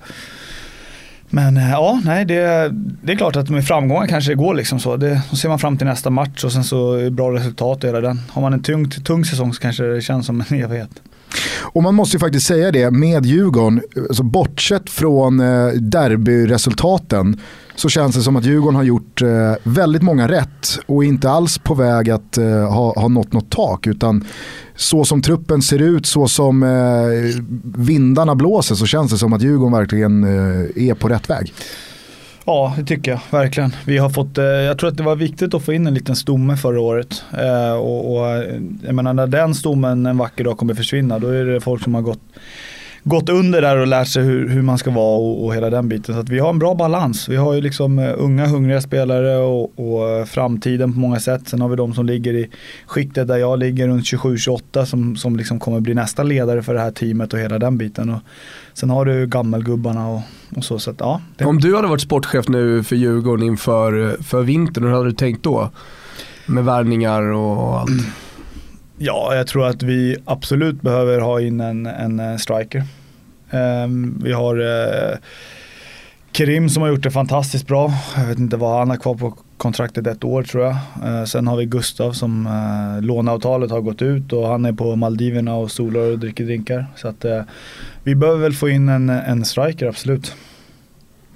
men eh, ja, nej det, det är klart att med framgångar kanske det går liksom så. Det, så ser man fram till nästa match och sen så är det bra resultat och hela den. Har man en tung, tung säsong så kanske det känns som en evighet. Och man måste ju faktiskt säga det med Djurgården, alltså bortsett från eh, derbyresultaten så känns det som att Djurgården har gjort eh, väldigt många rätt och inte alls på väg att ha, ha nått något tak utan så som truppen ser ut, så som eh, vindarna blåser så känns det som att Djurgården verkligen eh, är på rätt väg. Ja, det tycker jag verkligen. Vi har fått, eh, jag tror att det var viktigt att få in en liten stomme förra året. Eh, och, och eh, jag menar när den stommen en vacker dag kommer försvinna, då är det folk som har gått, gått under där och lärt sig hur, hur man ska vara och, och hela den biten. Så att vi har en bra balans. Vi har ju liksom eh, unga hungriga spelare och, och eh, framtiden på många sätt. Sen har vi de som ligger i skiktet där jag ligger runt 27-28 som, som liksom kommer bli nästa ledare för det här teamet och hela den biten. Och sen har du gammelgubbarna och, och så. så att, ja, det, Om du hade varit sportchef nu för Djurgården inför för vintern, hur hade du tänkt då? Med värvningar och allt. Ja, jag tror att vi absolut behöver ha in en, en eh, striker. Ehm, vi har eh, Kerim som har gjort det fantastiskt bra. Jag vet inte vad han har kvar på kontraktet ett år tror jag. Eh, sen har vi Gustav som eh, låneavtalet har gått ut och han är på Maldiverna och solar och dricker drinkar. Så att vi behöver väl få in en, en striker absolut.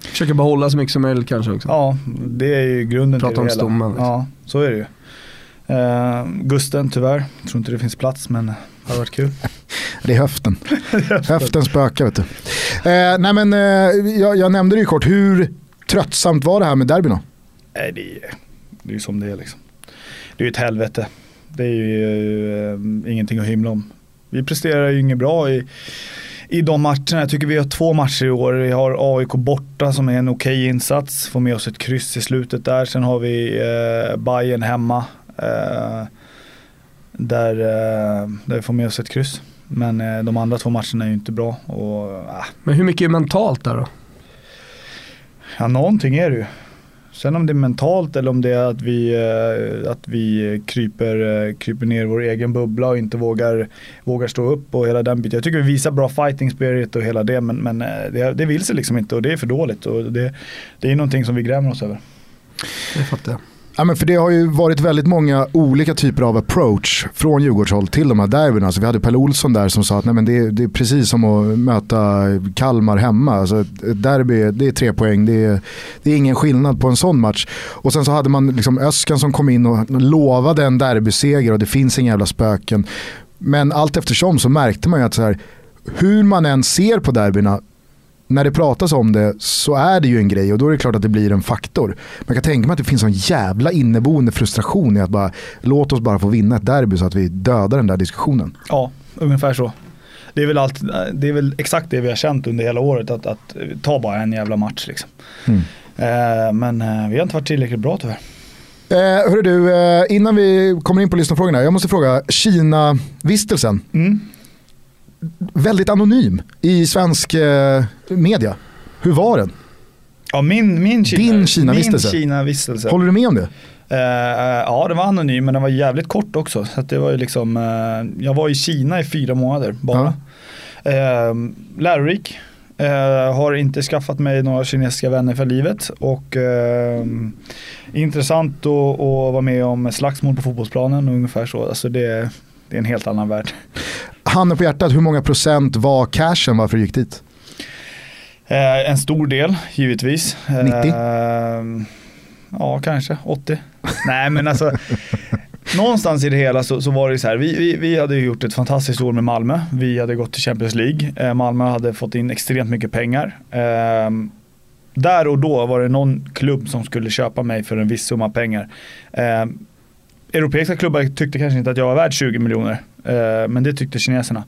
Försöker behålla så mycket som möjligt kanske också. Ja, det är ju grunden Prata till om det hela. stommen, liksom. Ja, så är det ju. Uh, Gusten tyvärr, jag tror inte det finns plats men det hade varit kul. Det är höften. höften spökar vet du. Eh, nej men, eh, jag, jag nämnde det ju kort, hur tröttsamt var det här med derbyna? Nej, det är det är ju som det är liksom. Det är ju ett helvete. Det är ju ingenting att hymla om. Vi presterar ju inget bra i, i de matcherna. Jag tycker vi har två matcher i år. Vi har AIK borta som är en okej insats. Får med oss ett kryss i slutet där. Sen har vi eh, Bayern hemma. Eh, där, eh, där vi får med oss ett kryss. Men eh, de andra två matcherna är ju inte bra. Och, ah, Men hur mycket är mentalt där då? Ja, någonting är det ju. Sen om det är mentalt eller om det är att vi, att vi kryper, kryper ner vår egen bubbla och inte vågar, vågar stå upp och hela den biten. Jag tycker vi visar bra fighting spirit och hela det men, men det, det vill sig liksom inte och det är för dåligt. Och det, det är någonting som vi grämer oss över. Det fattar jag. Ja, men för det har ju varit väldigt många olika typer av approach från Djurgårdshåll till de här derbyna. Alltså vi hade Pelle Olsson där som sa att nej, men det, är, det är precis som att möta Kalmar hemma. Alltså ett derby det är tre poäng, det är, det är ingen skillnad på en sån match. Och sen så hade man liksom Öskan som kom in och lovade en derbyseger och det finns inga jävla spöken. Men allt eftersom så märkte man ju att så här, hur man än ser på derbyna när det pratas om det så är det ju en grej och då är det klart att det blir en faktor. Man kan tänka mig att det finns en jävla inneboende frustration i att bara låt oss bara få vinna ett derby så att vi dödar den där diskussionen. Ja, ungefär så. Det är väl, allt, det är väl exakt det vi har känt under hela året, att, att ta bara en jävla match liksom. Mm. Eh, men eh, vi har inte varit tillräckligt bra tyvärr. Eh, hörru du, eh, innan vi kommer in på lyssnarfrågorna, jag måste fråga, Kina-vistelsen, Mm. Väldigt anonym i svensk eh, media. Hur var den? Ja, min, min Kina, Din Kina-vistelse. Kina-vistelse. Håller du med om det? Eh, ja, det var anonym men den var jävligt kort också. Så det var ju liksom, eh, jag var i Kina i fyra månader bara. Eh, lärorik. Eh, har inte skaffat mig några kinesiska vänner för livet och eh, intressant att, att vara med om slagsmål på fotbollsplanen ungefär så. Alltså det, det är en helt annan värld. Handen på hjärtat, hur många procent var cashen varför du gick dit? Eh, en stor del givetvis. 90? Eh, ja, kanske 80. Nej, men alltså någonstans i det hela så, så var det så här. Vi, vi, vi hade gjort ett fantastiskt år med Malmö. Vi hade gått till Champions League. Eh, Malmö hade fått in extremt mycket pengar. Eh, där och då var det någon klubb som skulle köpa mig för en viss summa pengar. Eh, europeiska klubbar tyckte kanske inte att jag var värd 20 miljoner. Eh, men det tyckte kineserna.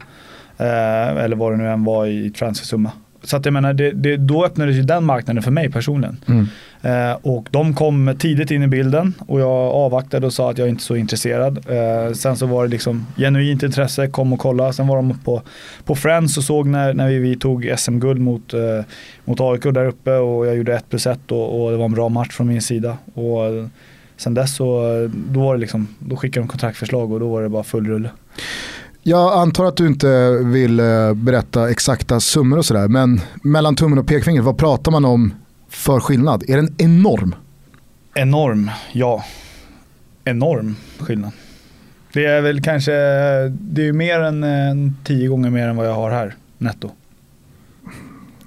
Eh, eller vad det nu än var i transfersumma. Så att jag menar, det, det, då öppnades ju den marknaden för mig personligen. Mm. Eh, och de kom tidigt in i bilden och jag avvaktade och sa att jag inte är så intresserad. Eh, sen så var det liksom genuint intresse, kom och kolla. Sen var de på, på Friends och såg när, när vi, vi tog SM-guld mot, eh, mot AIK där uppe och jag gjorde 1 plus 1 och, och det var en bra match från min sida. Och sen dess så då var det liksom, då skickade de kontraktförslag och då var det bara full rulle. Jag antar att du inte vill eh, berätta exakta summor och sådär, men mellan tummen och pekfingret, vad pratar man om för skillnad? Är den enorm? Enorm, ja. Enorm skillnad. Det är väl kanske, det är mer än, än tio gånger mer än vad jag har här netto.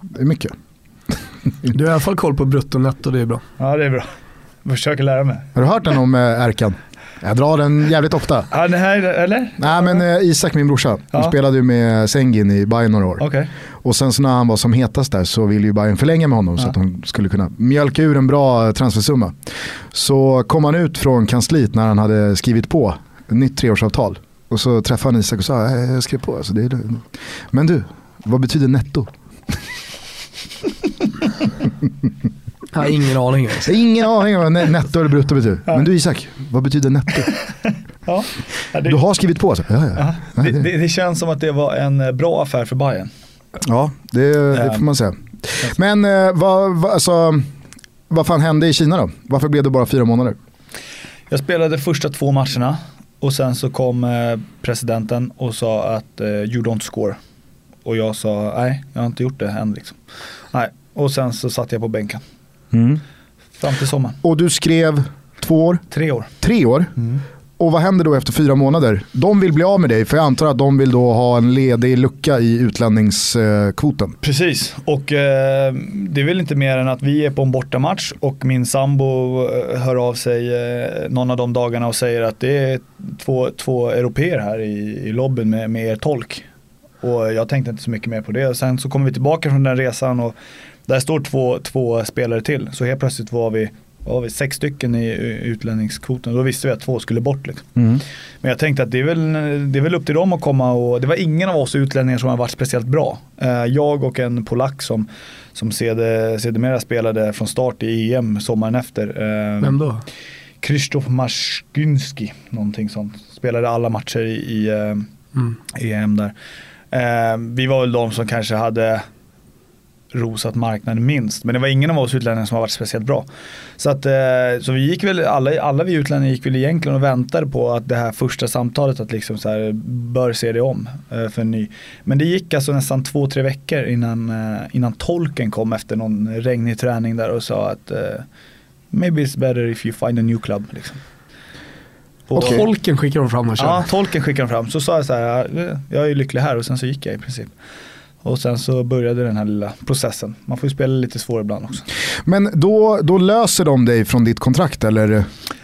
Det är mycket. Du har i alla fall koll på brutto och netto, det är bra. Ja det är bra. Jag försöker lära mig. Har du hört den om eh, Erkan? Jag drar den jävligt ofta. Ja, här, eller? Nej men eh, Isak, min brorsa, Ja. de spelade ju med Sengin i Bayern några år. Okej. Och sen så när han var som hetast där så ville ju Bayern förlänga med honom så Ja. att de skulle kunna mjölka ur en bra eh, transfersumma. Så kom han ut från kansliet när han hade skrivit på nytt treårsavtal. Och så träffade han Isak och sa, "Eh, jag skrev på. Alltså, det är det. Men du, vad betyder netto? Jag har ingen aning. Alltså. Jag har ingen aning om vad ne- netto eller brutto betyder. Men du Isak, vad betyder netto? Ja. Ja, det, Du har skrivit på alltså? Ja, ja. ja, Nej, det, det- det, känns som att det var en eh, bra affär för Bayern. Ja, det, det får man säga. Men eh, vad, vad, alltså, vad fan hände i Kina då? Varför blev det bara fyra månader? Jag spelade första två matcherna och sen så kom eh, presidenten och sa att you don't score. Och jag sa nej, jag har inte gjort det än liksom. Nej. Och sen så satt jag på bänken. Fram till sommaren. Och du skrev två år, Tre år. tre år. Och vad händer då efter fyra månader? De vill bli av med dig för jag antar att de vill då ha en ledig lucka i utlänningskvoten. Precis, och eh, det är väl inte mer än att vi är på en bortamatch och min sambo eh, hör av sig eh, någon av de dagarna och säger att det är två, två europeer här i, i lobbyn med, med er tolk. Och jag tänkte inte så mycket mer på det. Sen så kommer vi tillbaka från den resan och där står två, två spelare till. Så helt plötsligt var vi, var vi sex stycken i utlänningskvoten. Då visste vi att två skulle bort. Liksom. Men jag tänkte att det är, väl, det är väl upp till dem att komma och det var ingen av oss utlänningar som har varit speciellt bra. Eh, Jag och en polack som, som sede- sedermera spelade från start i EM sommaren efter. eh, Vem då? Krzysztof Maszkynski, någonting sånt. Spelade alla matcher i, i eh, Mm. EM där. Eh, vi var väl de som kanske hade rosat marknaden minst. Men det var ingen av oss utlänningar som har varit speciellt bra. Så, att, eh, så vi gick väl, alla, alla vi utlänningar gick väl egentligen och väntade på att det här första samtalet att liksom så här, bör se det om eh, för en ny. Men det gick alltså nästan två, tre veckor innan, eh, innan tolken kom efter någon regnig träning där och sa att maybe it's better if you find a new club. Liksom. Och- Och tolken skickar de fram och kör. Ja, tolken skickade de fram. Så sa jag så här, jag är ju lycklig här och sen så gick jag i princip. Och sen så började den här lilla processen. Man får ju spela lite svårare ibland också. Men då, då löser de dig från ditt kontrakt eller?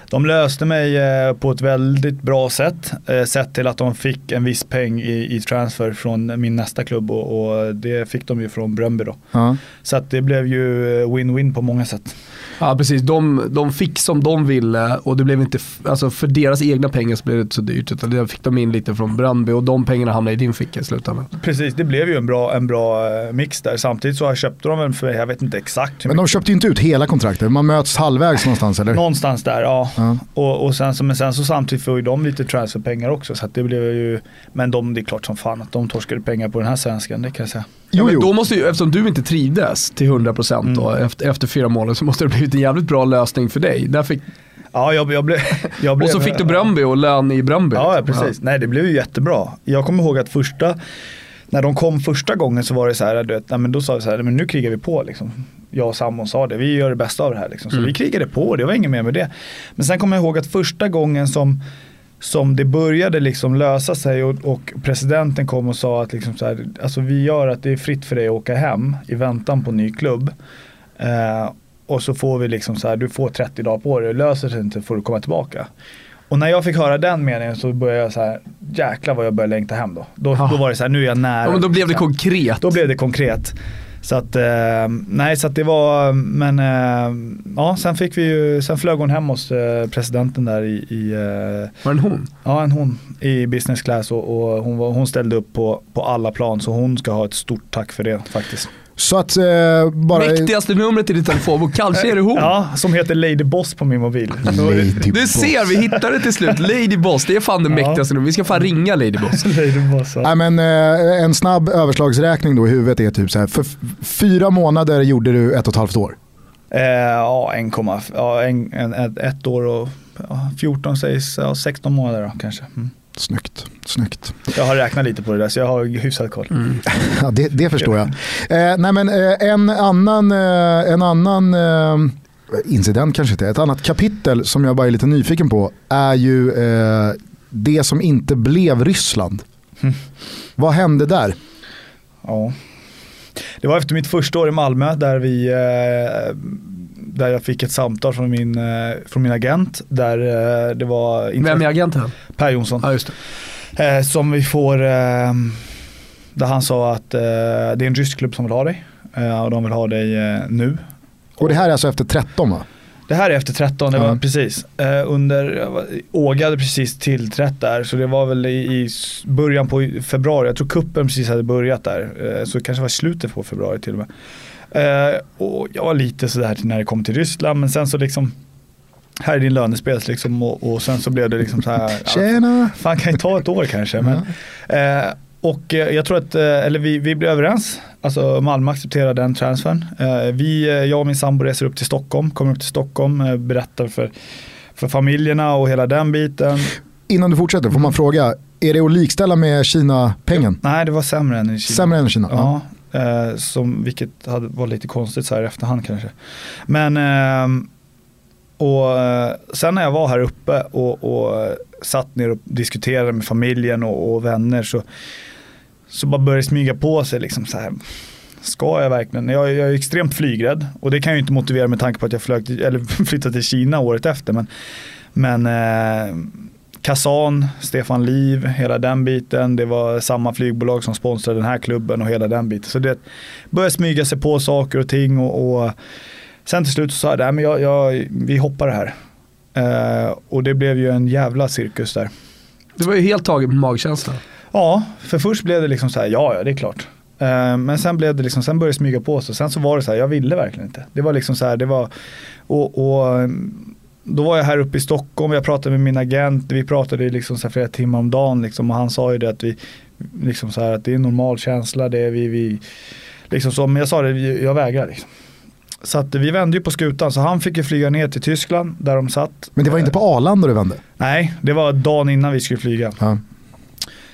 De löste mig eh, på ett väldigt bra sätt. Eh, sett till att de fick en viss peng i, i transfer från min nästa klubb och, och det fick de ju från Bröndby då. Ja. Så att det blev ju eh, win-win på många sätt. Ja precis, de, de fick som de ville och det blev inte, alltså för deras egna pengar så blev det inte så dyrt utan det fick de in lite från Brandby och de pengarna hamnade i din ficka i slutändan. Precis, det blev ju en bra, en bra eh, mix där. Samtidigt så köpte de en för, jag vet inte exakt hur Men de köpte ju inte ut hela kontraktet, man möts halvvägs någonstans eller? Någonstans där, ja. Ja. Och, och sen, så, men sen så samtidigt får ju de lite transferpengar också. Så att det blev ju, men de, det är klart som fan att de torskade pengar på den här svenskan, det kan jag säga. Ja, Jo, jo. då måste ju, eftersom du inte trivdes till 100% då, Mm. efter, efter fyra månader så måste det ha blivit en jävligt bra lösning för dig. Där fick, Ja, jag, jag blev... Jag blev och så fick du Bröndby och lön i Bröndby. Ja, liksom. precis. Nej, det blev ju jättebra. Jag kommer ihåg att första, när de kom första gången så var det så här, du vet, nej, men då sa vi så här, men nu krigar vi på liksom. Jag och Samon sa det, vi gör det bästa av det här liksom. Så Mm. vi krigade på, det var inget mer med det. Men sen kommer jag ihåg att första gången som som det började liksom lösa sig och, och presidenten kom och sa att liksom så här, alltså vi gör att det är fritt för dig att åka hem i väntan på ny klubb. Eh, och så får vi liksom så här, du får 30 dagar på dig, löser sig inte får du komma tillbaka. Och när jag fick höra den meningen så började jag så här, jäklar vad jag började längta hem då. Då, Ja. då var det så här, nu är jag nära. Ja, men då blev det konkret. Då blev det konkret. Så att, eh, nej så att det var, men eh, ja sen fick vi ju, sen flög hon hem hos eh, presidenten där i, i Var det en hon? ja en hon i business class och, och hon, var, hon ställde upp på, på alla plan så hon ska ha ett stort tack för det faktiskt. Så att eh, bara... Mäktigaste numret i din telefonbok, kanske är det hon. Ja, som heter Lady Boss på min mobil. Lady Du Boss. ser, vi hittade det till slut. Lady Boss, det är fan det Ja. mäktigaste numret. Vi ska fan ringa Lady Boss. Lady Boss, ja. Nej, men, eh, en snabb överslagsräkning då i huvudet är typ så här. För fyra månader gjorde du ett och ett halvt år. Eh, ja, 1, ja, en, en, ett, ett år och ja, 14 sägs, ja, 16 månader då, kanske. Mm. Snyggt, snyggt. Jag har räknat lite på det där så jag har hyfsat koll. Ja, det, det förstår jag. Eh, nej, men, eh, en annan, eh, en annan eh, incident kanske inte, ett annat kapitel som jag bara är lite nyfiken på är ju eh, det som inte blev Ryssland. Mm. Vad hände där? Ja. Det var efter mitt första år i Malmö där, vi, eh, där jag fick ett samtal från min, eh, från min agent. Där eh, det var Vem är agenten? Per Jonsson. Ja, just det. Eh, som vi får, eh, där han sa att eh, det är en rysk klubb som vill ha dig. Eh, och de vill ha dig eh, nu. Och det här är alltså efter 13 va? Det här är efter 13, det var Ja. precis. Eh, under, Åge hade precis tillträtt där så det var väl i, i början på februari. Jag tror kuppen precis hade börjat där. Eh, så det kanske var slutet på februari till och med. Eh, och jag var lite sådär när det kom till Ryssland men sen så liksom här är din lönespel liksom och, och sen så blev det liksom så här. ja, Tjena! fan kan ju ta ett år kanske. Men, eh, och eh, jag tror att, eh, eller vi, vi blev överens. Alltså Malmö accepterade den transfern. Eh, vi, jag och min sambo reser upp till Stockholm, kommer upp till Stockholm, eh, berättar för, för familjerna och hela den biten. Innan du fortsätter får man fråga, är det att likställa med Kina-pengen? Nej, det var sämre än i Kina. Sämre än Kina? Ja, eh, som, vilket hade, var lite konstigt så här i efterhand kanske. Men ehm, eh, och sen när jag var här uppe och, och satt ner och diskuterade med familjen och, och vänner så, så bara började det smyga på sig liksom så här. Ska jag verkligen? Jag, jag är extremt flygrädd och det kan jag ju inte motivera med tanke på att jag flög till, eller flyttade till Kina året efter. Men, men eh, Kazan, Stefan Liv, hela den biten. Det var samma flygbolag som sponsrade den här klubben och hela den biten. Så det började smyga sig på saker och ting och, och sen till slut så sa jag, "Nej, men jag, jag, vi hoppar det här. Eh, och det blev ju en jävla cirkus där. Det var ju helt taget på magkänsla. Ja, för först blev det liksom så här, ja, ja det är klart. Eh, Men sen blev det liksom, sen började det smyga på sig. Sen så var det så här, jag ville verkligen inte. Det var liksom så här, det var, och, och då var jag här uppe i Stockholm, jag pratade med min agent, vi pratade liksom så flera timmar om dagen liksom, och han sa ju det att vi, liksom så här, att det är en normal känsla, det är vi, vi liksom så, men jag sa det, jag vägrar liksom. Så att vi vände ju på skutan, så han fick ju flyga ner till Tyskland där de satt. Men det var inte på Arlanda du vände? Nej, det var dagen innan vi skulle flyga. Ja.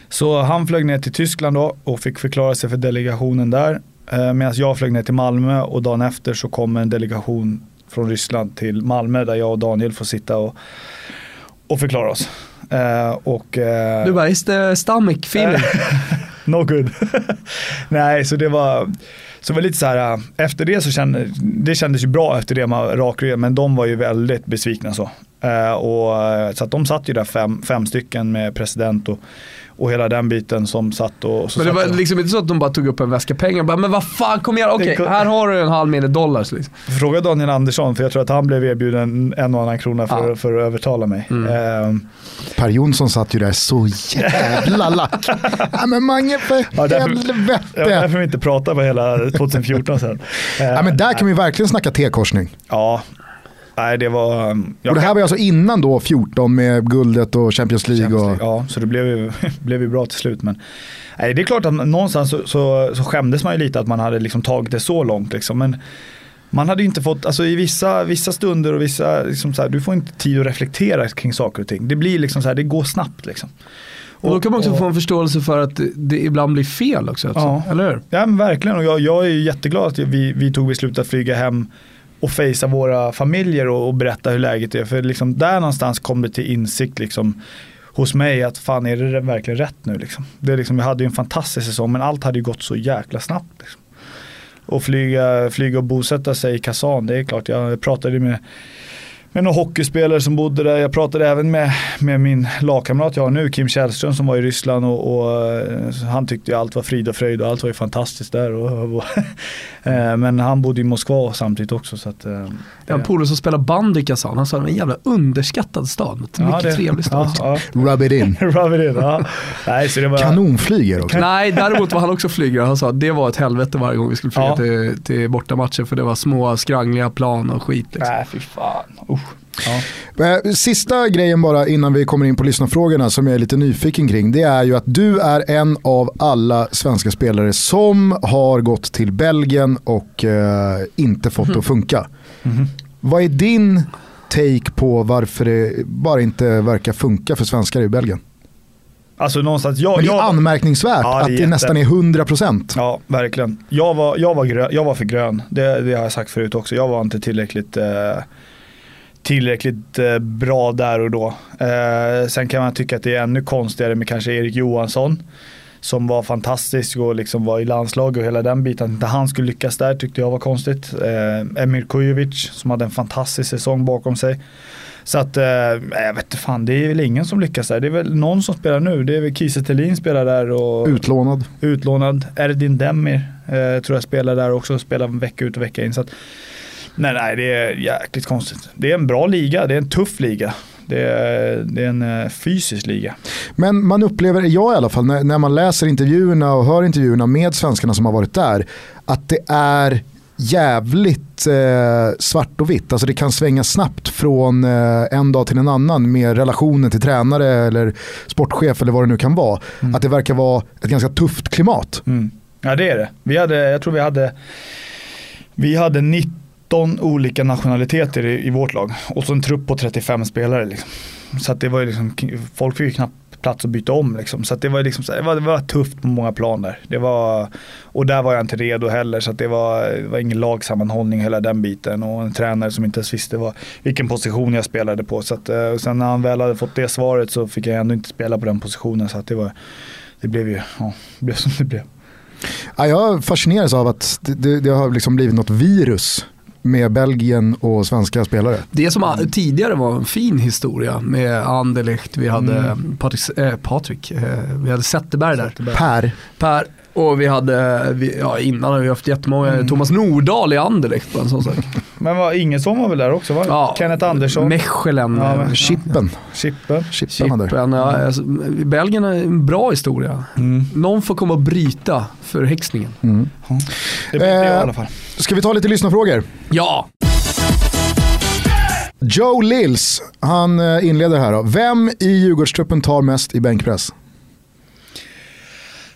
Så han flög ner till Tyskland då och fick förklara sig för delegationen där. Eh, Medan jag flög ner till Malmö och dagen efter så kom en delegation från Ryssland till Malmö där jag och Daniel får sitta och, och förklara oss. Eh, och, eh, Du bara, is the stomach feeling? no good. Nej, så det var, så det var lite så här, äh, efter det så kände, det kändes ju bra efter det med rakryggen, men de var ju väldigt besvikna så. Eh, och, eh, så att de satt ju där fem, fem stycken med president och, och hela den biten som satt och... Så Men det satt var och- liksom inte så att de bara tog upp en väska pengar och bara, men vad fan kom igen, okej, kom- här har du en halv miljon dollar. Liksom. Fråga Daniel Andersson, för jag tror att han blev erbjuden en och annan krona för, Ja. för att övertala mig. Mm. Eh, Per Jonsson satt ju där så jävla lack. ja, men Mange för Ja, därför- helvete. ja, därför vi inte pratar på hela 2014 sen. Eh, Ja, men där kan vi verkligen snacka T-korsning. Ja, nej det var... jag och det här var alltså innan då 14 med guldet och Champions League. Och, Ja, så det blev ju, blev ju bra till slut. Men nej, det är klart att någonstans så, så, så skämdes man ju lite att man hade liksom tagit det så långt. Liksom. Men man hade ju inte fått, alltså i vissa, vissa stunder och vissa, liksom så här, du får inte tid att reflektera kring saker och ting. Det blir liksom så här, det går snabbt liksom. Och då kan man också och- få en förståelse för att det ibland blir fel också. Alltså. Ja. Eller hur? Ja men verkligen och jag, jag är ju jätteglad att vi, vi tog beslutet att flyga hem och fejsa våra familjer och, och berätta hur läget är. För liksom där någonstans kom det till insikt liksom hos mig att fan är det verkligen rätt nu liksom. Det är liksom, jag hade ju en fantastisk säsong men allt hade ju gått så jäkla snabbt. Liksom. Och flyga, flyga och bosätta sig i Kazan, det är klart. Jag pratade med med några hockeyspelare som bodde där. Jag pratade även med, med min lagkamrat jag har nu, Kim Källström som var i Ryssland och, och eh, han tyckte ju allt var frid och fröjd och allt var ju fantastiskt där. Och, och eh, men han bodde i Moskva samtidigt också. Så att, eh, Jag har en polare som spelar bandy i Kazan, han sa att det var en jävla underskattad stad. ja, Mycket det- trevlig stad. Ja, Rub it in. ja. Rub it in, ja. Nej, så det var, Kanonflyger också. Nej, däremot var han också flygare. Han sa att det var ett helvete varje gång vi skulle flyga Ja. till, till bortamatcher för det var små skrangliga plan och skit. Liksom. Nej, fy fan. Usch. Ja. Eh, Sista grejen bara innan vi kommer in på lyssnarfrågorna som jag är lite nyfiken kring. Det är ju att du är en av alla svenska spelare som har gått till Belgien och eh, inte fått det att funka. Mhm. Vad är din take på varför det bara inte verkar funka för svenskar i Belgien? Alltså någonstans, jag, Men det är jag, anmärkningsvärt Ja, det är att det jätte- nästan är 100%. Ja, verkligen. Jag var, jag var, grön, jag var för grön. Det, det har jag sagt förut också. Jag var inte tillräckligt, eh, tillräckligt eh, bra där och då. Eh, sen kan man tycka att det är ännu konstigare med kanske Erik Johansson. Som var fantastisk och liksom var i landslag och hela den biten. Att inte han skulle lyckas där tyckte jag var konstigt. Eh, Emir Kujovic som hade en fantastisk säsong bakom sig. Så att, eh, jag vet fan, det är väl ingen som lyckas där. Det är väl någon som spelar nu. Det är väl Kiese Thelin spelar där och Utlånad. utlånad. Erdin Demir eh, tror jag spelar där också, spelar vecka ut och vecka in. Så att, nej, nej, det är jäkligt konstigt. Det är en bra liga, det är en tuff liga. Det är, det är en eh, fysisk liga. Men man upplever, jag i alla fall, när, när man läser intervjuerna och hör intervjuerna med svenskarna som har varit där, att det är jävligt eh, svart och vitt. Alltså det kan svänga snabbt från eh, en dag till en annan med relationen till tränare eller sportchef eller vad det nu kan vara. Att det verkar vara ett ganska tufft klimat. Mm. Ja det är det. Vi hade, jag tror vi hade, vi hade 13 olika nationaliteter i, i vårt lag och så en trupp på 35 spelare. Liksom. Så att det var ju liksom, folk fick ju knappt plats att byta om. Liksom. Så att det, var liksom, det, var, det var tufft på många plan där. Det var, och där var jag inte redo heller så att det, var, det var ingen lagsammanhållning hela den biten och en tränare som inte ens visste vad, vilken position jag spelade på. Så att, och sen när han väl hade fått det svaret så fick jag ändå inte spela på den positionen så att det, var, det blev ju ja, det blev som det blev. Ja, jag fascineras av att det, det, det har liksom blivit något virus med Belgien och svenska spelare. Det som tidigare var en fin historia med Anderlecht, vi hade Mm. Patrik, eh, Patrik eh, vi hade Zetterberg där. Per, Per och vi hade, vi, ja innan har vi haft jättemånga, Mm. Thomas Nordahl i Anderlecht på en sån sak. Men var Ingesson var väl där också va? Ja, Kenneth Andersson, Mechelen. Ja, eh, men- Chippen. Chippen. Chippen var. Chippen, ja, alltså, Belgien är en bra historia. Mm. Någon får komma och bryta för häxningen. Mm. Det blev det i Eh, alla fall. Ska vi ta lite lyssnarfrågor? Ja, Joe Lills, han eh, inleder här då. Vem i Djurgårdstruppen tar mest i bänkpress?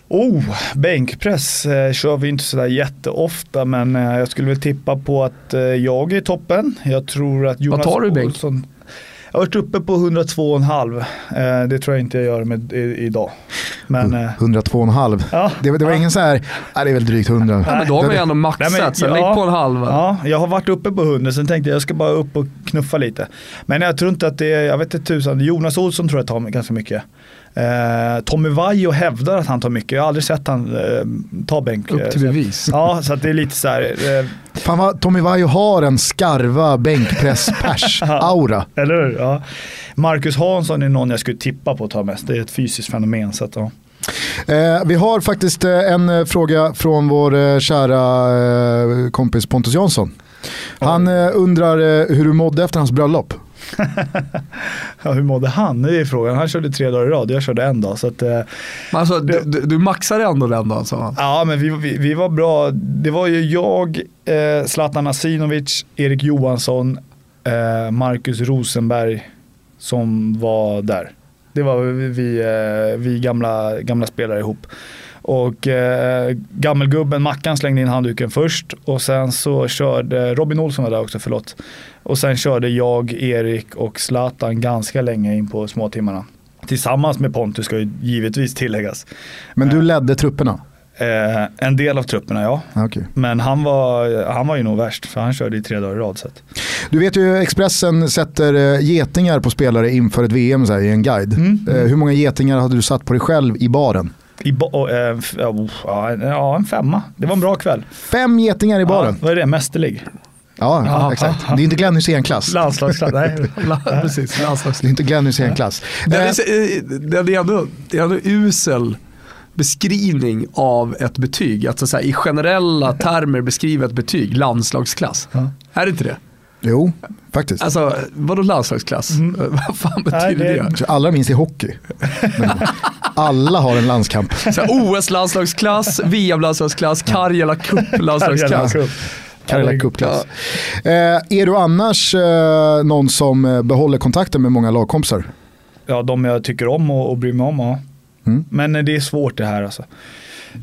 Oh, bänkpress eh, kör vi inte sådär jätteofta men eh, jag skulle väl tippa på att eh, jag är i toppen. Jag tror att Jonas tar du bänk? Olsson- Jag har varit uppe på 102,5. Eh, det tror jag inte jag gör med i, idag. Men eh, 102,5. ja. Det, det var ingen så här, nej, det är väl drygt 100. ja men då har man ju ändå Nej, maxat, men, så ja. på en halv. Ja, jag har varit uppe på 100 sen tänkte jag jag ska bara upp och knuffa lite. Men jag tror inte att det är, jag vet inte tusan, Jonas Olsson tror jag tar ganska mycket. Eh, Tommy Vaiho hävdar att han tar mycket, jag har aldrig sett han eh, ta bänk. Upp till bevis. Ja, så det är lite så här, eh, Fan vad Tommy Vaiho har en skarva bänkpress-pers-aura. eller hur? Ja. Marcus Hansson är någon jag skulle tippa på att ta mest, det är ett fysiskt fenomen. Så att, ja. Eh, vi har faktiskt eh, en eh, fråga från vår eh, kära eh, kompis Pontus Jansson. Han eh, undrar eh, hur du mådde efter hans bröllop. Ja, hur mådde han? Det är frågan. Han körde tre dagar i rad, jag körde en dag. Så att, eh, alltså, du, du, du maxade ändå den dagen sa han. Ja, men vi, vi, vi var bra. Det var ju jag, eh, Zlatan Asinovic, Erik Johansson, eh, Marcus Rosenberg som var där. Det var vi, eh, vi gamla, gamla spelare ihop. Och eh, gammelgubben Mackan slängde in handduken först och sen så körde, Robin Olsson var där också, förlåt. Och sen körde jag, Erik och Zlatan ganska länge in på småtimmarna. Tillsammans med Pontus ska ju givetvis tilläggas. Men du ledde trupperna. Eh, en del av trupperna ja. Okej. Men han var, han var ju nog värst för han körde i tre dagar i rad. Så. Du vet ju Expressen sätter eh, getingar på spelare inför ett VM så här, i en guide. Mm. Eh, hur många getingar hade du satt på dig själv i baren? I och, eh, ja, oh, ja, en- femma. Det var en bra kväll. Fem getingar i baren. Ja, vad är det? Mästerlig? Ja, Ja, exakt. ja. Det är inte Glenn Hysén-klass. Landslagsklass, nej. Precis, landslags- Det är inte Glenn Hysén-klass. Det Eh, är, det är ändå, det är ändå usel beskrivning av ett betyg. Alltså så här, i generella termer beskriva ett betyg, landslagsklass. Är det inte det? Jo, faktiskt. Alltså vadå landslagsklass? Vad fan betyder Nej, det? det- Allra minst i hockey. Alla har en landskamp. OS-landslagsklass, VM-landslagsklass, Karjala Cup-landslagsklass. cup. Karela Cup-klass. Eh, är du annars eh, någon som eh, behåller kontakten med många lagkompisar? Ja, de jag tycker om och, och bryr mig om, ja. Mm. Men eh, det är svårt det här alltså.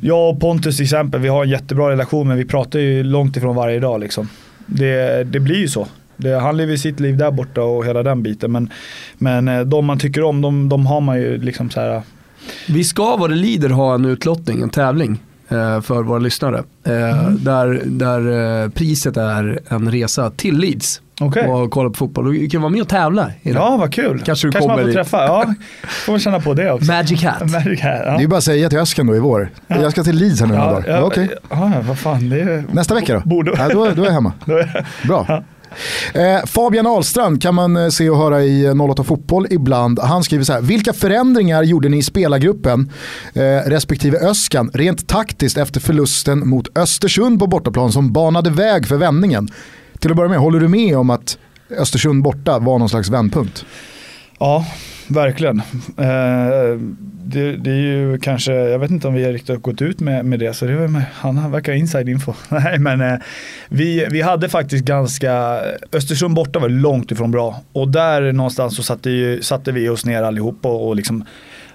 Jag och Pontus till exempel, vi har en jättebra relation men vi pratar ju långt ifrån varje dag liksom. Det, det blir ju så. Det, han lever sitt liv där borta och hela den biten. Men, men eh, de man tycker om, de, de har man ju liksom så här. Eh, Vi ska vad det lider ha en utlottning, en tävling för våra lyssnare. Eh, Där, där eh, priset är en resa till Leeds Okej. och kolla på fotboll. Du kan vara med och tävla. Ja, vad kul. Kanske du man kommer får dit. träffa. Ja, får man känna på det också. Magic Hat. Magic Hat, Det är ja. bara att säga till Öskan då i vår. Jag ska till Leeds här nu några Ja, dagar. ja, Ja, okej. ja, vad fan. Det är, Nästa vecka då? Borde, Ja, då, då är jag hemma. då är, Bra. Eh, Fabian Ahlstrand kan man eh, se och höra i eh, 08 Fotboll ibland. Han skriver så här, vilka förändringar gjorde ni i spelargruppen eh, respektive Öskan rent taktiskt efter förlusten mot Östersund på bortaplan som banade väg för vändningen? Till att börja med, håller du med om att Östersund borta var någon slags vändpunkt? Ja, verkligen. Eh, det, det är ju kanske, jag vet inte om vi har riktigt gått ut med, med det, så det var, han verkar ha inside info. Nej, men eh, vi, vi hade faktiskt ganska, Östersund borta var långt ifrån bra. Och där någonstans så satte, ju, satte vi oss ner allihopa och, och liksom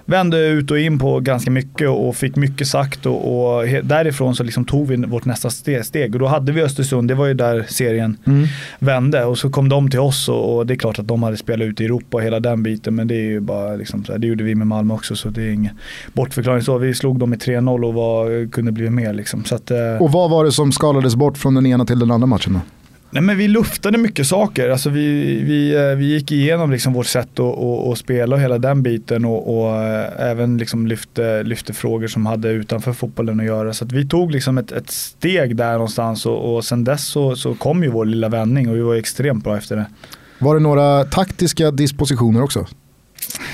vände ut och in på ganska mycket och fick mycket sagt och, och därifrån så liksom tog vi vårt nästa ste- steg. Och då hade vi Östersund, det var ju där serien vände och så kom de till oss och, och det är klart att de hade spelat ut i Europa och hela den biten men det är ju bara liksom så här, det gjorde vi med Malmö också så det är ingen bortförklaring så. Vi slog dem med 3-0 och var, kunde bli mer liksom. Så att, eh, Och vad var det som skalades bort från den ena till den andra matchen då? Nej men vi luftade mycket saker. Alltså vi, vi, eh, vi gick igenom liksom vårt sätt att, att, att spela och hela den biten och, och eh, även liksom lyfte, lyfte frågor som hade utanför fotbollen att göra. Så att vi tog liksom ett, ett steg där någonstans och, och sen dess så, så kom ju vår lilla vändning och vi var extremt bra efter det. Var det några taktiska dispositioner också?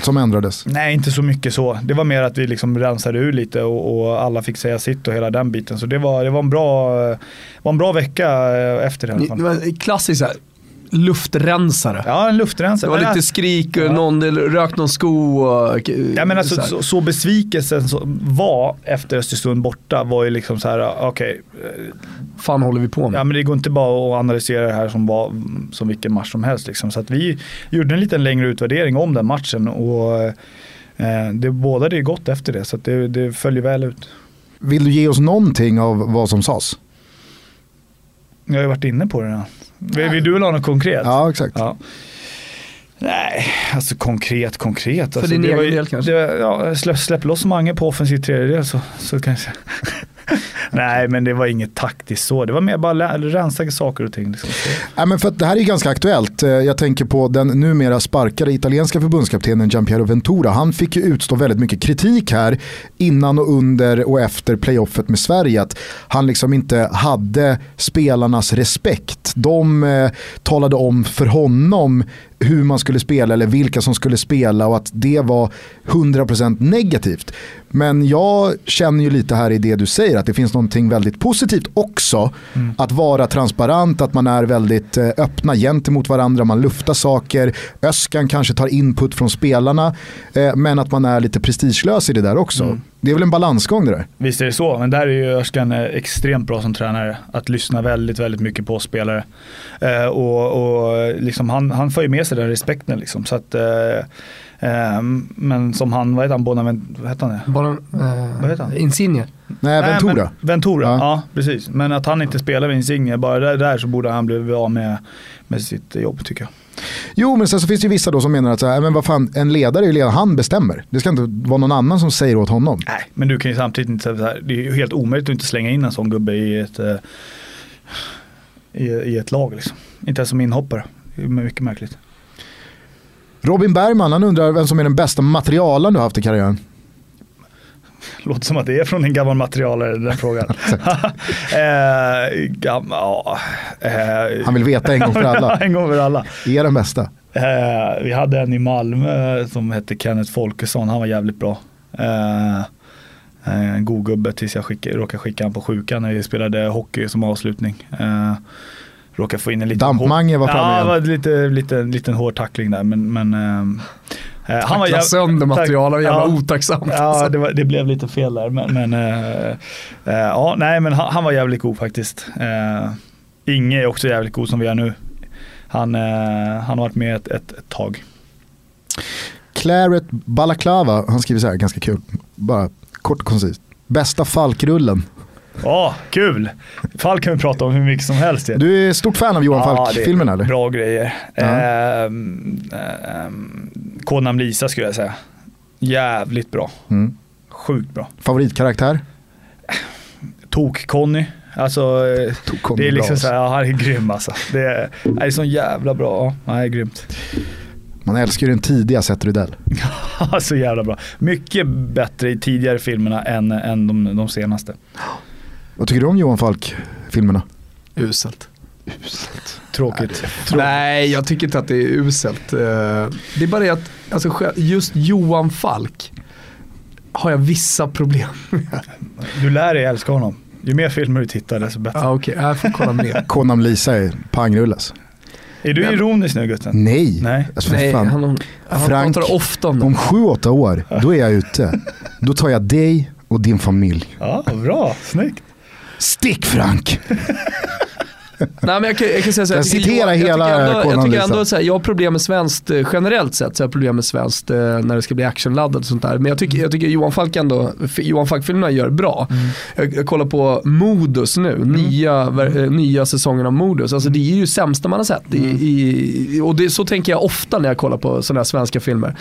Som ändrades? Nej, inte så mycket så. Det var mer att vi liksom rensade ur lite och, och alla fick säga sitt och hela den biten. Så det var, det var, en, bra, var en bra vecka eh, efter det i alla Det fall. var en klassisk så här, luftrensare. Ja, en luftrensare. Det var lite skrik och Ja. någon det rök någon sko. Och, Ja, men alltså, så så, så besvikelsen som var efter Östersund borta var ju liksom så här, okej, eh, fan håller vi på med? ja men det går inte bara att analysera det här som, var, som vilken match som helst. Liksom. Så att vi gjorde en liten längre utvärdering om den matchen och eh, det bådade ju gott efter det. Så att det, det följer väl ut. Vill du ge oss någonting av vad som sades? Jag har ju varit inne på det redan. Vill, vill du ha något konkret? Ja, exakt. Ja. Nej, alltså konkret, konkret. Alltså, din det egen var ju- del kanske? Det, ja, släpp, släpp loss Mange på offensiv tredjedel så, så kanske. Nej, men det var inget taktiskt så. Det var mer bara lä- rensa saker och ting. Liksom. Ja, men för att det här är ganska aktuellt. Eh, Jag tänker på den numera sparkade italienska förbundskaptenen Giampiero Ventura. Han fick ju utstå väldigt mycket kritik här innan och under och efter playoffet med Sverige. Att han liksom inte hade spelarnas respekt. De eh, talade om för honom hur man skulle spela eller vilka som skulle spela och att det var 100% negativt. Men jag känner ju lite här i det du säger att det finns någonting väldigt positivt också. Att vara transparent, att man är väldigt eh, öppna gentemot varandra, man luftar saker. Öskan kanske tar input från spelarna eh, men att man är lite prestigelös i det där också. Det är väl en balansgång det där. Visst är det så, men där är ju Örskan eh, extremt bra som tränare. Att lyssna väldigt, väldigt mycket på spelare. Eh, och och liksom han, han får ju med sig den respekten. Liksom. Så att, eh, eh, men som han, vad heter han, Bonavent, vad heter han? det? Bara, eh, Vad heter han? Insigne. Nej, Ventura. men, Ventura, Ja. ja. precis. Men att han inte spelar med Insigne, bara där, där så borde han bli av med, med sitt jobb tycker jag. Jo, men sen så finns det ju vissa då som menar att så här, men vad fan, en ledare är ju ledare, han bestämmer. Det ska inte vara någon annan som säger åt honom. Nej, men du kan ju samtidigt inte säga så här, det är ju helt omöjligt att inte slänga in en sån gubbe i ett, eh, i, i ett lag liksom. Inte ens som inhoppare. Det är mycket märkligt. Robin Bergman, han undrar vem som är den bästa materialen du har haft i karriären. Låter som att det är från en gammal materialare den frågan. eh, gam, ja, eh, Han vill veta en gång för alla. en gång för alla. Är den bästa? Eh, vi hade en i Malmö som hette Kenneth Folkesson, han var jävligt bra. Eh, en god gubbe tills jag skick, råkade skicka han på sjukan när vi spelade hockey som avslutning. Eh, råkade få in en liten Dampmange var framme ja, det var lite, lite, liten hård tackling där men, men eh, han var Tackla jäv- sönder material och jävla Ja. otacksamt. Ja, alltså. det, var, det blev lite fel där. Men, men eh, eh, ja, nej, men han, han var jävligt god faktiskt. Uh, Inge är också jävligt god som vi är nu. Han, eh, han har varit med ett, ett, ett tag. Claret Balaklava, han skriver så här, ganska kul. Bara kort och koncist. Bästa Falkrullen. Ja, kul! Falk kan vi prata om hur mycket som helst. Du är stort fan av Johan Ja, Falk-filmerna eller? Bra grejer. Ja. Ehm, ehm, Kodnamn Lisa skulle jag säga. Jävligt bra. Mm. Sjukt bra. Favoritkaraktär? Tok-Conny. Alltså, Conny det är liksom alltså. så här, han är grym alltså. Det är, det är så jävla bra. Ja, det är grymt. Man älskar ju den tidiga Seth Rydell. Ja, så jävla bra. Mycket bättre i tidigare filmerna än, än de, de senaste. Vad tycker du om Johan Falk-filmerna? Uselt. Tråkigt. Nej, jag tycker inte att det är uselt. Eh, Det är bara det att alltså, just Johan Falk har jag vissa problem med. Du lär dig älska honom. Ju mer filmer du tittar desto bättre. Ja, Okej, jag får kolla mer. Konam Lisa är pangrullas. Är du ironisk nu Gusten? Nej, Nej. alltså Nej, fan. han, han Frank, pratar ofta om det. om sju, åtta år, då är jag ute. Då tar jag dig och din familj. Ja, bra. Snyggt. Stick Frank! Nej, men jag, kan, jag kan säga så här, Jag tycker citerar jag, hela jag tycker ändå, jag tycker ändå så här, jag har problem med svenskt eh, generellt sett, så jag har problem med svenskt eh, när det ska bli actionladdat och sånt där. Men jag tycker, jag tycker Johan Falk ändå, Johan Falk-filmerna gör bra. Jag, jag kollar på Modus nu, nya, ver- eh, nya säsongen av Modus. Alltså det är ju sämsta man har sett. I, i, och det, så tänker jag ofta när jag kollar på sådana här svenska filmer.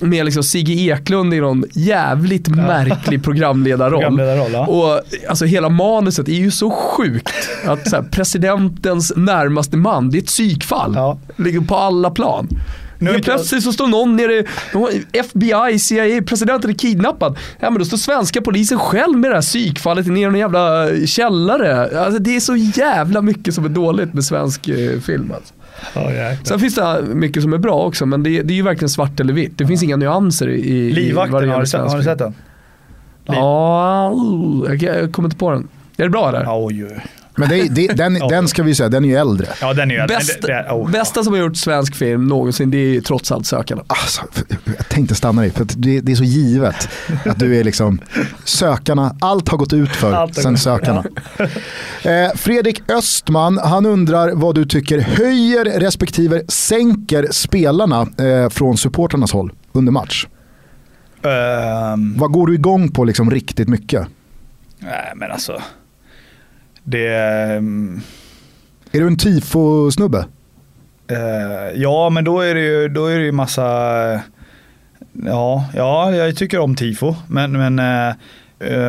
Med liksom Sigge Eklund i någon jävligt märklig programledarroll. Programledarroll, ja. Och alltså hela manuset är ju så sjukt. Att så här, presidentens närmaste man, det är ett psykfall. Ja. Ligger på alla plan. Nu inte- plötsligt så står någon nere, FBI, CIA, presidenten är kidnappad. Ja men då står svenska polisen själv med det här psykfallet ner i någon jävla källare. Alltså, det är så jävla mycket som är dåligt med svensk eh, film. Alltså. Ja, jäklar. Sen finns det mycket som är bra också men det, det är ju verkligen svart eller vitt. Det finns inga nyanser i, i Livvakten, gäller har du, sett, har du sett den? Ja, jag, jag kommer inte på den. Är det bra eller? Ja, oj, oj. Men det, det, den, den ska vi säga, den är ju äldre. Ja, den är ju... Bäst, det, det, oh. Bästa som har gjort svensk film någonsin det är trots allt Sökarna. Alltså, jag tänkte stanna dig, för att det, det är så givet att du är liksom sökarna, allt har gått ut för sen gått- sökarna. Eh, Fredrik Östman, han undrar vad du tycker höjer respektive sänker spelarna eh, från supporternas håll under match. Ehm, Vad går du igång på liksom riktigt mycket? nej, men alltså. Det... ehm, Är du en tifo-snubbe? Eh, ja, men då är det ju, då är det ju massa... Ja, ja, jag tycker om tifo, men, men eh,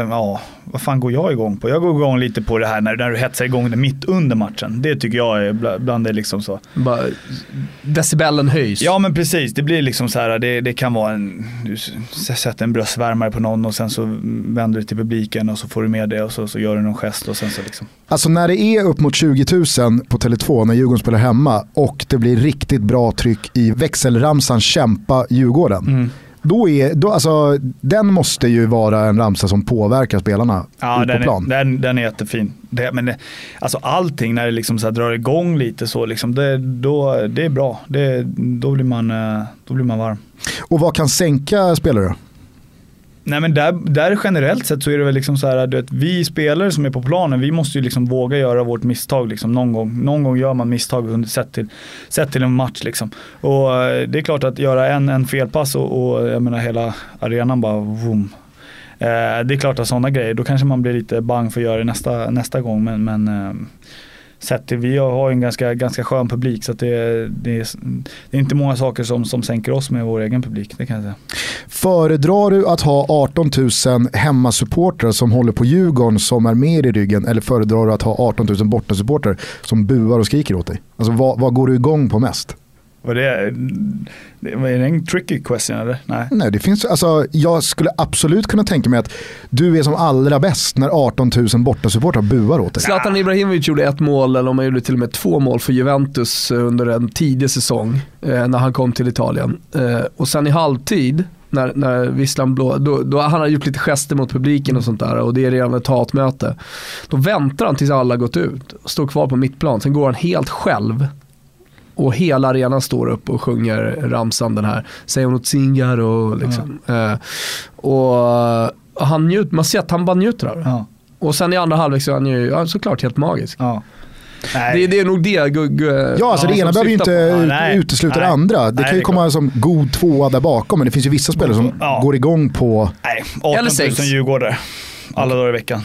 ja, vad fan går jag igång på? Jag går igång lite på det här när, när du hetsar igång det mitt under matchen. Det tycker jag är bla- bland det liksom så. Bara, decibellen höjs. Ja men precis, det blir liksom så här, det, det kan vara en, du sätter en bröstvärmare på någon och sen så vänder du till publiken och så får du med det och så, så gör du någon gest och sen så liksom. Alltså när det är upp mot 20 000 på Tele2 när Djurgården spelar hemma och det blir riktigt bra tryck i växelramsan kämpa Djurgården. Då är, då, alltså, den måste ju vara en ramsa som påverkar spelarna Ja, ut på den plan. är, den, den är jättefin. Det, men det, alltså allting när det liksom så drar igång lite så, liksom, det, då, det är bra. Det, då, blir man, eh, då blir man varm. Och vad kan sänka spelare? Nej men där, där generellt sett så är det väl liksom så här du vet, vi spelare som är på planen, vi måste ju liksom våga göra vårt misstag liksom någon gång. Någon gång gör man misstag under, sett, till, sett till en match liksom. Och eh, det är klart att göra en, en felpass och, och jag menar hela arenan bara vroom. Eh, det är klart att sådana grejer, då kanske man blir lite bang för att göra det nästa, nästa gång men, men eh, sett vi har ju en ganska, ganska skön publik så att det, det, är, det är inte många saker som, som sänker oss med vår egen publik, det kan jag säga. Föredrar du att ha 18 000 hemmasupportrar som håller på Djurgården som är med i ryggen eller föredrar du att ha 18 000 bortasupportrar som buar och skriker åt dig? Alltså vad, vad går du igång på mest? Och det, är, det, är det en tricky question eller? Nej. Nej, det finns, alltså, jag skulle absolut kunna tänka mig att du är som allra bäst när 18 000 bortasupportrar buar åt dig. Zlatan Ibrahimovic gjorde ett mål, eller om han gjorde till och med två mål för Juventus eh, under en tidig säsong eh, när han kom till Italien. Eh, och sen i halvtid, när, när visslan blå, då, då han har gjort lite gester mot publiken och sånt där och det är redan ett hatmöte. Då väntar han tills alla gått ut, står kvar på mittplan, sen går han helt själv och hela arenan står upp och sjunger ramsan den här Säg något singar och liksom. Eh, och han njut, man ser att han bara njuter av det. Ja. Och sen i andra halvlek så är han ju ja, såklart helt magisk. Nej. Det, det är nog det Gugge Ja, alltså ja, det ena behöver ju inte nej. utesluta det andra. Det Nej, kan ju komma som god tvåa där bakom, men det finns ju vissa spelare som Ja. går igång på... Nej, 18 Eller 000 sex. Djurgårdare. Alla dagar i veckan.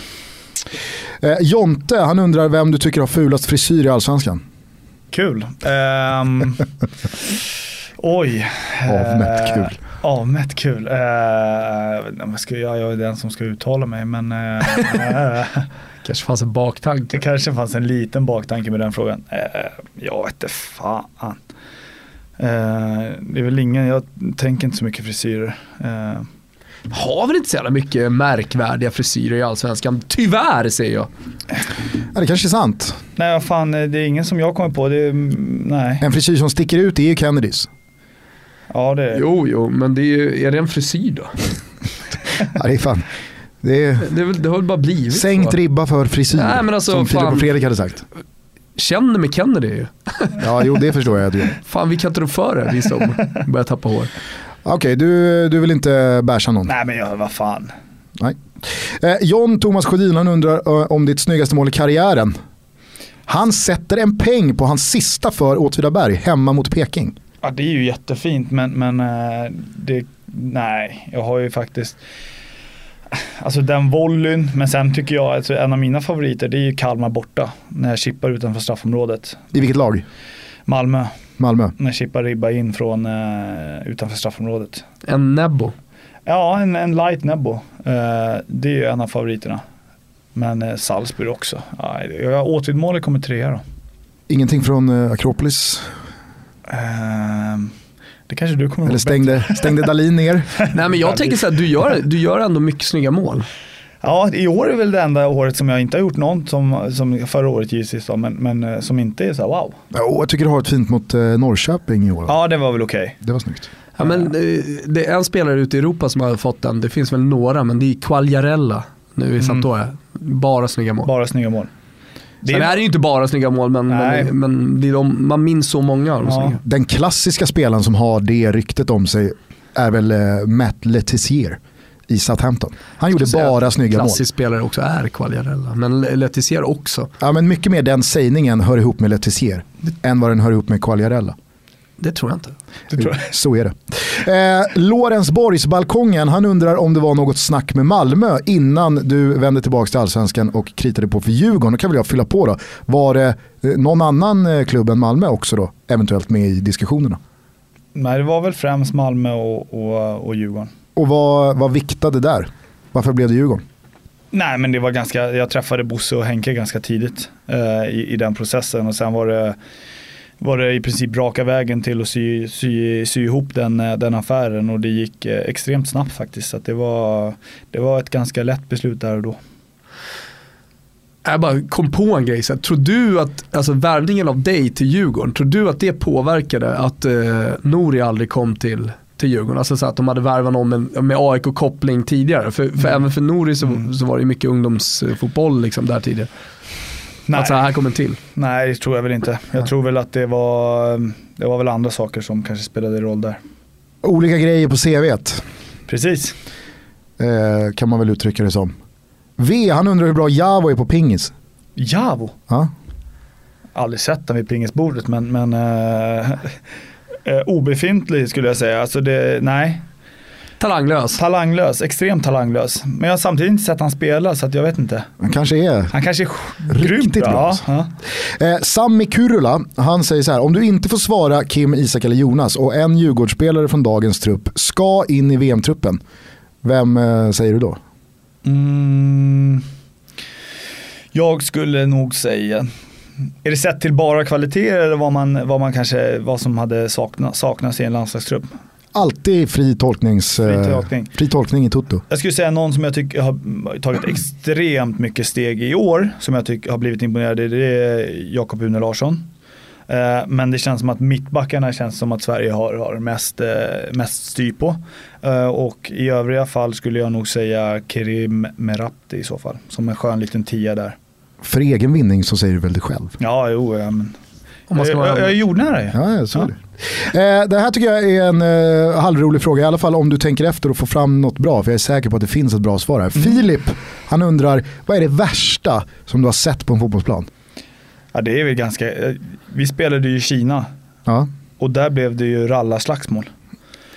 Eh, Jonte, han undrar vem du tycker har fulast frisyr i Allsvenskan. Kul. Ehm, oj. Avmätt Eh, kul. Avmätt kul. Uh, jag, ska, jag, jag är den som ska uttala mig men eh, eh, kanske fanns en baktanke. det kanske fanns en liten baktanke med den frågan. Uh, jag vet inte fan. Eh, det är väl ingen, jag tänker inte så mycket frisyrer. Eh, Har väl inte så jävla mycket märkvärdiga frisyrer i Allsvenskan. Tyvärr säger jag. Ja, det kanske är sant. nej, vad fan, eh, det är ingen som jag kommer på. Det är, mm, nej. En frisyr som sticker ut är ju Kennedys. Ja, det är Jo, jo, men det är, ju, är det en frisyr då? Ja, det är fan. Det är Det, är väl, det har väl bara blivit sänkt så. ribba för frisyr. Nej, men alltså, som Filip och Fredrik hade sagt. Känner med Kennedy ju. Ja, jo det förstår jag att du. Fan, vi kan inte rå för det, vi som börjar tappa hår. Okej, du, du vill inte bärsa någon? Nej men jag, vad fan. Nej. Eh, John Thomas Sjödin undrar eh, om ditt snyggaste mål i karriären. Han sätter en peng på hans sista för Åtvidaberg hemma mot Peking. Ja, det är ju jättefint men, men eh, det, nej, jag har ju faktiskt Alltså den volleyn, men sen tycker jag att en av mina favoriter det är ju Kalmar borta. När jag chippar utanför straffområdet. I vilket lag? Malmö, Malmö. när chippar ribba in från uh, utanför straffområdet. En Nebbo. Ja, en, en light nebbo. Eh, det är ju en av favoriterna. Men uh, Salzburg också. Ja, jag Åtvidmålet kommer trea då. Ingenting från eh, Akropolis? Eh, det kanske du kommer Eller stängde, stängde Dalin ner? Nej men jag tänker så här, du gör, du gör ändå mycket snygga mål. Ja, i år är väl det enda året som jag inte har gjort något som, som förra året givetvis men, men eh, som inte är så här wow. Jo, jag tycker du har ett fint mot eh, Norrköping i år. Ja, det var väl okej. Det var snyggt. Ja, men, eh, det är en spelare ute i Europa som har fått den, det finns väl några, men det är Quagliarella nu i Mm. Sampdoria. Bara snygga mål. Bara snygga mål. Det Sen är det ju inte bara snygga mål, men, Nej. men, men det är de, man minns så många av de Ja. snygga. Den klassiska spelaren som har det ryktet om sig är väl eh, Matt Letizier i Southampton. Han gjorde bara snygga mål. Klassisk spelare också är Quagliarella, men Letizier också. Ja, men mycket mer den sägningen hör ihop med Letizier än vad den hör ihop med Quagliarella. Det tror jag inte. Det tror jag. Så är det. Eh, Lorenz Borgs balkongen, han undrar om det var något snack med Malmö innan du vände tillbaka till allsvenskan och kritade på för Djurgården. Då kan väl jag fylla på då. Var det eh, någon annan eh, klubb än Malmö också då eventuellt med i diskussionerna? Nej, det var väl främst Malmö och, och, och Djurgården. Och vad, vad viktade där? Varför blev det Djurgården? Nej, men det var ganska, jag träffade Bosse och Henke ganska tidigt eh, i, i den processen och sen var det, var det i princip raka vägen till att sy, sy, sy ihop den, eh, den affären och det gick eh, extremt snabbt faktiskt. Så att det, var, det var ett ganska lätt beslut där och då. Jag bara kom på en grej, så här, tror du att alltså, värvningen av dig till Djurgården, tror du att det påverkade att eh, Nori aldrig kom till, till Djurgården? Alltså så att de hade värvat någon med, med AIK-koppling tidigare. För, för även för Nori så, Mm. så var det ju mycket ungdomsfotboll liksom där tidigare. Nej, Att så här kommer till. nej, det tror jag väl inte. Jag tror väl att det var, det var väl andra saker som kanske spelade roll där. Olika grejer på CVt Precis. eh, kan man väl uttrycka det som. V, han undrar hur bra Javo är på pingis. Javo. Ja. Aldrig sett den vid pingisbordet men, men eh, eh, obefintlig skulle jag säga. Alltså det, nej, Talanglös. talanglös, extremt talanglös. Men jag har samtidigt inte sett han spela så att jag vet inte. Han kanske är Han kanske är Riktigt grymt bra. bra, Ja, alltså. ja. Eh, Sami Kurula, han säger så här, om du inte får svara Kim, Isak eller Jonas och en Djurgårdsspelare från dagens trupp ska in i VM-truppen, vem eh, säger du då? Mm, jag skulle nog säga är det sett till bara kvaliteter eller vad man, vad man kanske, vad som hade sakna, saknats i en landslagstrupp? Alltid fri, tolknings, Fri eh, tolkning. fri tolkning i Toto. Jag skulle säga någon som jag tycker har tagit extremt mycket steg i år, som jag tycker har blivit imponerad, det är Jakob Une Larsson. Eh, Men det känns som att mittbackarna känns som att Sverige har, har mest, eh, mest styr på. Och i övriga fall skulle jag nog säga Kerim Merabti i så fall, som en skön liten tia där. För egen vinning så säger du väl det själv. Ja, jo, ja, men Om man ska jag, vara jag, jag är jordnära ju. Ja, jag såg det. Eh, det här tycker jag är en eh, halvrolig fråga, i alla fall om du tänker efter och får fram något bra, för jag är säker på att det finns ett bra svar här. Filip, han undrar, vad är det värsta som du har sett på en fotbollsplan? Ja, det är väl ganska, eh, vi spelade ju i Kina Ja. och där blev det ju rallarslagsmål.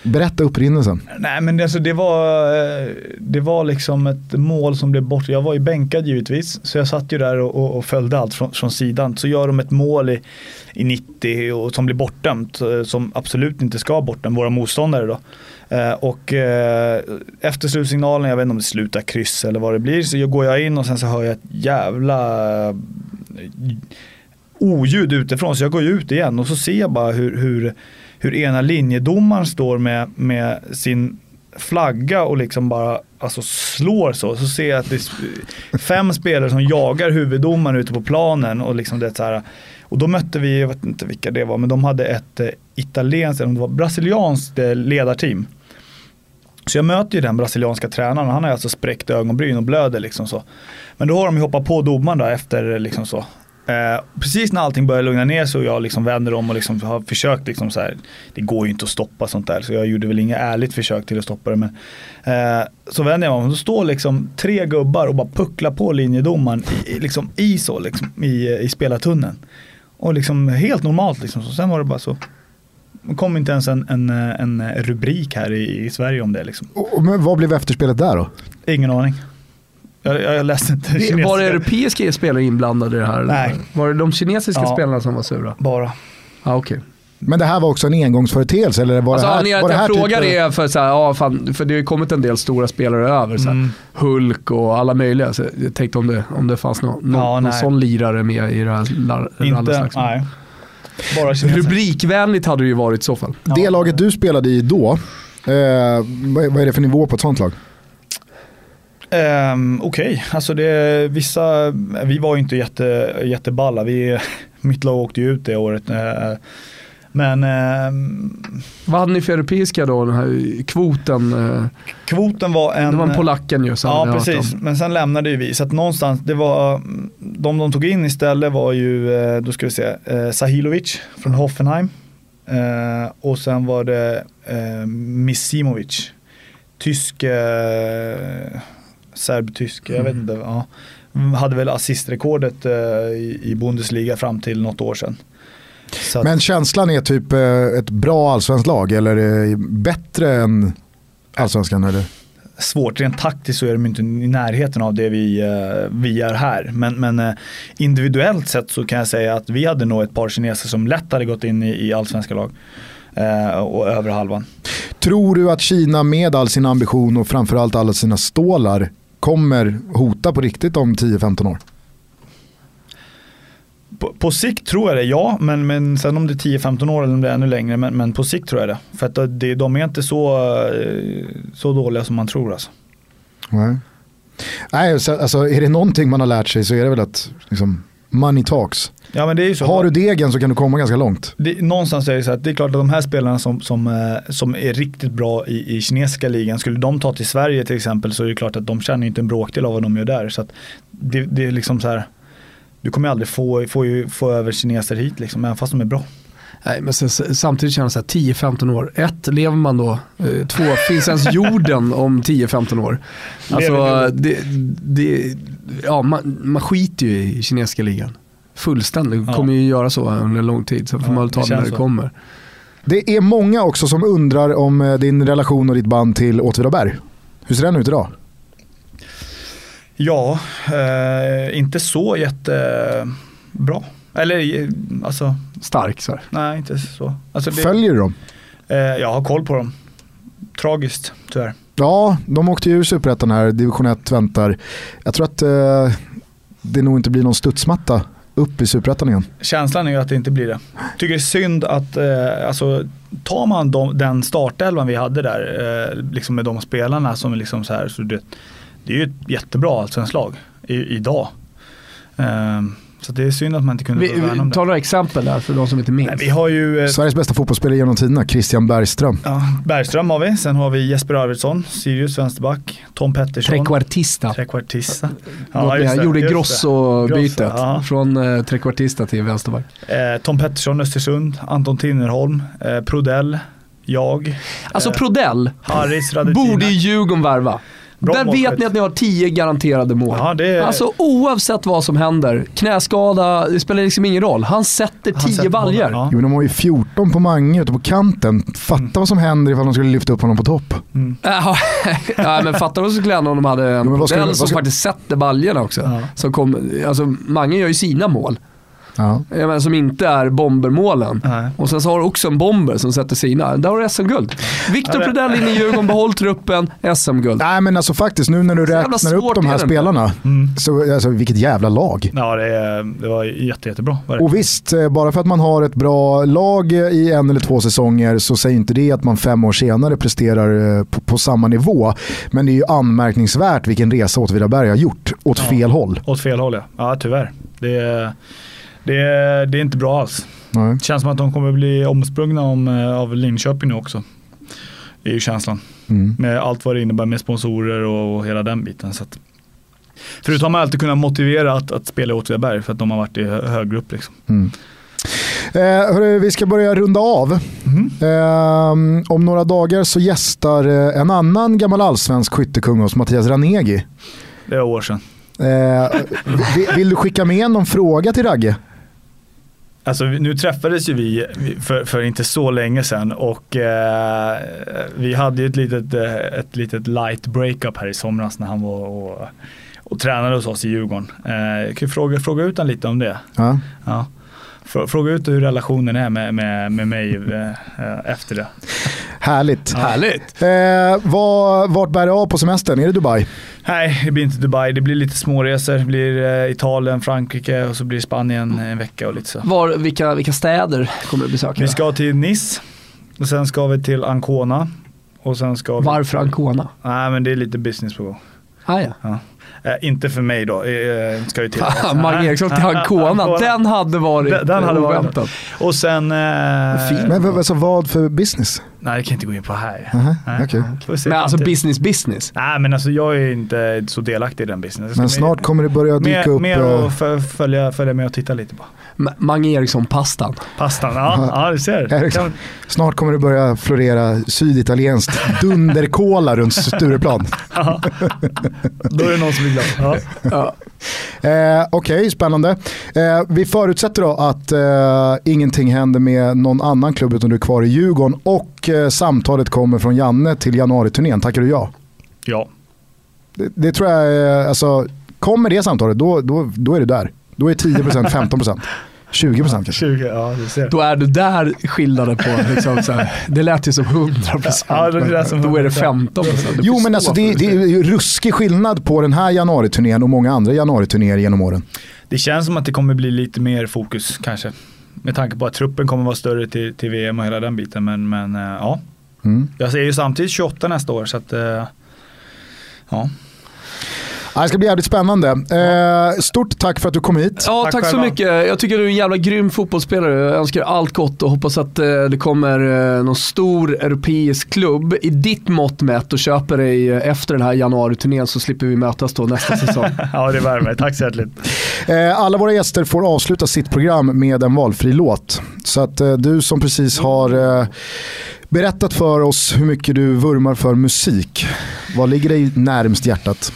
Berätta upprinnelsen. Nej men alltså det var, eh, det var liksom ett mål som blev bort. Jag var ju bänkad givetvis. Så jag satt ju där och, och, och följde allt från, från sidan. Så gör de ett mål i, i 90 och som blir bortdömt. Eh, som absolut inte ska bortdömt, våra motståndare då. Eh, och eh, efter slutsignalen, jag vet inte om det slutar kryss eller vad det blir. Så jag går jag in och sen så hör jag ett jävla eh, oljud utifrån. Så jag går ju ut igen och så ser jag bara hur, hur, hur ena linjedomaren står med, med sin flagga och liksom bara alltså slår så. Så ser jag att det är fem spelare som jagar huvuddomaren ute på planen. Och, liksom det så här, och då mötte vi, jag vet inte vilka det var, men de hade ett eh, italienskt, eller om det var brasilianskt eh, ledarteam. Så jag möter ju den brasilianska tränaren, han har alltså spräckt ögonbryn och blöder liksom så. Men då har de ju hoppat på domaren då efter eh, liksom så. Eh, precis när allting börjar lugna ner sig och jag liksom vänder om och liksom har försökt liksom så här. Det går ju inte att stoppa sånt där så jag gjorde väl inga ärligt försök till att stoppa det. Men, eh, så vänder jag mig om och då står liksom tre gubbar och bara pucklar på linjedomaren i, liksom, i så liksom, i, i spelartunneln. Och liksom helt normalt liksom. Så sen var det bara så. Det kom inte ens en, en, en rubrik här i, i Sverige om det liksom. Och, men vad blev efterspelet där då? Ingen aning. Jag, jag, läste inte Det- Var kinesiska. det europeiska spelare inblandade i det här? eller? Nej. Var det de kinesiska Ja. spelarna som var sura? Bara. Ja, okej. Men det här var också en engångsföreteelse eller var Alltså, det här, anledningen var att det här jag frågar typ, är för, så här, ja, fan, för det har ju kommit en del stora spelare över. Så här, Mm. Hulk och alla möjliga. Så jag tänkte om det, om det fanns någon, någon, Ja, någon sån lirare med i det här Inte, rallarslagsmålet. nej. Bara. Rubrikvänligt hade det ju varit i så fall. Det laget du spelade i då, eh, vad är det för nivå på ett sånt lag? Um, Okej, alltså det vissa, vi var ju inte jätte, jätteballa. Vi, mitt lag åkte ju ut det året. eh, Men ehm, Vad hade ni för europeiska då, den här kvoten? eh, kvoten var en... Det var en polacken ju. Ja precis, men sen lämnade ju vi. Så att någonstans, det var, de de tog in istället var ju, eh, då ska vi se, eh, Sahilovic från Hoffenheim. Eh, och sen var det eh, Misimovic. Tysk, eh, serbtysk, jag vet Mm. inte. Ja. Hade väl assistrekordet eh, i, Bundesliga fram till något år sedan. Att, Men känslan är typ eh, ett bra allsvenskt lag eller bättre än allsvenskan? Eller? svårt. Rent taktiskt så är de inte i närheten av det vi, eh, vi är här. Men, men individuellt sett så kan jag säga att vi hade nog ett par kineser som lätt hade gått in i, i allsvenska lag. Eh, och över halvan. Tror du att Kina med all sin ambition och framförallt alla sina stålar kommer hota på riktigt om 10-15 år? På, på sikt tror jag det, ja. Men, men sen om det är 10-15 år eller om det är ännu längre. Men, men på sikt tror jag det. För att det, de är inte så, eh, så dåliga som man tror alltså. Nej. Nej, så, alltså, är det någonting man har lärt sig så är det väl att liksom, money talks. Ja men det är ju så. Har du degen så kan du komma ganska långt. Det, någonstans är det så att det är klart att de här spelarna som, som, eh, som är riktigt bra i, i kinesiska ligan, skulle de ta till Sverige till exempel så är det klart att de känner inte en bråkdel av vad de gör där. Så det, det är liksom så här, du kommer aldrig få, få, få över kineser hit liksom, även fast de är bra. Nej, men sen, samtidigt känns det så här 10-15 år. Ett, lever man då? Eh, Två, finns ens jorden om 10-15 år? Alltså, det, det, ja, man, man skiter ju i kinesiska ligan. Fullständigt, Ja. kommer ju göra så under lång tid. Sen får Ja, man väl ta det det när det så. kommer. Det är många också som undrar om eh, din relation och ditt band till Åtvidaberg. Hur ser den ut idag? Ja, eh, inte så jättebra. Eller eh, alltså, Stark så här. nej inte så. Alltså, det, Följer du dem? eh, jag har koll på dem. Tragiskt tyvärr. Ja, de åkte ju ur superettan här, division 1 väntar. Jag tror att eh, det nog inte blir någon studsmatta upp i Superettan igen. Känslan är ju att det inte blir det. Tycker det är synd att, eh, alltså tar man de, den startelvan vi hade där, eh, liksom med de spelarna som liksom så här, så det, det är ju ett jättebra allsvenskt lag i, idag. Eh, så det är synd att man inte kunde Vi, värna om det. ta några exempel där för de som inte minns. Nej, vi har ju eh, Sveriges bästa fotbollsspelare genom tiderna, Christian Bergström. ja, Bergström har vi, sen har vi Jesper Arvidsson, Sirius vänsterback, Tom Pettersson. Trekvartista. Trekvartista. Ja, just det, gjorde. Grosso-bytet Grosso, ja. från eh, trekvartista till vänsterback. Eh, Tom Pettersson, Östersund, Anton Tinnerholm, eh, Prodell, jag, Alltså Eh, Prodell Radetina. borde ju Djurgården värva. Bra Där målskytt. vet ni att ni har tio garanterade mål. Ja, det Alltså oavsett vad som händer, knäskada, det spelar liksom ingen roll. Han sätter Han tio bollen, ja. Jo, men de har ju 14 på Mange ute på kanten. Fatta Mm. vad som händer ifall de skulle lyfta upp honom på topp. Ja, ja, men fattar du så glädjande om de hade en men vad ska- vad som ska- faktiskt sätter baljerna också. Ja. Som kom, alltså, Mange gör ju sina mål, Ja. Jag menar, som inte är bombermålen. Nej. Och sen så har du också en bomber som sätter sina. Där har du SM-guld. Viktor Prodell in i Djurgården, behåll truppen, SM-guld. Nej men alltså faktiskt, nu när du räknar upp de här spelarna, Mm. så alltså, vilket jävla lag. Ja, det, är- det var jätte, jättebra. verkligen. Och visst, eh, bara för att man har ett bra lag eh, i en eller två säsonger så säger inte det att man fem år senare presterar eh, på, på samma nivå. Men det är ju anmärkningsvärt vilken resa Åtvidaberg har gjort åt Ja. fel håll. Åt fel håll ja. Ja, tyvärr. Det, är- det, är- det är inte bra alls. Nej. Det känns som att de kommer bli omsprungna om, eh, av Linköping nu också. Det är ju känslan. Mm. Med allt vad det innebär med sponsorer och, och hela den biten. Så att, förut har man alltid kunnat motivera att, att spela i Åtvidaberg för att de har varit i hö- hög grupp. Liksom. Mm. Eh, hörru, vi ska börja runda av. Mhm. Eh, om några dagar så gästar eh, en annan gammal allsvensk skyttekung hos Mattias Ranegi. Det är år sedan. Eh, vill, vill du skicka med någon fråga till Ragge? Alltså, nu träffades ju vi för, för inte så länge sedan och eh, vi hade ju ett litet, eh, ett litet light breakup här i somras när han var och, och tränade hos oss i Djurgården. Eh, jag kan ju fråga, fråga ut honom lite om det. Ja. Ja. Frå- Fråga ut hur relationen är med, med, med mig eh, eh, efter det. Härligt. Härligt. Eh, var, vart bär det av på semestern? Är det Dubai? Nej, det blir inte Dubai. Det blir lite småresor. Det blir eh, Italien, Frankrike och så blir Spanien en vecka och lite så. Var, vilka, vilka städer kommer du besöka? Vi ska till Nice och sen ska vi till Ancona. Och sen ska vi... Varför Ancona? Nej men det är lite business på gång. Ah, ja. Eh, inte för mig då, eh, ska ju till. Mange Eriksson till Ancona, den hade varit Den- den hade varit- oväntad. Och sen... Eh, Fint. Men alltså, vad för business? Nej, det kan jag inte gå in på här. Nej. okej. Får vi se Men alltså business business. Nej men alltså jag är inte så delaktig i den businessen. Men snart kommer det börja dyka mer, upp. Mer eh, att f- följa, följa med och titta lite på. M- Mange Eriksson-pastan. Pastan, ja, ja du ser. Eriksson. Kan- Snart kommer det börja florera syditalienskt dunderkola runt Stureplan. Ja. Då är det någon som blir glad. Ja. Ja. Eh, Okej, spännande. Eh, vi förutsätter då att eh, ingenting händer med någon annan klubb utan du är kvar i Djurgården och eh, samtalet kommer från Janne till januariturnén. Tackar du ja? ja. Det, det tror jag, är- alltså, kommer det samtalet då, då, då är du där. Då är 10%, 15%, 20% kanske. 20, ja du ser. Då är du där skillnaden på, liksom, så här, det lät ju som 100% Ja, då är det 100%. 15%. Du Jo men alltså det, det är ju ruskig skillnad på den här januariturnén och många andra januariturnéer genom åren. Det känns som att det kommer bli lite mer fokus kanske. Med tanke på att truppen kommer vara större till, till VM och hela den biten. Men, men eh, ja, Mm. jag ser ju samtidigt 28 nästa år så att eh, ja. Det ska bli jävligt spännande. Eh, stort tack för att du kom hit. Ja, Tack tack, så själva. mycket. Jag tycker du är en jävla grym fotbollsspelare. Jag önskar allt gott och hoppas att eh, det kommer eh, någon stor europeisk klubb i ditt mått mätt och köper dig eh, efter den här januariturnén så slipper vi mötas då nästa säsong. ja, det värmer. Tack så hjärtligt. Eh, alla våra gäster får avsluta sitt program med en valfri låt. Så att eh, du som precis har eh, berättat för oss hur mycket du vurmar för musik. Vad ligger dig närmst hjärtat?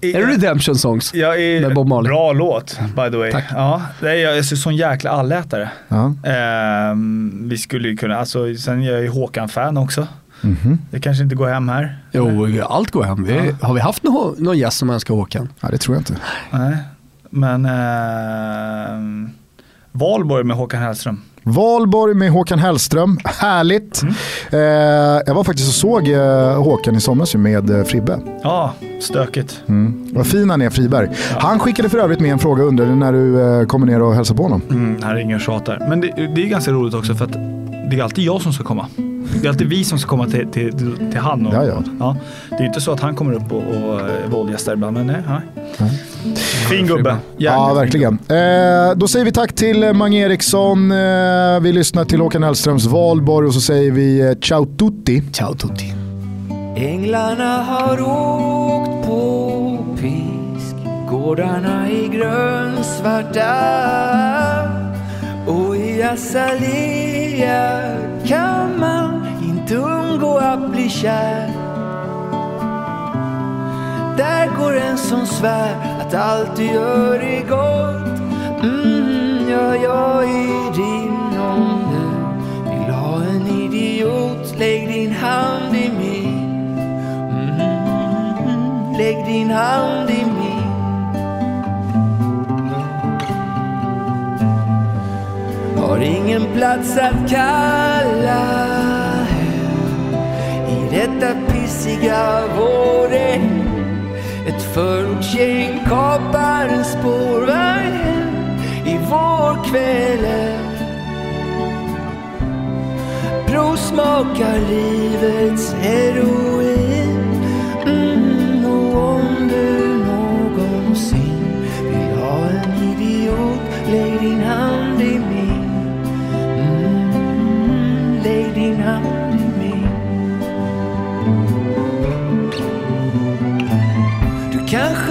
Jag är det Redemption Songs? Jag är, Med Bob Marley. Bra låt by the way. Tack. Ja, det är, jag är så- sån jäkla allätare. Ja. Ehm, vi skulle ju kunna, alltså, sen är jag ju Håkan-fan också. Mhm. Det kanske inte går hem här. Jo, allt går hem. Vi, har vi haft någon, någon gäst som önskar Håkan? ja, det tror jag inte. Nej, men ehm, Valborg med Håkan Hellström. Valborg med Håkan Hellström, härligt. Mm. Eh, jag var faktiskt och såg eh, Håkan i somras med eh, Fribbe. Ja, stökigt. Mm. Vad fin han är Friberg. Han skickade för övrigt med en fråga under när du eh, kommer ner och hälsar på honom. Mm, här ringer och tjatar. Men det, det är ganska roligt också för att det är alltid jag som ska komma. Det är alltid vi som ska komma till, till, till, han. Och, Ja, ja. Det är inte så att han kommer upp och, och eh, våldgästar ibland, men nej. nej. Fin gubbe. Ja, verkligen. Eh, då säger vi tack till Mange Eriksson. Eh, vi lyssnar till Håkan Hellströms Valborg och så säger vi eh, ciao tutti. Ciao tutti. Änglarna har åkt på pisk Gårdarna är grönsvarta Och i azalea kan man inte undgå att bli kär där går en som svär att allt du gör är gott. Mm, Ja, jag är din om du vill ha en idiot Lägg din hand i min. Mm, Lägg din hand i min. Har ingen plats att kalla hem I detta pissiga vårregn ett förortsgäng kapar en spårvagn hem I vårkvällen Provsmakar livets heroin. Min Du kanske